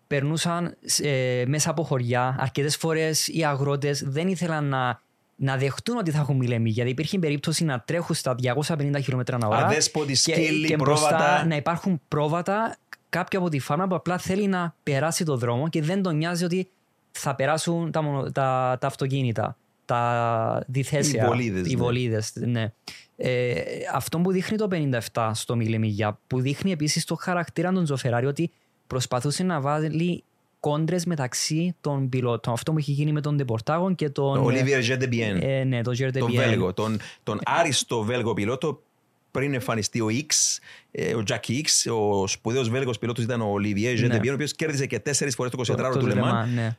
περνούσαν ε, μέσα από χωριά. Αρκετές φορές οι αγρότες δεν ήθελαν να, να δεχτούν ότι θα έχουν Μιλεμίγια. Γιατί υπήρχε περίπτωση να τρέχουν στα 250 χιλιόμετρα ανά ώρα. Αδέσποτοι, και, σκύλοι, και μπροστά πρόβατα. να υπάρχουν πρόβατα κάποια από τη φάρμα που απλά θέλει να περάσει το δρόμο και δεν τον νοιάζει ότι θα περάσουν τα, μονο- τα, τα αυτοκίνητα, τα διθέσια. Οι βολίδες, Οι ναι. βολίδες, ναι. Ε, αυτό που δείχνει το 57 στο Μιλεμίγια, που δείχνει επίσης το χαρακτήρα των Τζοφεράρι ότι προσπαθούσε να βάλει κόντρες μεταξύ των πιλότων. Αυτό που έχει γίνει με τον Ντεπορτάγον και τον... Ο Olivier Gedebien. ε, ναι, τον Gerdebien. τον Βέλγο, τον, τον άριστο Βέλγο πιλότο πριν εμφανιστεί ο X, ε, ο Jack X, ο σπουδαίος Βέλγος πιλότος ήταν ο Olivier Gedebien, ο οποίος κέρδισε και τέσσερις φορές το 24ωρο του Le Λεμάν. Mans, ναι.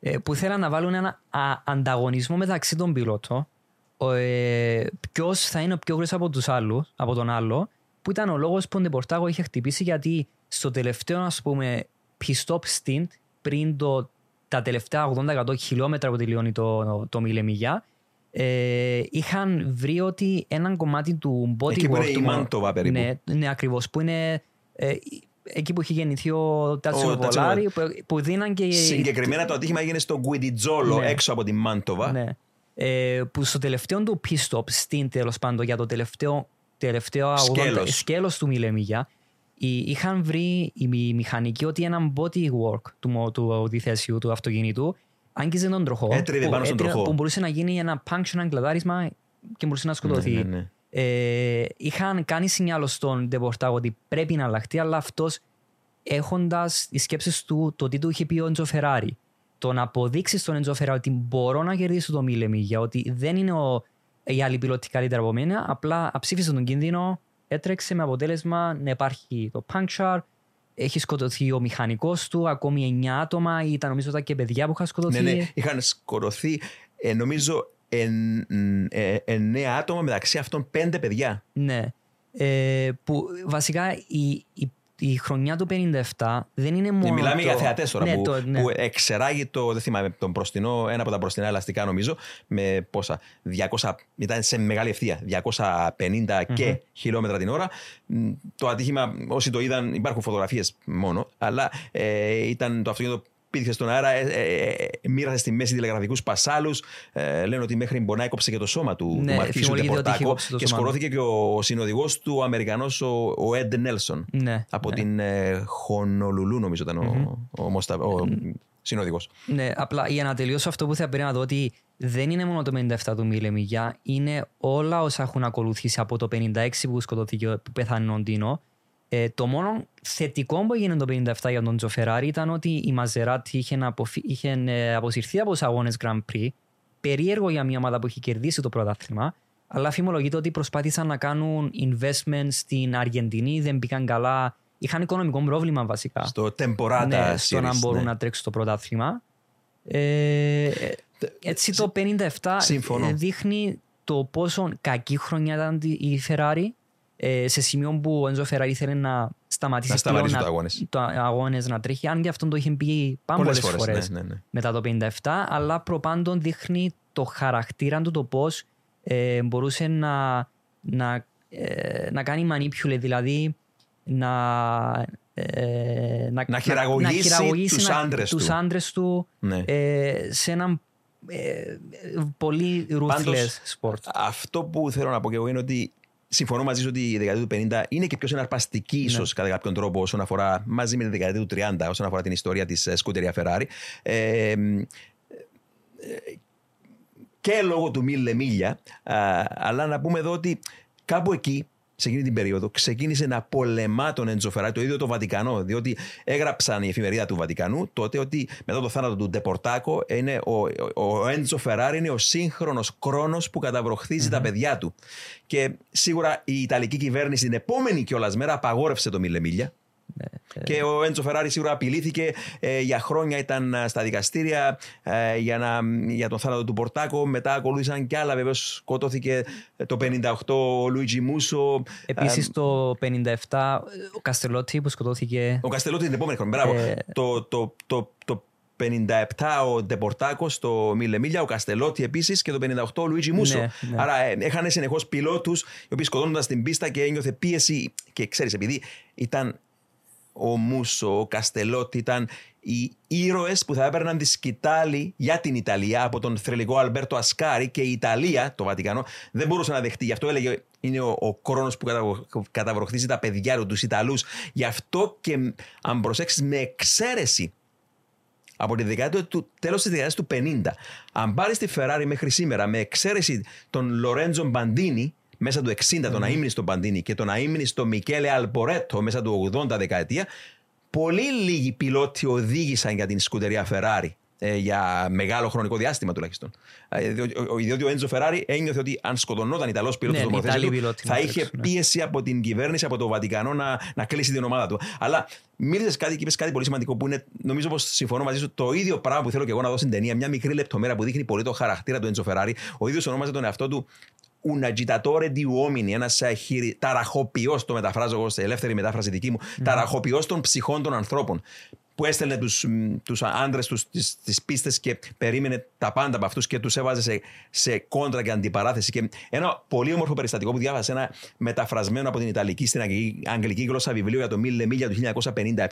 Ε, που θέλαν να βάλουν ένα α, ανταγωνισμό μεταξύ των πιλότων. Ε, Ποιος θα είναι ο πιο γρήγορος από, τους άλλους, από τον άλλο, που ήταν ο λόγος που ο Ντεπορτάγο είχε χτυπήσει γιατί στο τελευταίο, α πούμε, pit stop stint, πριν το, τα τελευταία 80-100 χιλιόμετρα που τελειώνει το, το Μιλεμιγιά, ε, είχαν βρει ότι έναν κομμάτι του bodyboard Εκεί που είναι η του- Μάντοβα περίπου. Ναι, ναι ακριβώς, που είναι ε, εκεί που έχει γεννηθεί ο Τάτσιο Ο Τάτσιο Βολάρη, που, που δίναν και... Συγκεκριμένα το ατύχημα έγινε στο Γκουιντιτζόλο Ναι. έξω από τη Μάντοβα. Ναι. Ε, που στο τελευταίο του pit stop, στην τέλος πάντων, για το τελευταίο, τελευταίο 80 Σκέλος. σκέλος του Μιλεμίγια, οι- είχαν βρει οι μη- μηχανικοί ότι ένα bodywork του, μο- του οδηθέσιου του αυτοκινήτου άγγιζε τον τροχό. Έτριβε που, πάνω στον τροχό. Που μπορούσε να γίνει ένα puncture, ένα κλαδάρισμα και μπορούσε να σκοτωθεί. Ναι, ναι, ναι. Ε, είχαν κάνει σινιάλο στον Ντεπορτάγο ότι πρέπει να αλλάχτεί, αλλά αυτός έχοντας τις σκέψεις του το τι του είχε πει ο Έντζο Φεράρι. Το να αποδείξει στον Έντζο Φεράρι ότι μπορώ να κερδίσω το Μιλεμίγια, ότι δεν είναι ο, η άλλη πιλότη καλύτερα από μένα, απλά αψήφισε τον κίνδυνο, έτρεξε με αποτέλεσμα να υπάρχει το puncture, έχει σκοτωθεί ο μηχανικός του, ακόμη 9 άτομα, ήταν νομίζω τα και παιδιά που είχαν σκοτωθεί. Ναι, ναι, είχαν σκορωθεί, ε, νομίζω, εν, ε, εννέα άτομα μεταξύ αυτών πέντε παιδιά. Ναι. Ε, που βασικά η, η, η χρονιά του 57 δεν είναι μόνο. Μιλάμε το- για θεατές τώρα ναι, που, το- ναι. που εξεράγει το, δεν θυμάμαι, τον προστινό, ένα από τα προστινά ελαστικά νομίζω, με πόσα, 200, ήταν σε μεγάλη ευθεία, 250 και χιλιόμετρα την ώρα. Μ, Το ατύχημα, όσοι το είδαν, υπάρχουν φωτογραφίες μόνο, αλλά ε, ήταν το αυτοκίνητο πήδηξε στον αέρα, ε, ε, ε, μοίρασε στη μέση τηλεγραφικούς πασάλους. Ε, λένε ότι μέχρι μπορεί να έκοψε και το σώμα του, Ναι, του Μαρκίσιου φημολογείται ότι είχε Ντεπορτάκο κόψει το και σώμα του. σκορώθηκε και ο συνοδηγός του, ο Αμερικανός, ο, ο Ed Nelson. Ναι, Από ναι. την ε, Χονολουλού, νομίζω ήταν ο, ο, Μοστα- ο συνοδηγός. Ναι, απλά για να τελειώσω αυτό που θα πρέπει να δω ότι δεν είναι μόνο το 57 του Μιλεμιγιά, είναι όλα όσα έχουν ακολουθήσει από το 56 που σκοτώθηκε, που πέθανε ο Ντίνο. Ε, το μόνο θετικό που έγινε το 57 για τον Τζοφεράρη ήταν ότι η Μαζεράτη είχε, αποφυ... είχε ε, αποσυρθεί από τους αγώνες Grand Prix. Περίεργο για μια ομάδα που έχει κερδίσει το πρωτάθλημα. Αλλά φημολογείται ότι προσπάθησαν να κάνουν investment στην Αργεντινή, δεν πήγαν καλά. Είχαν οικονομικό πρόβλημα βασικά. Στο Temporata ναι, στο να Series, μπορούν ναι. να τρέξουν το πρωτάθλημα. Ε, έτσι το 57 Συμφωνώ. ε, δείχνει το πόσο κακή χρονιά ήταν η Ferrari ε, σε σημείο που ο Έντζο Ferrari ήθελε να σταματήσει Να σταματήσει πλέον τους αγώνες. το αγώνες να τρέχει αν και αυτόν το είχε πει πάνω Πολλές πολλές φορές, φορές, ναι, ναι, ναι. μετά το 57 αλλά προπάντων δείχνει το χαρακτήρα του το πώς ε, μπορούσε να, να, ε, να κάνει manipulate δηλαδή να, ε, Να χειραγωγήσει τους να- άντρες τους του. άντρες του Ναι. ε, σε έναν ε, πολύ Πάντως, ruthless sport. Αυτό που θέλω να πω και εγώ είναι ότι συμφωνώ μαζί σου ότι η δεκαετία του 50 είναι και πιο συναρπαστική Ναι. ίσως κατά κάποιον τρόπο όσον αφορά μαζί με τη δεκαετία του 30 όσον αφορά την ιστορία της σκουτερία Ferrari. Ε, ε, και λόγω του Μίλε Μίλια, α, αλλά να πούμε εδώ ότι κάπου εκεί, σε εκείνη την περίοδο, ξεκίνησε να πολεμά τον Έντζο Φεράρι, το ίδιο το Βατικανό. Διότι έγραψαν η εφημερίδα του Βατικανού τότε ότι μετά το θάνατο του Ντεπορτάκο είναι ο, ο, ο Έντζο Φεράρι είναι ο σύγχρονος κρόνος που καταβροχθιζει τα παιδιά του. Και σίγουρα η Ιταλική κυβέρνηση την επόμενη κιόλας μέρα απαγόρευσε το Μίλε Μίλια. Και ο Έντζο Φεράρι σίγουρα απειλήθηκε. ε, για χρόνια ήταν ε, στα δικαστήρια ε, για, να, για τον θάνατο του Πορτάκο. Μετά ακολούθησαν κι άλλα. Βεβαίως σκοτώθηκε ε, το 58 ο Λουίτζι Μούσο. Επίσης το 57 ο Καστελότη που σκοτώθηκε Ο Καστελότη την επόμενη χρονιά. Μπράβο. Ε, Το, το, το, το 57 ο Ντεπορτάκο στο Μίλε Μίλια, ο Καστελότη επίσης και το 58 ο Λουίτζι Μούσο. Ναι, ναι. Άρα ε, έχανε συνεχώς πιλότους οι οποίοι σκοτώνονταν στην πίστα και ένιωθε πίεση. Και ξέρεις, επειδή ήταν ο Μούσο, ο Καστελότη ήταν οι ήρωες που θα έπαιρναν τη σκητάλη για την Ιταλία από τον θρελικό Αλμπέρτο Ασκάρη και η Ιταλία, το Βατικανό, δεν μπορούσε να δεχτεί. Γι' αυτό έλεγε είναι ο, ο χρόνος που καταβρο- καταβροχθίζει τα παιδιά του, τους Ιταλούς. Γι' αυτό και αν προσέξεις με εξαίρεση από τη δεκαετία του τέλος της δεκαετίας του 50. Αν πάρεις τη Ferrari μέχρι σήμερα με εξαίρεση τον Λορέντζο Μπαντίνι μέσα του 60, τον αείμνηστο Μπαντίνι και τον αείμνηστο Μικέλε Αλπορέτο μέσα του 80 δεκαετία, πολύ λίγοι πιλότοι οδήγησαν για την σκουτερία Ferrari. ε, για μεγάλο χρονικό διάστημα τουλάχιστον. Ε, διότι ο- Διότι ο Έντζο Φεράρι ένιωθε ότι αν σκοτωνόταν Ιταλός πιλότος Ναι, στο μονοθέσιο Ιταλοί του, πιλότοι θα να είχε τρέξουν, ναι. πίεση από την κυβέρνηση, από το Βατικανό να, να κλείσει την ομάδα του. Αλλά μίλησες κάτι και είπες κάτι πολύ σημαντικό που είναι, νομίζω πως συμφωνώ μαζί σου, το ίδιο πράγμα που θέλω και εγώ να δω στην ταινία. Μια μικρή λεπτομέρεια που δείχνει πολύ το χαρακτήρα του Έντζο Φεράρι. Ο ίδιος ονόμαζε τον εαυτό του un agitatore di uomini, ένα ταραχοποιός, το μεταφράζω εγώ σε ελεύθερη μετάφραση δική μου, ταραχοποιός των ψυχών των ανθρώπων. Που έστελνε τους τους άντρες τους στι πίστες και περίμενε τα πάντα από αυτούς και τους έβαζε σε, σε κόντρα και αντιπαράθεση. Και ένα πολύ όμορφο περιστατικό που διάβασα, ένα μεταφρασμένο από την Ιταλική στην αγγλική, αγγλική γλώσσα βιβλίο για το Μίλε Μίλια του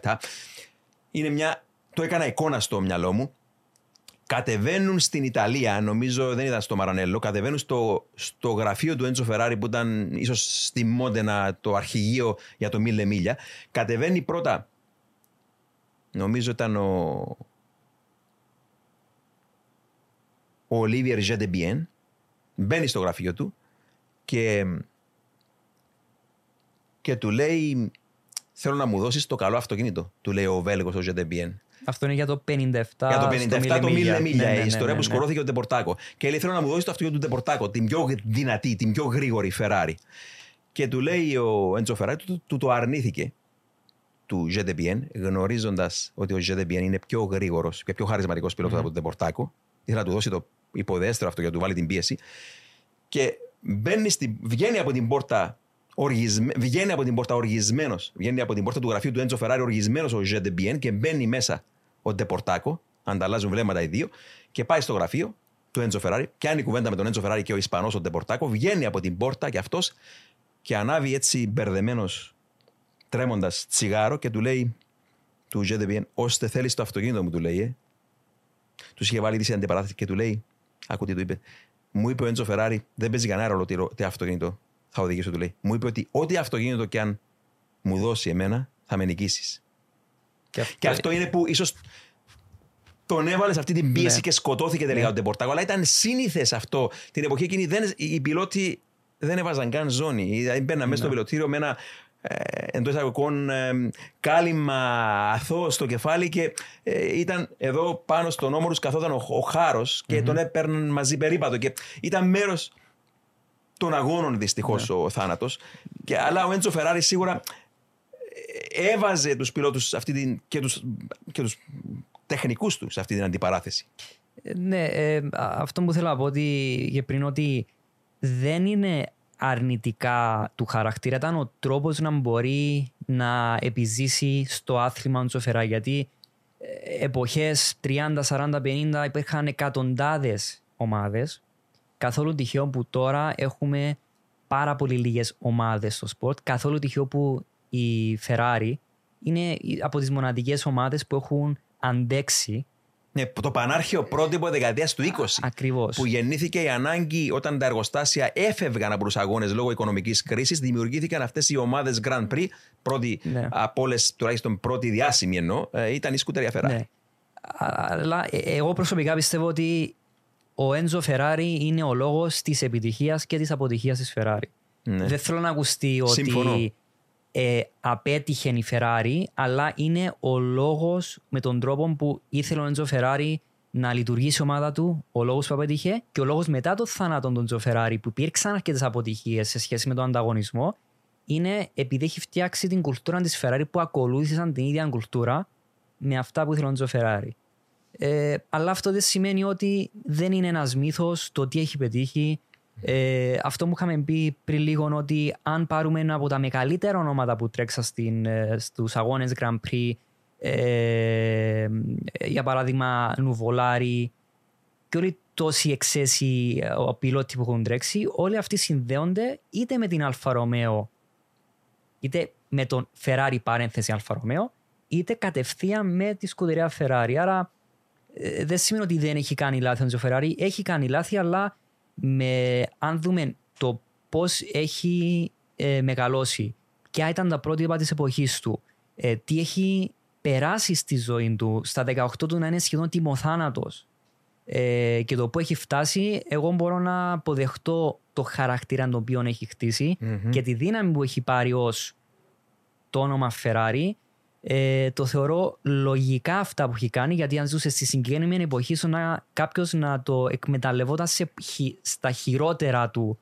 1957. Είναι μια. Το έκανα εικόνα στο μυαλό μου κατεβαίνουν στην Ιταλία, νομίζω δεν ήταν στο Μαρανέλο, κατεβαίνουν στο, στο γραφείο του Έντζο Φεράρι που ήταν ίσως στη Μόντενα το αρχηγείο για το Μίλε Μίλια. Κατεβαίνει πρώτα, νομίζω ήταν ο, ο Ολίβιερ Ζεντεμπιέν, μπαίνει στο γραφείο του και, και του λέει θέλω να μου δώσεις το καλό αυτοκίνητο, του λέει ο Βέλγος ο Ζεντεμπιέν. Αυτό είναι για το 57. Για το 57 το Mille Miglia, Ναι, ναι, η ναι, ιστορία ναι, που ναι. σκορώθηκε ο ντε Πορτάγκο. Και λέει: Θέλω να μου δώσεις το αυτοκίνητο του ντε Πορτάγκο, την πιο δυνατή, την πιο γρήγορη Ferrari. Και του λέει ο Έντζο Φεράρι, του, του το αρνήθηκε του Ζεντεμπιέν, γνωρίζοντας ότι ο Ζεντεμπιέν είναι πιο γρήγορος και πιο χαρισματικός πιλότος από τον ντε Πορτάγκο. Ήθελε να του δώσει το υποδέστερο αυτό για να του βάλει την πίεση. Και μπαίνει στη, βγαίνει από την πόρτα οργισμέ, βγαίνει από την πόρτα οργισμένος. Βγαίνει από την πόρτα του γραφείου του Έντζο Φεράρι οργισμένος ο GDPN και μπαίνει μέσα ο Ντεπορτάκο. Ανταλλάζουν βλέμματα οι δύο και πάει στο γραφείο του Έντζο Φεράρι. Πιάνει κουβέντα με τον Έντζο Φεράρι και ο Ισπανός ο Ντεπορτάκο. Βγαίνει από την πόρτα και αυτός και ανάβει έτσι μπερδεμένος τρέμοντας τσιγάρο και του λέει του GDPN, ώστε θέλεις το αυτοκίνητο μου, του λέει. Ε. Του είχε βάλει ήδη σε αντιπαράθεση και του λέει, άκου τι του είπε. Μου είπε ο Έντζο Φεράρι, δεν παίζει κανένα ρόλο τι, ρο- τι αυτοκίνητο θα οδηγήσω, του λέει. Μου είπε ότι ό,τι αυτοκίνητο και αν μου δώσει εμένα, θα με νικήσεις. Και αυτό, Και αυτό είναι που ίσως τον έβαλες σε αυτή την πίεση Ναι. και σκοτώθηκε τελικά ο Ντεπορτάκο. Αλλά ήταν σύνηθες αυτό. Την εποχή εκείνη δεν, οι πιλότοι δεν έβαζαν καν ζώνη. Δηλαδή μπαίναν μέσα στο πιλωτήριο με ένα ε, εντός εισαγωγικών ε, κάλυμα αθώο στο κεφάλι και ε, ήταν εδώ πάνω στον ώμο τους καθόταν ο, ο χάρος και τον έπαιρναν μαζί περίπατο. Και ήταν μέρος των αγώνων δυστυχώς ο θάνατος. Αλλά ο Έντζο Φεράρι σίγουρα ε, έβαζε τους πιλότους αυτή την, και, τους, και τους τεχνικούς τους σε αυτή την αντιπαράθεση. Ε, Ναι, ε, α- αυτό που θέλω να πω ότι, και πριν ότι δεν είναι αρνητικά του χαρακτήρα. Ήταν ο τρόπος να μπορεί να επιζήσει στο άθλημα του Τζοφερά. Γιατί ε, εποχές 30, 40, 50 υπήρχαν εκατοντάδες ομάδες. Καθόλου τυχαίο που τώρα έχουμε πάρα πολύ λίγες ομάδες στο σπορτ. Καθόλου τυχαίο που η Ferrari είναι από τις μοναδικές ομάδες που έχουν αντέξει Ναι, το πανάρχαιο πρότυπο δεκαετίας του 20. ακριβώς. Που γεννήθηκε η ανάγκη όταν τα εργοστάσια έφευγαν από τους αγώνες λόγω οικονομικής κρίσης, δημιουργήθηκαν αυτές οι ομάδες Grand Prix. Πρώτη Ναι. από όλες, τουλάχιστον πρώτη διάσημη εννοώ, ε, ήταν η σκουτερία Ferrari. Ναι. Α- Αλλά ε- εγώ προσωπικά πιστεύω ότι ο Έντζο Φεράρι είναι ο λόγος της επιτυχίας και της αποτυχίας της Ferrari. Ναι. Δεν θέλω να ακουστεί Συμφωνώ. ότι ε, απέτυχε η Ferrari, αλλά είναι ο λόγος με τον τρόπο που ήθελε ο Έντζο Φεράρι να λειτουργήσει η ομάδα του, ο λόγος που απέτυχε και ο λόγος μετά το θάνατο του Έντζο Φεράρι που υπήρξαν αρκετές αποτυχίες σε σχέση με τον ανταγωνισμό, είναι επειδή έχει φτιάξει την κουλτούρα της Ferrari που ακολούθησαν την ίδια κουλτούρα με αυτά που ήθελε ο Enzo Ferrari. Ε, αλλά αυτό δεν σημαίνει ότι δεν είναι ένας μύθος το τι έχει πετύχει. Ε, αυτό που είχαμε πει πριν λίγο ότι αν πάρουμε ένα από τα μεγαλύτερα ονόματα που τρέξαν στην, ε, στους αγώνες Grand Prix ε, για παράδειγμα Νουβολάρη και όλοι τόσοι εξαίσιοι ε, οι πιλότοι που έχουν τρέξει όλοι αυτοί συνδέονται είτε με την Alfa Romeo είτε με τον Ferrari παρένθεση Alfa Romeo είτε κατευθείαν με τη Scuderia Ferrari. Άρα ε, δεν σημαίνει ότι δεν έχει κάνει λάθη ο Enzo Ferrari. Έχει κάνει λάθη, αλλά με, αν δούμε το πώς έχει ε, μεγαλώσει, ποια ήταν τα πρότυπα της εποχής του, ε, τι έχει περάσει στη ζωή του, στα 18 του να είναι σχεδόν ετοιμοθάνατος ε, και το που έχει φτάσει, εγώ μπορώ να αποδεχτώ το χαρακτήρα τον οποίο έχει χτίσει και τη δύναμη που έχει πάρει ως το όνομα Ferrari ε, το θεωρώ λογικά αυτά που έχει κάνει, γιατί αν ζούσες στη συγκεκριμένη εποχή, ίσω να κάποιος να το εκμεταλλευόταν σε, χει- στα χειρότερα του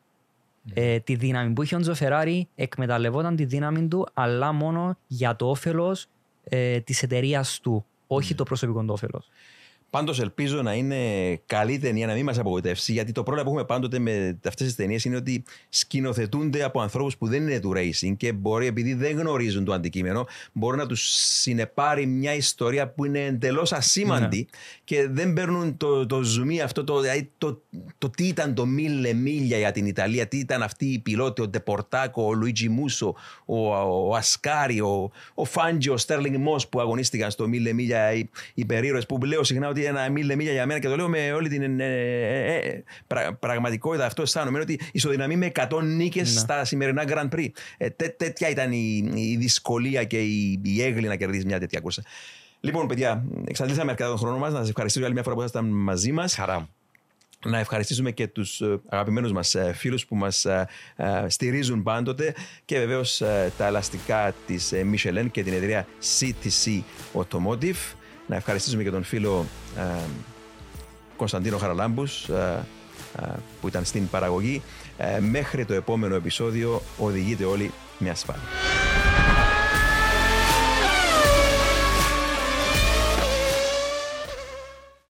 ε, τη δύναμη που είχε ο Τζο Φεράρι, εκμεταλλευόταν τη δύναμη του, αλλά μόνο για το όφελος ε, της εταιρείας του, όχι το προσωπικό του όφελος. Πάντως ελπίζω να είναι καλή ταινία, να μην μας απογοητεύσει. Γιατί το πρόβλημα που έχουμε πάντοτε με αυτές τις ταινίες είναι ότι σκηνοθετούνται από ανθρώπους που δεν είναι του racing και μπορεί, επειδή δεν γνωρίζουν το αντικείμενο, μπορεί να τους συνεπάρει μια ιστορία που είναι εντελώς ασήμαντη και δεν παίρνουν το, το zoom αυτό, το, δηλαδή το, το, τι ήταν το μίλε μίλια για την Ιταλία, τι ήταν αυτοί οι πιλότοι, ο Ντεπορτάκο, ο Λουίτζι Μούσο, ο, ο Ασκάρι, ο, ο Φάντζι, ο Στέρλινγκ Μό που αγωνίστηκαν στο μίλε μίλια οι, οι περίρωε που λέω συχνά ότι ένα μίλε μίλια για μένα και το λέω με όλη την ε, ε, ε, πρα- πραγματικότητα. Αυτό αισθάνομαι ότι ισοδυναμεί με 100 νίκες στα σημερινά Grand Prix. Ε, τέ- τέτοια ήταν η, η δυσκολία και η, η έγκλη να κερδίσεις μια τέτοια κούρσα. Λοιπόν, παιδιά, εξαντλήσαμε αρκετά τον χρόνο μας. Να σας ευχαριστήσω για άλλη μια φορά που ήσασταν μαζί μας. Χαρά μου. Να ευχαριστήσουμε και τους ε, αγαπημένους μας ε, φίλους που μας ε, ε, στηρίζουν πάντοτε και βεβαίως ε, τα ελαστικά της ε, Michelin και την εταιρεία CTC Automotive. Να ευχαριστήσουμε και τον φίλο ε, Κωνσταντίνο Χαραλάμπους ε, ε, που ήταν στην παραγωγή. Ε, Μέχρι το επόμενο επεισόδιο οδηγείτε όλοι με ασφάλεια.